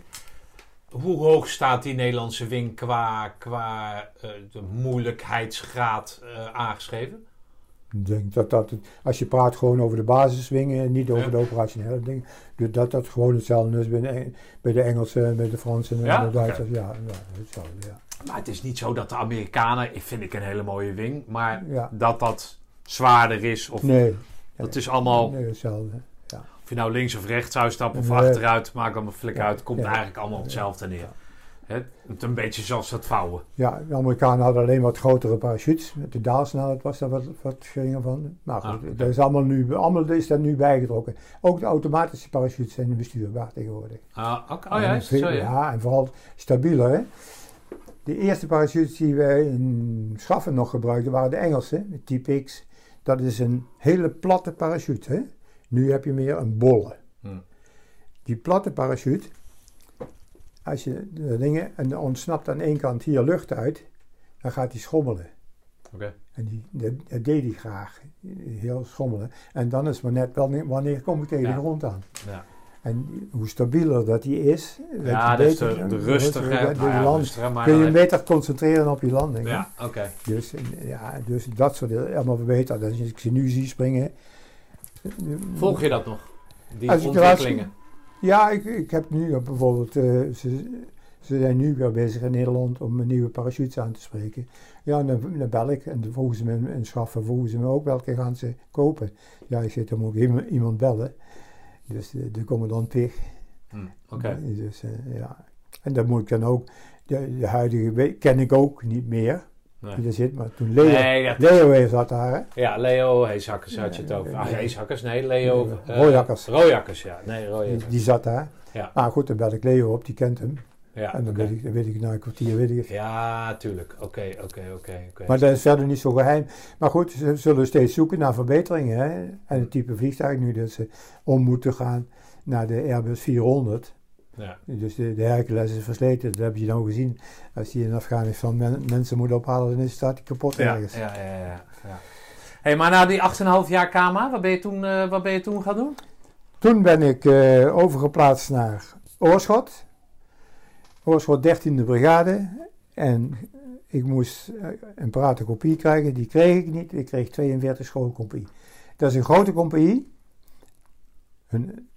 Hoe hoog staat die Nederlandse wing qua, qua eh, de moeilijkheidsgraad eh, aangeschreven? Ik denk dat dat, als je praat gewoon over de basiswingen en niet over Ja. de operationele dingen, dus dat dat gewoon hetzelfde is bij de, Eng- bij de Engelsen, bij de Fransen en Ja? de Duitsers. Ja, ja, hetzelfde, ja. Maar het is niet zo dat de Amerikanen, ik vind ik een hele mooie wing, maar dat dat zwaarder is. Of Nee, dat is allemaal, nee, hetzelfde. Of je nou links of rechts zou stappen of Nee. achteruit, maakt allemaal flik Ja, uit. Komt eigenlijk allemaal op hetzelfde neer. Hè, Het een beetje zoals dat vouwen. Ja, de Amerikanen hadden alleen wat grotere parachutes. Met de daalsnelheid was daar wat, wat geringer van. Maar goed, Ah, dat is allemaal, nu, allemaal is daar nu bijgetrokken. Ook de automatische parachutes zijn bestuurbaar tegenwoordig. Ah, oké. Oh ja, En is het zo ja. ja, en vooral stabieler. Hè? De eerste parachutes die wij in Schaffen nog gebruikten waren de Engelse, de Type X. Dat is een hele platte parachute. Hè? Nu heb je meer een bolle. Hm. Die platte parachute, als je de dingen, en er ontsnapt aan één kant hier lucht uit, dan gaat die schommelen. Oké. En die, dat, dat deed hij graag, heel schommelen. En dan is maar net wanneer, wanneer kom ik tegen Ja. de grond aan. Ja. En hoe stabieler dat die is, Ja, je dus beter- de, de rustige, de- de nou land- kun je beter concentreren op je landing. Ja, oké. Dus, ja, dus dat soort dingen allemaal verbeterd. Als ik ze nu zie springen. Volg je dat nog? Die Als ik ontwikkelingen? Ja, ik, ik heb nu bijvoorbeeld. eh, ze, ze zijn nu weer bezig in Nederland om een nieuwe parachutes aan te spreken. Ja, dan, dan bel ik en dan vroegen ze me en schaffen, vroegen ze me ook welke gaan ze kopen. Ja, ik zit, dan moet ik iemand- bellen. Dus de, de commandant Pig. Hm, Oké. Dus, eh, ja. En dan moet ik dan ook, de, de huidige ken ik ook niet meer, Nee. die er zit. Maar toen Leo, Nee, dat- Leo zat daar, hè. Ja, Leo Heeshakkers had je het over. Ah. Heeshakkers, nee, Leo... Ja, eh, Rooijakkers. Rooijakkers, ja. Nee, Die, Rooijakkers. die zat daar. Ja. Maar goed, dan bel ik Leo op, die kent hem. Ja, en dan, oké. weet ik, dan weet ik na een kwartier, weet ik het. Ja, tuurlijk. Oké, oké, oké. oké. Maar dat is verder niet zo geheim. Maar goed, ze zullen steeds zoeken naar verbeteringen. Hè? En het type vliegtuig nu dat ze om moeten gaan. naar de Airbus 400. Ja. Dus de, de Hercules is versleten. Dat heb je dan gezien. Als die in Afghanistan men- mensen moet ophalen, dan staat die kapot Ja, ergens. ja, ja, ja, ja. Hey, maar na die 8,5 jaar KMA, wat ben je toen, eh, wat ben je toen gaan doen? Toen ben ik eh, overgeplaatst naar Oorschot. Oorschot 13e brigade. En ik moest eh, een paratenkopie krijgen. Die kreeg ik niet. Ik kreeg 42 schoolkopie. Dat is een grote compagnie. Een,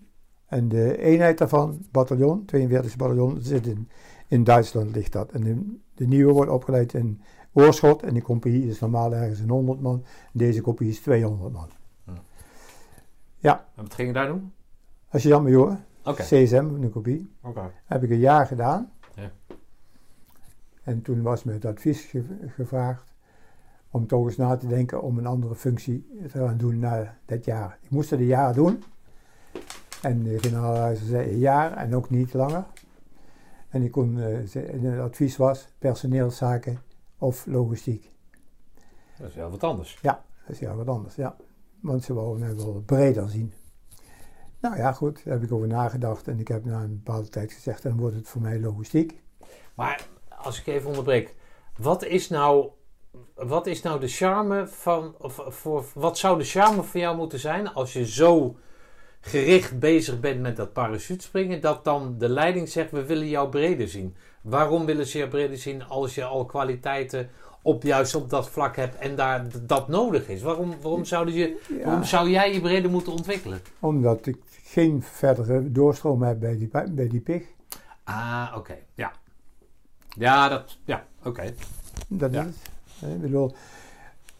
en de eenheid daarvan, bataljon, 42 bataljon, zit in, in Duitsland ligt dat. En de, de nieuwe wordt opgeleid in Oorschot. En die compagnie is normaal ergens een 100 man. Deze compagnie is 200 man. En wat ging je daar doen? Als je dan major, Oké. CSM, een kopie. Oké. Heb ik een jaar gedaan. Ja. En toen was me het advies ge- gevraagd om toch eens na te denken om een andere functie te gaan doen na dat jaar. Ik moest het een jaar doen. En de generaal zei een jaar en ook niet langer. En ik kon, eh, het advies was personeelszaken of logistiek. Dat is wel wat anders. Dat is ja wat anders, ja. Want ze wouden mij wel breder zien. Nou ja, goed, daar heb ik over nagedacht. En ik heb na een bepaalde tijd gezegd, dan wordt het voor mij logistiek. Maar als ik even onderbreek, wat is nou, wat is nou de charme van, of voor, wat zou de charme voor jou moeten zijn als je zo gericht bezig bent met dat parachutespringen, dat dan de leiding zegt, we willen jou breder zien. Waarom willen ze jou breder zien als je al kwaliteiten op juist op dat vlak hebt en daar dat nodig is? Waarom, waarom, zouden je, waarom zou jij je breder moeten ontwikkelen? omdat ik geen verdere doorstroom heb bij die, bij die pig. Ah, oké. Ja. Ja, dat, ja, oké. Dat Ja. is het. Ik bedoel,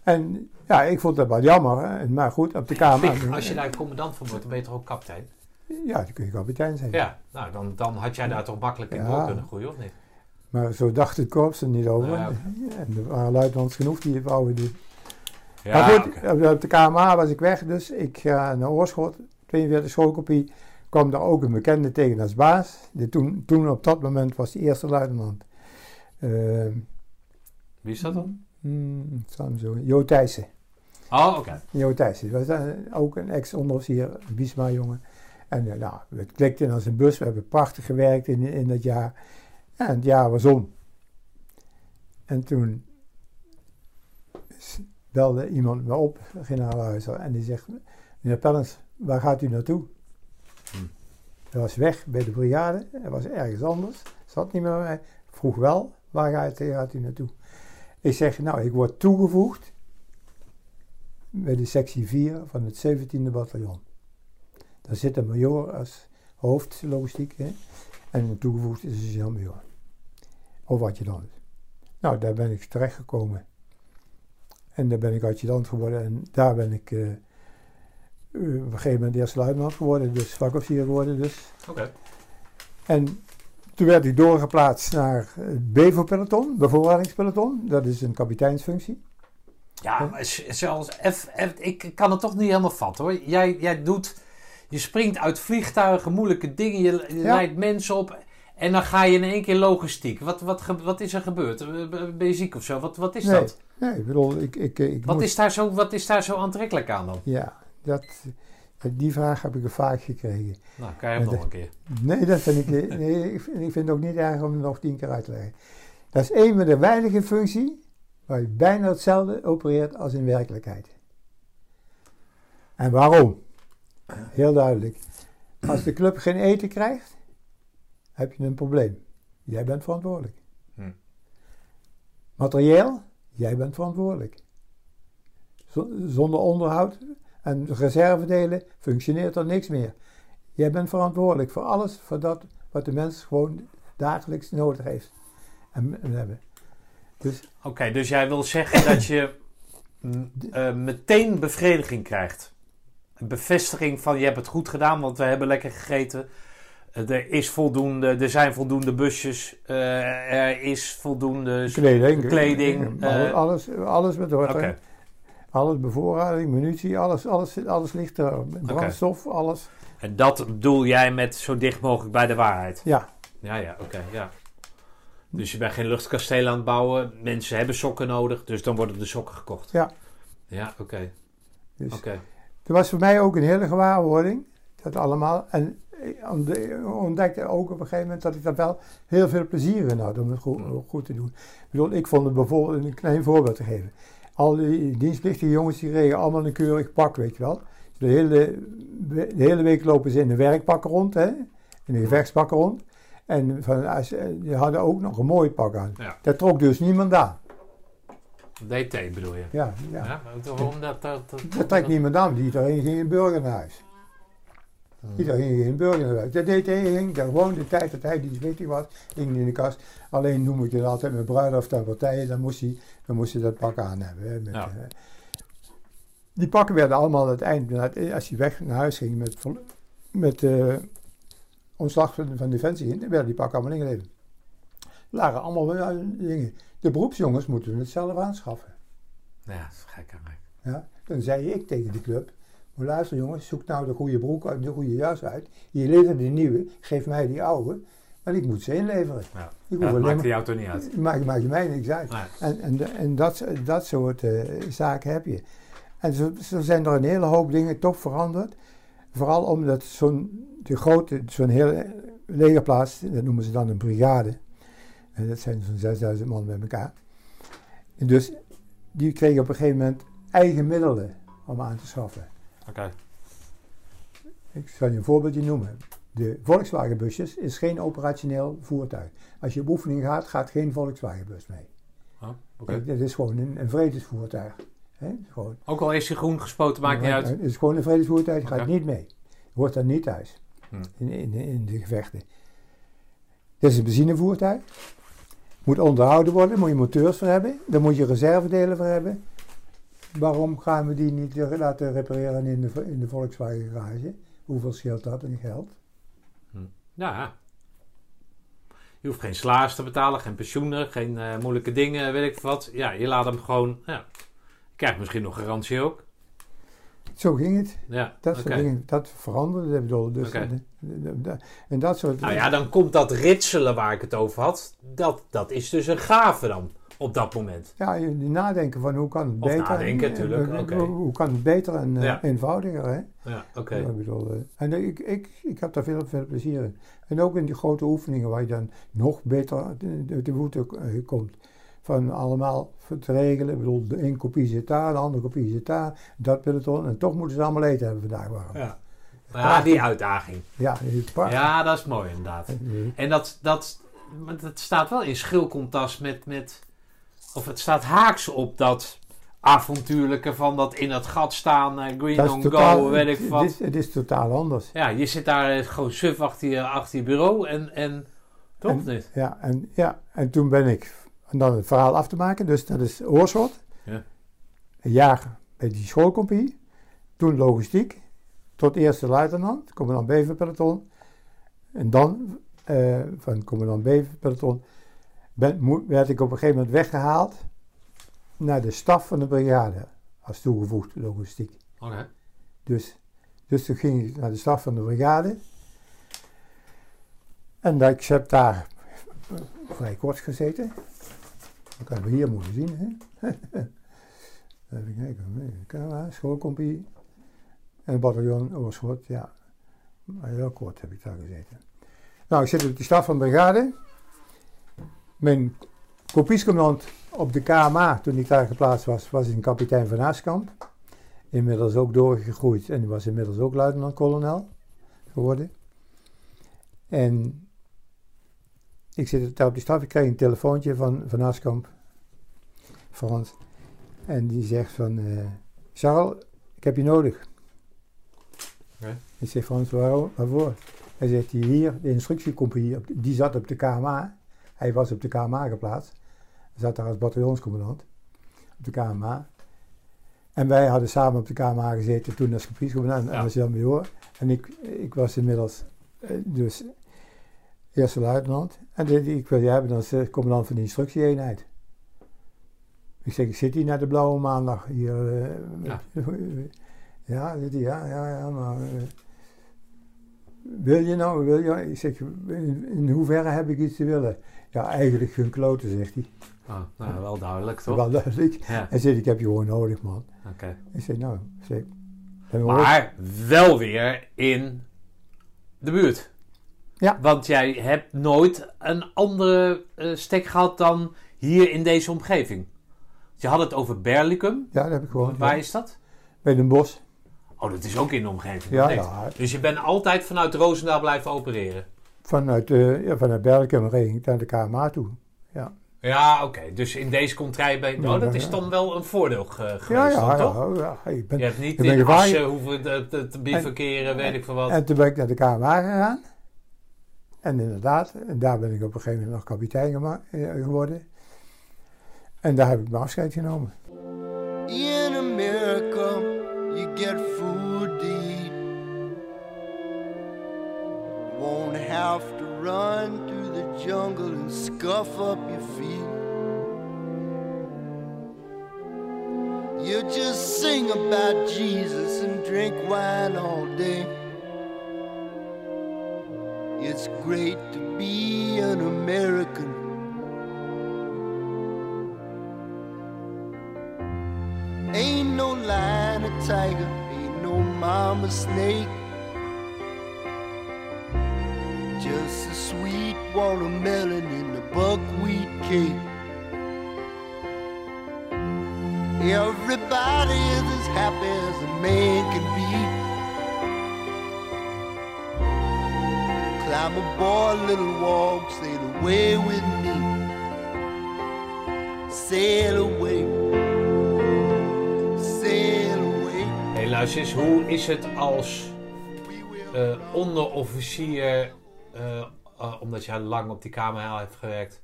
en ja, ik vond dat wel jammer. Hè. Maar goed, op de kamer. Pik, als je daar commandant van wordt, dan ben je toch ook kapitein? Ja, dan kun je kapitein zijn. Ja, nou dan, dan had jij daar toch makkelijk in door kunnen groeien, of niet? Maar zo dacht het korps er niet over. Ja, En er waren luitenants genoeg die het wouden doen. Ja, maar goed, op- de KMA was ik weg, dus ik ga naar Oorschot, 42 schoolkopie. kwam daar ook een bekende tegen als baas. De toen, toen op dat moment was de eerste luitenant. Ehm, Wie is dat dan? hem zo, Jo Thijssen. Oh, oké. Jo Thijssen, dat was ook een ex-onderofficier, een Biesma-jongen. En eh, nou, het klikte als een bus. We hebben prachtig gewerkt in, in dat jaar. Ja, en het jaar was om. En toen belde iemand me op, generaal Huizer, en die zegt, meneer Pellens, waar gaat u naartoe? Hm. Hij was weg bij de brigade, hij was ergens anders, zat niet meer bij mij. Vroeg wel, waar gaat, gaat u naartoe? Ik zeg, nou, ik word toegevoegd bij de sectie 4 van het 17e bataljon. Daar zit een major als hoofdlogistiek hè? en toegevoegd is een sergeant-major. Of adjudant. Nou, daar ben ik terechtgekomen. En daar ben ik adjudant geworden en daar ben ik eh, eh, op een gegeven moment eerste luitenant geworden, dus vakofficier geworden dus. Oké. En toen werd ik doorgeplaatst naar het BEVO-peloton, bevoorradingspeloton. Dat is een kapiteinsfunctie. Ja, zelfs, F, F- ik kan het toch niet helemaal vatten hoor. Jij, jij doet, je springt uit vliegtuigen, moeilijke dingen, je, je Ja. leidt mensen op en dan ga je in één keer logistiek. Wat, wat, wat is er gebeurd? Eh, Ben je ziek of zo? Wat, wat is Nee, dat? Nee, ik bedoel, ik, ik, ik Wat is, daar zo, wat is daar zo aantrekkelijk aan dan? Ja, dat, die vraag heb ik vaak gekregen. Nou, kan je hem nog een keer. Nee, dat vind ik, nee, ik, vind, ik vind het ook niet erg om het nog tien keer uit te leggen. Dat is een van de weinige functies waar je bijna hetzelfde opereert als in werkelijkheid. En waarom? Heel duidelijk. Als de club geen eten krijgt, heb je een probleem. Jij bent verantwoordelijk. Hm. Materieel, jij bent verantwoordelijk. Zonder onderhoud en reservedelen functioneert er niks meer. Jij bent verantwoordelijk voor alles, voor dat wat de mens gewoon dagelijks nodig heeft. En, en hebben. Dus Oké, dus jij wil zeggen dat je eh, meteen bevrediging krijgt. Een bevestiging van je hebt het goed gedaan, want we hebben lekker gegeten. Eh, Er is voldoende, er zijn voldoende busjes, eh, er is voldoende. kleding. Kleding, Alles, alles, alles met hoort. Alles bevoorrading, munitie, alles, alles, alles ligt er. Brandstof, alles. en dat bedoel jij met zo dicht mogelijk bij de waarheid? Ja, Ja, ja, oké, ja. Dus je bent geen luchtkasteel aan het bouwen. Mensen hebben sokken nodig, dus dan worden de sokken gekocht. Ja. Ja, oké, dus oké. Het was voor mij ook een hele gewaarwording. Dat allemaal. En ik ontde- ontdekte ook op een gegeven moment dat ik daar wel heel veel plezier in had om het goed, Mm. goed te doen. Ik bedoel, ik vond het bijvoorbeeld, een klein voorbeeld te geven. Al die dienstplichtige jongens die kregen allemaal een keurig pak, weet je wel. De hele, de hele week lopen ze in een werkpak rond, hè? in een gevechtspak rond. En van, als, die hadden ook nog een mooi pak aan. Ja. Daar trok dus niemand aan. DT bedoel je? Ja, ja. Ja, waarom dat... dat, dat, trekt niemand aan. Iedereen ging burger naar huis. Hmm. Iedereen ging burger naar huis. Dat deed hij, ging daar gewoon de tijd dat hij dienstplichtig was, ging in de kast. Alleen noem ik het altijd met bruiloft en partijen, dan moest hij, dan moest hij dat pak aan hebben. Hè, met, Ja. eh, die pakken werden allemaal aan het eind, als hij weg naar huis ging met, met eh, ontslag van, van Defensie in, werden die pakken allemaal ingeleverd. Er lagen allemaal dingen. De beroepsjongens moeten het zelf aanschaffen. Ja, dat is gek eigenlijk. Ja, dan zei ik tegen de club, maar luister jongens, zoek nou de goede broek uit, de goede jas uit. Je levert de nieuwe, geef mij die oude, maar ik moet ze inleveren. Ja. Ik Ja, dat jou toch niet uit? Maakt, maakt mij niks uit. Nee. En, en dat, dat soort eh, zaken heb je. En zo, zo zijn er een hele hoop dingen toch veranderd. Vooral omdat zo'n de grote, zo'n hele legerplaats, dat noemen ze dan een brigade. En dat zijn zo'n 6000 man bij elkaar. En dus die kregen op een gegeven moment eigen middelen om aan te schaffen. Oké. Ik zal je een voorbeeldje noemen. De Volkswagenbusjes is geen operationeel voertuig. Als je op oefening gaat, gaat geen Volkswagenbus mee. Oh, oké. Kijk, dit is gewoon een, een vredesvoertuig. Gewoon, Ook al is hij groen gespoten, maakt niet uit. Het is gewoon een vredesvoertuig, je gaat niet mee. Hoort daar niet thuis. In, in, de gevechten. Dit is een benzinevoertuig. Moet onderhouden worden, moet je moteurs voor hebben. Daar moet je reservedelen voor hebben. Waarom gaan we die niet laten repareren in de, in de Volkswagen garage? Hoeveel scheelt dat in geld? Ja. Je hoeft geen salaris te betalen, geen pensioenen, geen eh, moeilijke dingen, weet ik wat. Ja, je laat hem gewoon... Ja. Je krijgt misschien nog garantie ook. Zo ging het. Ja, Dat, dingen, dat veranderde. ik bedoel, Dus Oké. de- de- de- de- en dat soort Nou ja, dan komt dat ritselen waar ik het over had. Dat, dat is dus een gave dan, op dat moment. Ja, je nadenken van hoe kan het Of beter. nadenken, en- tuurlijk, en- oké. Hoe, hoe kan het beter en eh, Ja. eenvoudiger, hè? Ja, oké. Bedoel, eh, en ik, ik, ik heb daar veel, veel plezier in. En ook in die grote oefeningen waar je dan nog beter de, de, de eh, komt. Van allemaal te regelen. Ik bedoel, de een kopie zit daar, de andere kopie zit daar. Dat peloton. En toch moeten ze allemaal eten hebben vandaag. Waarom? Ja. ja, die uitdaging. Ja, is. Ja, dat is mooi inderdaad. En dat, dat, maar dat staat wel in schilcontast met, met... Of het staat haaks op dat avontuurlijke van dat in het gat staan, eh, green Dat is on totaal- go, weet ik het, wat. is, het is totaal anders. Ja, je zit daar eh, gewoon suf achter je, achter je bureau en, en toch En- niet? Ja en, ja, en toen ben ik, en dan het verhaal af te maken, dus dat is Oorschot. Ja. Een jaar bij die schoolcompagnie. Toen logistiek, tot eerste luitenant, commandant Beverpeloton. En dan, eh, van commandant Beverpeloton, werd ik op een gegeven moment weggehaald naar de staf van de brigade, als toegevoegd logistiek. Oké. Dus, dus toen ging ik naar de staf van de brigade. En ik heb daar vrij kort gezeten. Dat hebben we hier moeten zien. Hè? Even kijken. Camera, schoolcompie. En bataljon Oorschot, ja. Maar heel kort heb ik daar gezeten. Nou, ik zit op de staf van de brigade. Mijn kopiescommandant op de KMA, toen ik daar geplaatst was, was een kapitein van Haaskamp inmiddels ook doorgegroeid en was inmiddels ook luitenant-kolonel geworden. En ik zit daar op die staf, ik krijg een telefoontje van, van Askamp, Frans, en die zegt van, eh Charles, ik heb je nodig. Ik zeg, Frans, waarom, waarvoor? Hij zegt, hier, de instructiecompagnie, die zat op de KMA, hij was op de KMA geplaatst, hij zat daar als bataljonscommandant, op de KMA. En wij hadden samen op de KMA gezeten toen als kapietscommandant en Ja. als Jan Major. En ik, ik was inmiddels eh, dus eerste luitenant. En die, ik wil je hebben als commandant van de instructieeenheid. Ik zeg, ik zit hier naar de blauwe maandag hier. eh, Ja. ja, zit hij, ja, ja, ja, maar... eh, wil je nou, wil je? Ik zeg, in, in hoeverre heb ik iets te willen? Ja, eigenlijk geen kloten, zegt hij. Ah, nou, wel duidelijk, toch? Wel duidelijk. Ja, Hij zegt, ik heb je gewoon nodig, man. oké. Ik zeg, nou, zeg, Maar wel weer in de buurt. Ja. Want jij hebt nooit een andere eh, stek gehad dan hier in deze omgeving. Je had het over Berlicum. Ja, dat heb ik gewoon. Waar ja. is dat? Bij Den Bosch. Oh, dat is ook in de omgeving. Ja, ja. Dus je bent altijd vanuit Roosendaal blijven opereren. Vanuit, eh ja, vanuit Berkel ging ik naar de KMA toe. Ja, Ja, oké. Dus in deze contraille ben je... Oh, dat is dan wel een voordeel ge- geweest, ja, dan, toch? ja, ja. Ik ben, Je hebt niet Ik ben in Assen hoeven te, te, te bivakeren, weet ik veel wat. En toen ben ik naar de KMA gegaan. En inderdaad, daar ben ik op een gegeven moment nog kapitein eh, geworden. En daar heb ik mijn afscheid genomen. In America, you get food to eat. Won't have to run through the jungle and scuff up your feet. You just sing about Jesus and drink wine all day. It's great to be an American. Ain't no lion or tiger, ain't no mama snake. Just a sweet watermelon in the buckwheat cake. Everybody is as happy as a man can be. Climb aboard, little walk, sail away with me. Sail away, sail away. Hé, luister eens. Hoe is het als eh, onderofficier, eh, omdat jij lang op die KMH hebt gewerkt,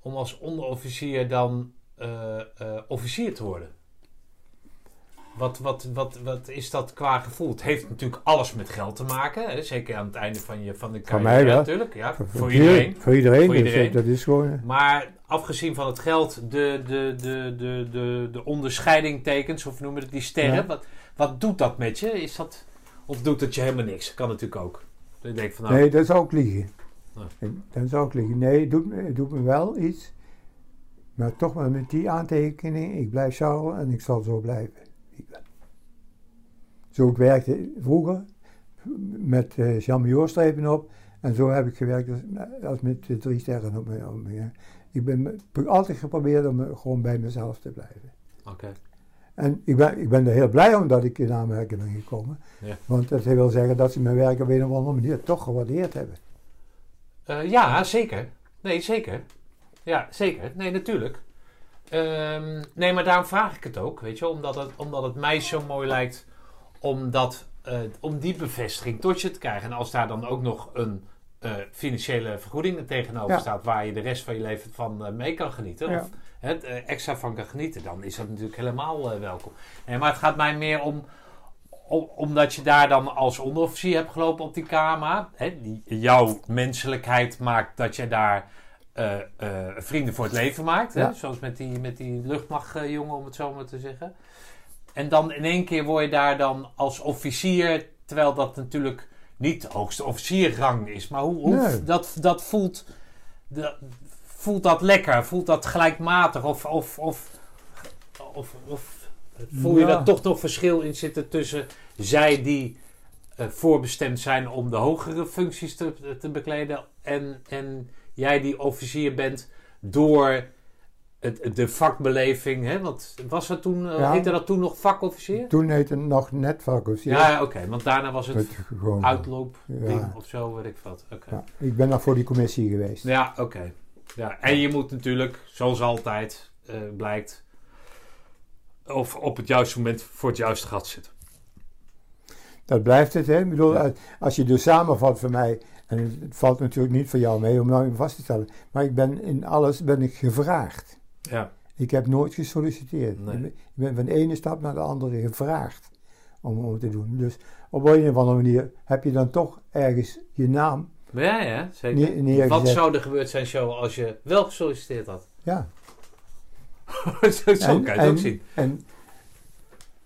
om als onderofficier dan officier te worden? Wat, wat, wat, wat is dat qua gevoel? Het heeft natuurlijk alles met geld te maken. Hè? Zeker aan het einde van, je, van de carrière mij natuurlijk. Ja, voor, Voor iedereen. Voor iedereen. Voor iedereen. dat is gewoon... Maar afgezien van het geld, de, de, de, de, de, de onderscheidingtekens, of noemen we het die sterren. Ja. Wat, wat doet dat met je? Is dat, of doet het je helemaal niks? Kan natuurlijk ook. Dat ik denk van nou, Nee, dat zou ik liegen. Dat zou ik liegen. Nee, het doet, me- het doet me wel iets. Maar toch maar met die aantekening. Ik blijf Charles en ik zal zo blijven. Zo ik werkte vroeger. Met uh, Jean op. En zo heb ik gewerkt als, als met de drie sterren op ja. Ik ben altijd geprobeerd om eh, gewoon bij mezelf te blijven. oké. En ik ben, ik ben er heel blij om dat ik in aanmerking ben gekomen. Ja. Want dat wil zeggen dat ze mijn werk op een of andere manier toch gewaardeerd hebben. Eh, ja, zeker. Nee, zeker. Ja, zeker. Nee, natuurlijk. Ehm, nee, maar daarom vraag ik het ook, weet je, omdat het, omdat het mij zo mooi lijkt om, dat, eh, om die bevestiging tot je te krijgen. En als daar dan ook nog een eh, financiële vergoeding er tegenover Ja. staat waar je de rest van je leven van eh, mee kan genieten, Ja. of het extra van kan genieten, dan is dat natuurlijk helemaal welkom. Nee, maar het gaat mij meer om, om- omdat je daar dan als onderofficier hebt gelopen op die KMA. Hè, die, jouw menselijkheid maakt dat je daar vrienden voor het leven maakt. Hè? Ja. Zoals met die, met die luchtmachtjongen, om het zo maar te zeggen. En dan in één keer word je daar dan als officier, terwijl dat natuurlijk niet de hoogste officierrang is. Maar hoe, hoe Nee. dat, dat voelt, de, voelt dat lekker? Voelt dat gelijkmatig? Of, of, of, of, of voel je Ja. daar toch nog verschil in zitten tussen zij die eh, voorbestemd zijn om de hogere functies te, te bekleden en, en jij die officier bent door het, de vakbeleving, hè? Want was dat toen, eh, Ja. heette dat toen nog vakofficier? Toen heette het nog net vakofficier. Ja, ja, oké, want daarna was het Het gewoon, uitloop Ja. ding of zo, weet ik wat. Ik ben nog voor die commissie geweest. Ja, oké. Ja, en je moet natuurlijk, zoals altijd eh, blijkt, of op het juiste moment voor het juiste gat zitten. Dat blijft het, hè. Ik bedoel, als- je dus samenvat voor mij, en het valt natuurlijk niet voor jou mee om nou even vast te stellen, maar ik ben in alles ben ik gevraagd. Ja, Ik heb nooit gesolliciteerd. Nee. Ik, ben, van de ene stap naar de andere gevraagd om, om het te doen. Dus op een of andere manier heb je dan toch ergens je naam. ja, ja zeker. Neer-. Wat zou er gebeurd zijn, show, als je wel gesolliciteerd had? Ja. zo zo kan je het ook zien. En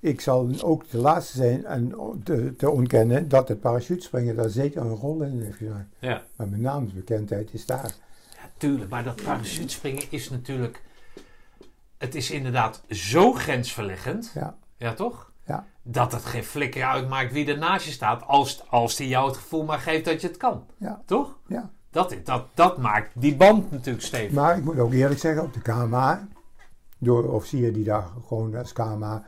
ik zal ook de laatste zijn en te, te ontkennen dat het parachutespringen daar zeker een rol in heeft gespeeld. Ja. Maar mijn naamsbekendheid is daar. Ja, tuurlijk. Maar dat parachutespringen is natuurlijk... Het is inderdaad zo grensverleggend. Ja. Ja, toch? Ja. dat het geen flikker uitmaakt wie er naast je staat, als, als die jou het gevoel maar geeft dat je het kan. Ja. Toch? Ja. Dat, dat, dat maakt die band natuurlijk stevig. Maar ik moet ook eerlijk zeggen, op de KMA, door officieren die daar gewoon als KMA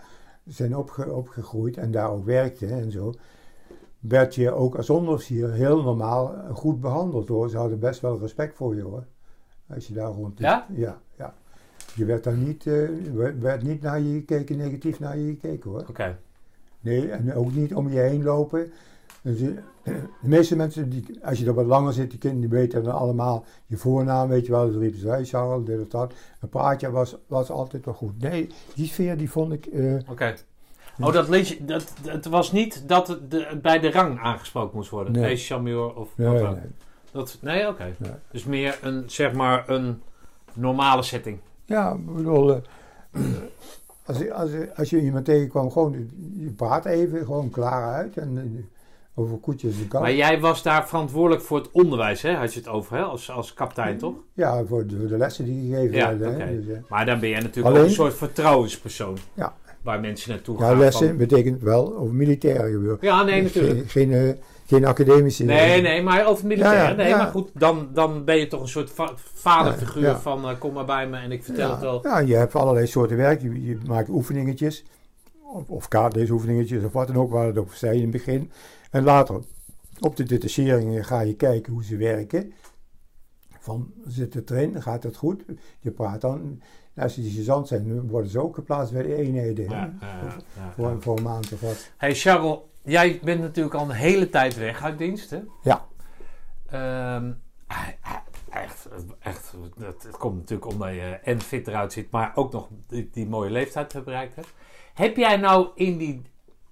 zijn opge- opgegroeid en daar ook werkten en zo, werd je ook als onderofficier heel normaal goed behandeld hoor. Ze hadden best wel respect voor je hoor. Als je daar rond Ja? Ja, ja. Je werd daar niet, eh, werd- niet naar je gekeken, negatief naar je gekeken hoor. Oké. Nee, en ook niet om je heen lopen. Dus, eh, de meeste mensen, die, als je er wat langer zit, die kinderen die weten dan allemaal je voornaam, weet je wel. Dan riepen ze, Charles, dit of dat. Een praatje was, was altijd wel goed. Nee, die sfeer die vond ik... eh, Oké. Oh, dat lees je, dat, het was niet dat het de, bij de rang aangesproken moest worden. Nee. Chameur of nee, wat dan. nee. Dat, nee, oké. Nee. Dus meer een, zeg maar, een normale setting. Ja, ik bedoel, eh, als, je- als, je- als je iemand tegenkwam, gewoon, je praat even, gewoon klaar uit. En eh, over koetjes en kalf. Maar jij was daar verantwoordelijk voor het onderwijs, hè? Had je het over, hè? Als, als kapitein, toch? Ja, voor de, voor de lessen die gegeven Ja, werden. hè. oké. Dus, eh, Maar dan ben jij natuurlijk Alleen- ook een soort vertrouwenspersoon. Ja. Waar mensen naartoe ja, gaan. lessen van- betekent wel over militaire gebeuren. Ja, nee, natuurlijk. Geen, geen, eh, geen academische... Nee, nee, maar over militair. Ja, ja, nee, ja. maar goed, dan, dan ben je toch een soort va- vaderfiguur Ja, ja. van eh, kom maar bij me en ik vertel ja, het wel. Ja, je hebt allerlei soorten werk. Je, je maakt oefeningetjes. Of, of kaartleesoefeningetjes of wat dan ook, waar het over zei in het begin. En later, op de detacheringen ga je kijken hoe ze werken. Van, zit het erin? Gaat het goed? Je praat dan... Als ze die zijn, worden ze ook geplaatst bij de eenheden. hè? Ja, ja, ja, ja. Voor, voor een maand of wat. Hey Charles, jij bent natuurlijk al een hele tijd weg uit dienst, hè? Ja. Ehm, echt, echt, het, het komt natuurlijk omdat je en fit eruit ziet, maar ook nog die, die mooie leeftijd hebt bereikt hebt. Heb jij nou in die,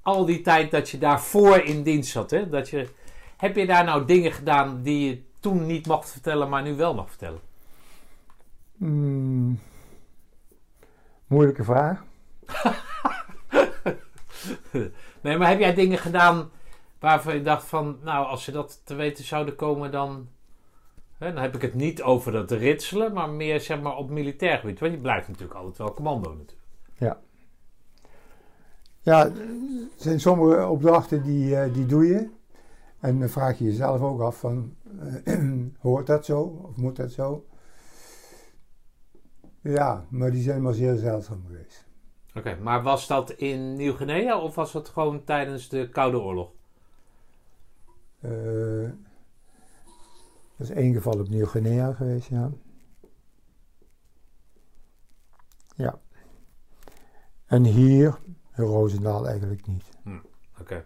al die tijd dat je daarvoor in dienst zat, hè, dat je, heb je daar nou dingen gedaan die je toen niet mocht vertellen, maar nu wel mag vertellen? Hmm. Moeilijke vraag. Nee, maar heb jij dingen gedaan waarvan je dacht van, nou, als ze dat te weten zouden komen, dan, hè, dan heb ik het niet over dat ritselen, maar meer zeg maar op militair gebied. Want je blijft natuurlijk altijd wel commando natuurlijk. Ja, er zijn sommige opdrachten die, eh, die doe je. En dan vraag je jezelf ook af van, eh, hoort dat zo of moet dat zo? Ja, maar die zijn maar zeer zeldzaam geweest. Oké, maar was dat in Nieuw-Guinea of was dat gewoon tijdens de Koude Oorlog? Eh, dat is één geval op Nieuw-Guinea geweest, ja. Ja. En hier, in Roosendaal eigenlijk niet. Oké.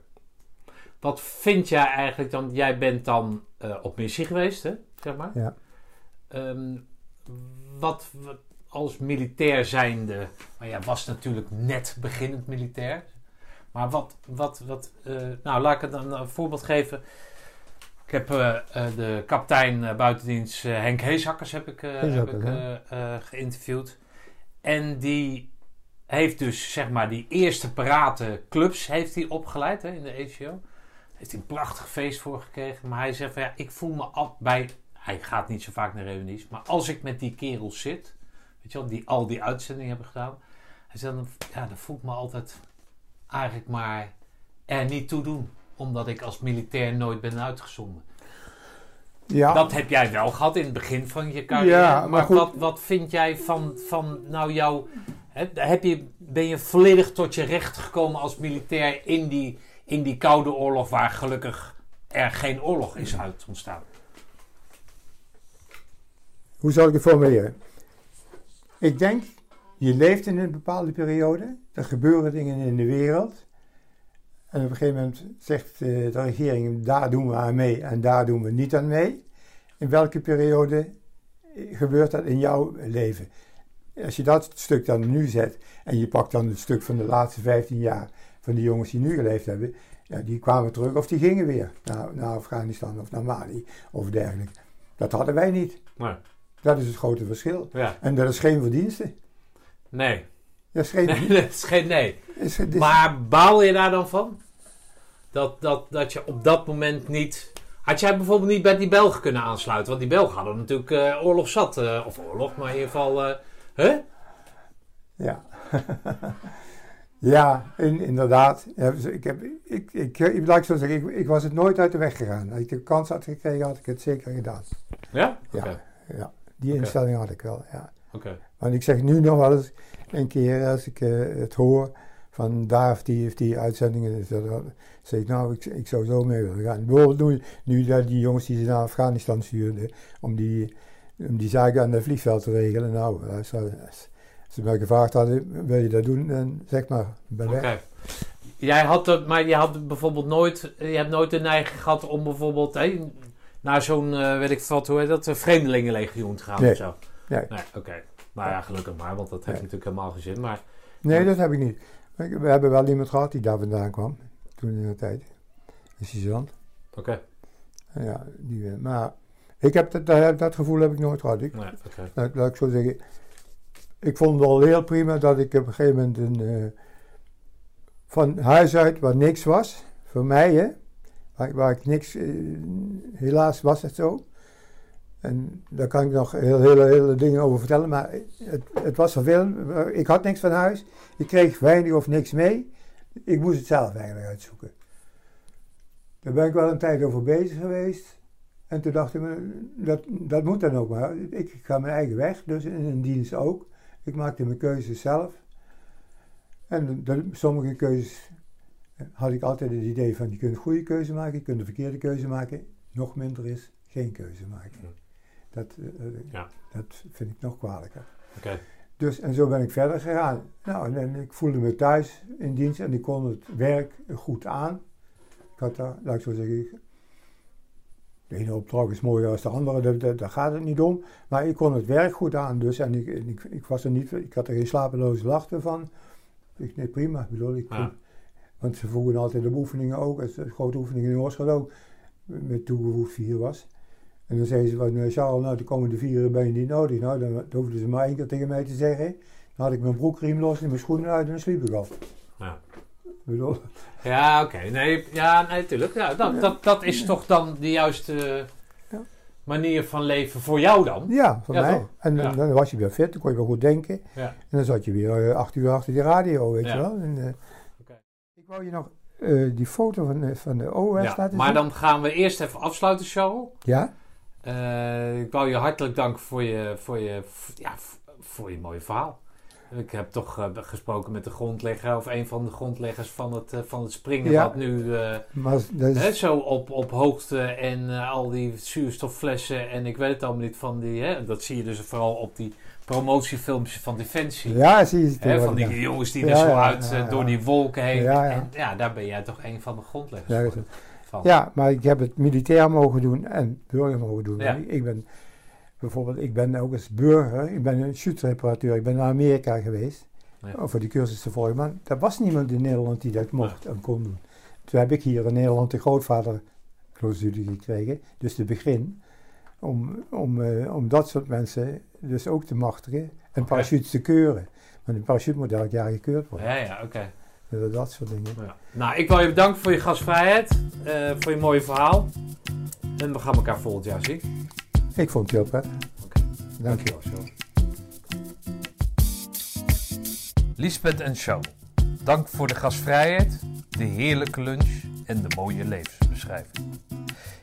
Wat vind jij eigenlijk dan? Jij bent dan eh, op missie geweest, hè? Zeg maar. Ja. Ehm, wat, wat als militair zijnde, maar ja, was natuurlijk net beginnend militair. Maar wat, wat, wat eh, nou laat ik het dan een voorbeeld geven. Ik heb eh, eh, de kapitein buitendienst Henk Heeshakkers heb ik, heb ik geïnterviewd. En die heeft dus zeg maar die eerste parate clubs heeft hij opgeleid hè, in de ECO. Heeft hij een prachtig feest voor gekregen. Maar hij zegt van ja, ik voel me af bij... Hij gaat niet zo vaak naar reunies. Maar als ik met die kerels zit, weet je wel, die al die uitzendingen hebben gedaan. Hij zegt dan, ja, dan voel ik me altijd eigenlijk maar er niet toe doen. Omdat ik als militair nooit ben uitgezonden. Ja, Dat heb jij wel gehad in het begin van je carrière. Ja, maar maar goed. wat, wat vind jij van, van nou jouw... Heb je, ben je volledig tot je recht gekomen als militair in die, in die koude oorlog... waar gelukkig er geen oorlog is uit ontstaan? hoe zal ik het formuleren? Ik denk, je leeft in een bepaalde periode. Er gebeuren dingen in de wereld. En op een gegeven moment zegt eh, de regering, daar doen we aan mee en daar doen we niet aan mee. In welke periode eh, gebeurt dat in jouw leven? Als je dat stuk dan nu zet en je pakt dan het stuk van de laatste 15 jaar van die jongens die nu geleefd hebben, ja, die kwamen terug of die gingen weer naar, naar Afghanistan of naar Mali of dergelijke. Dat hadden wij niet. Maar, Dat is het grote verschil. ja, En dat is geen verdienste. nee. Dat is geen, Nee, dat is geen nee. is, is- Maar baal je daar dan van? Dat, dat, dat je op dat moment niet... Had jij bijvoorbeeld niet bij die Belgen kunnen aansluiten? Want die Belgen hadden natuurlijk eh, oorlog zat. eh, of oorlog, maar in ieder geval... hè? Ja. Ja, in- inderdaad. Dus Ik, heb, ik, ik, ik, laat ik zo zeggen, ik, ik was het nooit uit de weg gegaan. Als ik de kans had gekregen, had ik het zeker gedaan. Ja? Ja. Ja, die instelling had ik wel, ja. Oké. Want ik zeg nu nog wel eens een keer als ik eh, het hoor van daar of die, of die uitzendingen, dat- zeg ik nou, ik, ik zou zo mee willen gaan. Bijvoorbeeld nu, nu dat die jongens die ze naar Afghanistan stuurden, om die, om die zaken aan het vliegveld te regelen. Nou, als ze, als ze mij gevraagd hadden, wil je dat doen, dan zeg maar, ben weg. Jij had het, maar je had bijvoorbeeld nooit, je hebt nooit de neiging gehad om bijvoorbeeld hé, naar zo'n, eh, weet ik wat, hoe heet dat, een vreemdelingenlegioen te gaan Nee. of zo. Nee. Nee, oké. Nou ja, gelukkig maar, want dat heeft Nee. natuurlijk helemaal geen zin. Maar Nee, dat heb ik niet. We hebben wel iemand gehad die daar vandaan kwam, toen in de tijd. In Suzanne. oké, Ja, die, eh, maar ik heb dat, dat, dat gevoel heb ik nooit gehad. Ik, nee, oké. laat, laat ik zo zeggen. Ik vond het al heel prima dat ik op een gegeven moment een, eh, van huis uit waar niks was, voor mij hè, waar, ik niks, eh, helaas was het zo. En daar kan ik nog heel, hele, hele dingen over vertellen, maar het, het was vervelend. Ik had niks van huis, ik kreeg weinig of niks mee. Ik moest het zelf eigenlijk uitzoeken. Daar ben ik wel een tijd over bezig geweest. En toen dacht ik, dat, dat moet dan ook maar. Ik ga mijn eigen weg, dus in een dienst ook. Ik maakte mijn keuzes zelf. En de- sommige keuzes had ik altijd het idee van, je kunt een goede keuze maken, je kunt een verkeerde keuze maken. Nog minder is geen keuze maken. Ja. Dat, eh, eh, Ja. dat vind ik nog kwalijker. Dus, en zo ben ik verder gegaan. Nou, en, ik voelde me thuis in dienst en ik kon het werk goed aan. Ik had daar, laat ik zo zeggen, de ene opdracht is mooier dan de andere, daar, gaat het niet om. Maar ik kon het werk goed aan, dus en ik, ik, ik, was er niet, ik had er geen slapeloze nachten van. Ik, nee, prima, ik bedoel, ik, Ja. Want ze vroegen altijd op oefeningen ook, als de grote oefeningen in Oorschot ook, met toegevoegd vier was. En dan zeiden ze van, eh, Charles, nou de komende vier ben je niet nodig. Nou, dan, dan hoefden ze maar één keer tegen mij te zeggen. Dan had ik mijn broekriem los en mijn schoenen uit en dan sliep ik al. Ja. Bedoel, Ja, oké. Nee, ja, nee, tuurlijk. Ja, dat, dat, dat is toch dan de juiste Ja. manier van leven voor jou dan? ja, voor Ja, mij. toch? En dan, Ja. dan was je weer fit, dan kon je weer goed denken. Ja. En dan zat je weer eh, acht uur achter die radio, weet je wel. En, eh, wou je nog eh, die foto van, de- van de OS Ja, laten maar zien. dan gaan we eerst even afsluiten, Charles. Ja? Eh, ik wou je hartelijk danken voor je, voor je, ja, voor je mooie verhaal. Ik heb toch eh, gesproken met de grondlegger, of een van de grondleggers van het, van het springen, Ja. wat nu eh, Maar dat is, hè, zo op, op hoogte en al die zuurstofflessen en ik weet het allemaal niet van die, hè, dat zie je dus vooral op die promotiefilmpjes van Defensie. ja, zie je het van die ja. jongens die er zo uit eh, door die wolken heen. En ja, daar ben jij toch een van de grondleggers van. Ja, maar ik heb het militair mogen doen en burger mogen doen. Ik, ben bijvoorbeeld, ik ben ook als burger, ik ben een schutreparateur, ik ben naar Amerika geweest Ja. om voor die cursus te volgen. Maar er was niemand in Nederland die dat mocht en kon doen. Toen heb ik hier in Nederland de grootvader clausule gekregen, dus de begin, om, om, eh, om dat soort mensen dus ook te machtigen en parachutes te keuren. Want een parachute moet elk jaar gekeurd worden. Ja, ja, oké. Dus dat soort dingen. Ja. Nou, ik wil je bedanken voor je gastvrijheid, eh, voor je mooie verhaal. En we gaan elkaar volgend jaar zien. Ik vond het heel prettig. Oké. Dank je. Dankjewel, Charles. Lisbeth en Charles, dank voor de gastvrijheid, de heerlijke lunch en de mooie levensbeschrijving.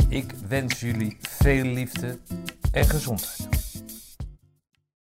Ik wens jullie veel liefde en gezondheid.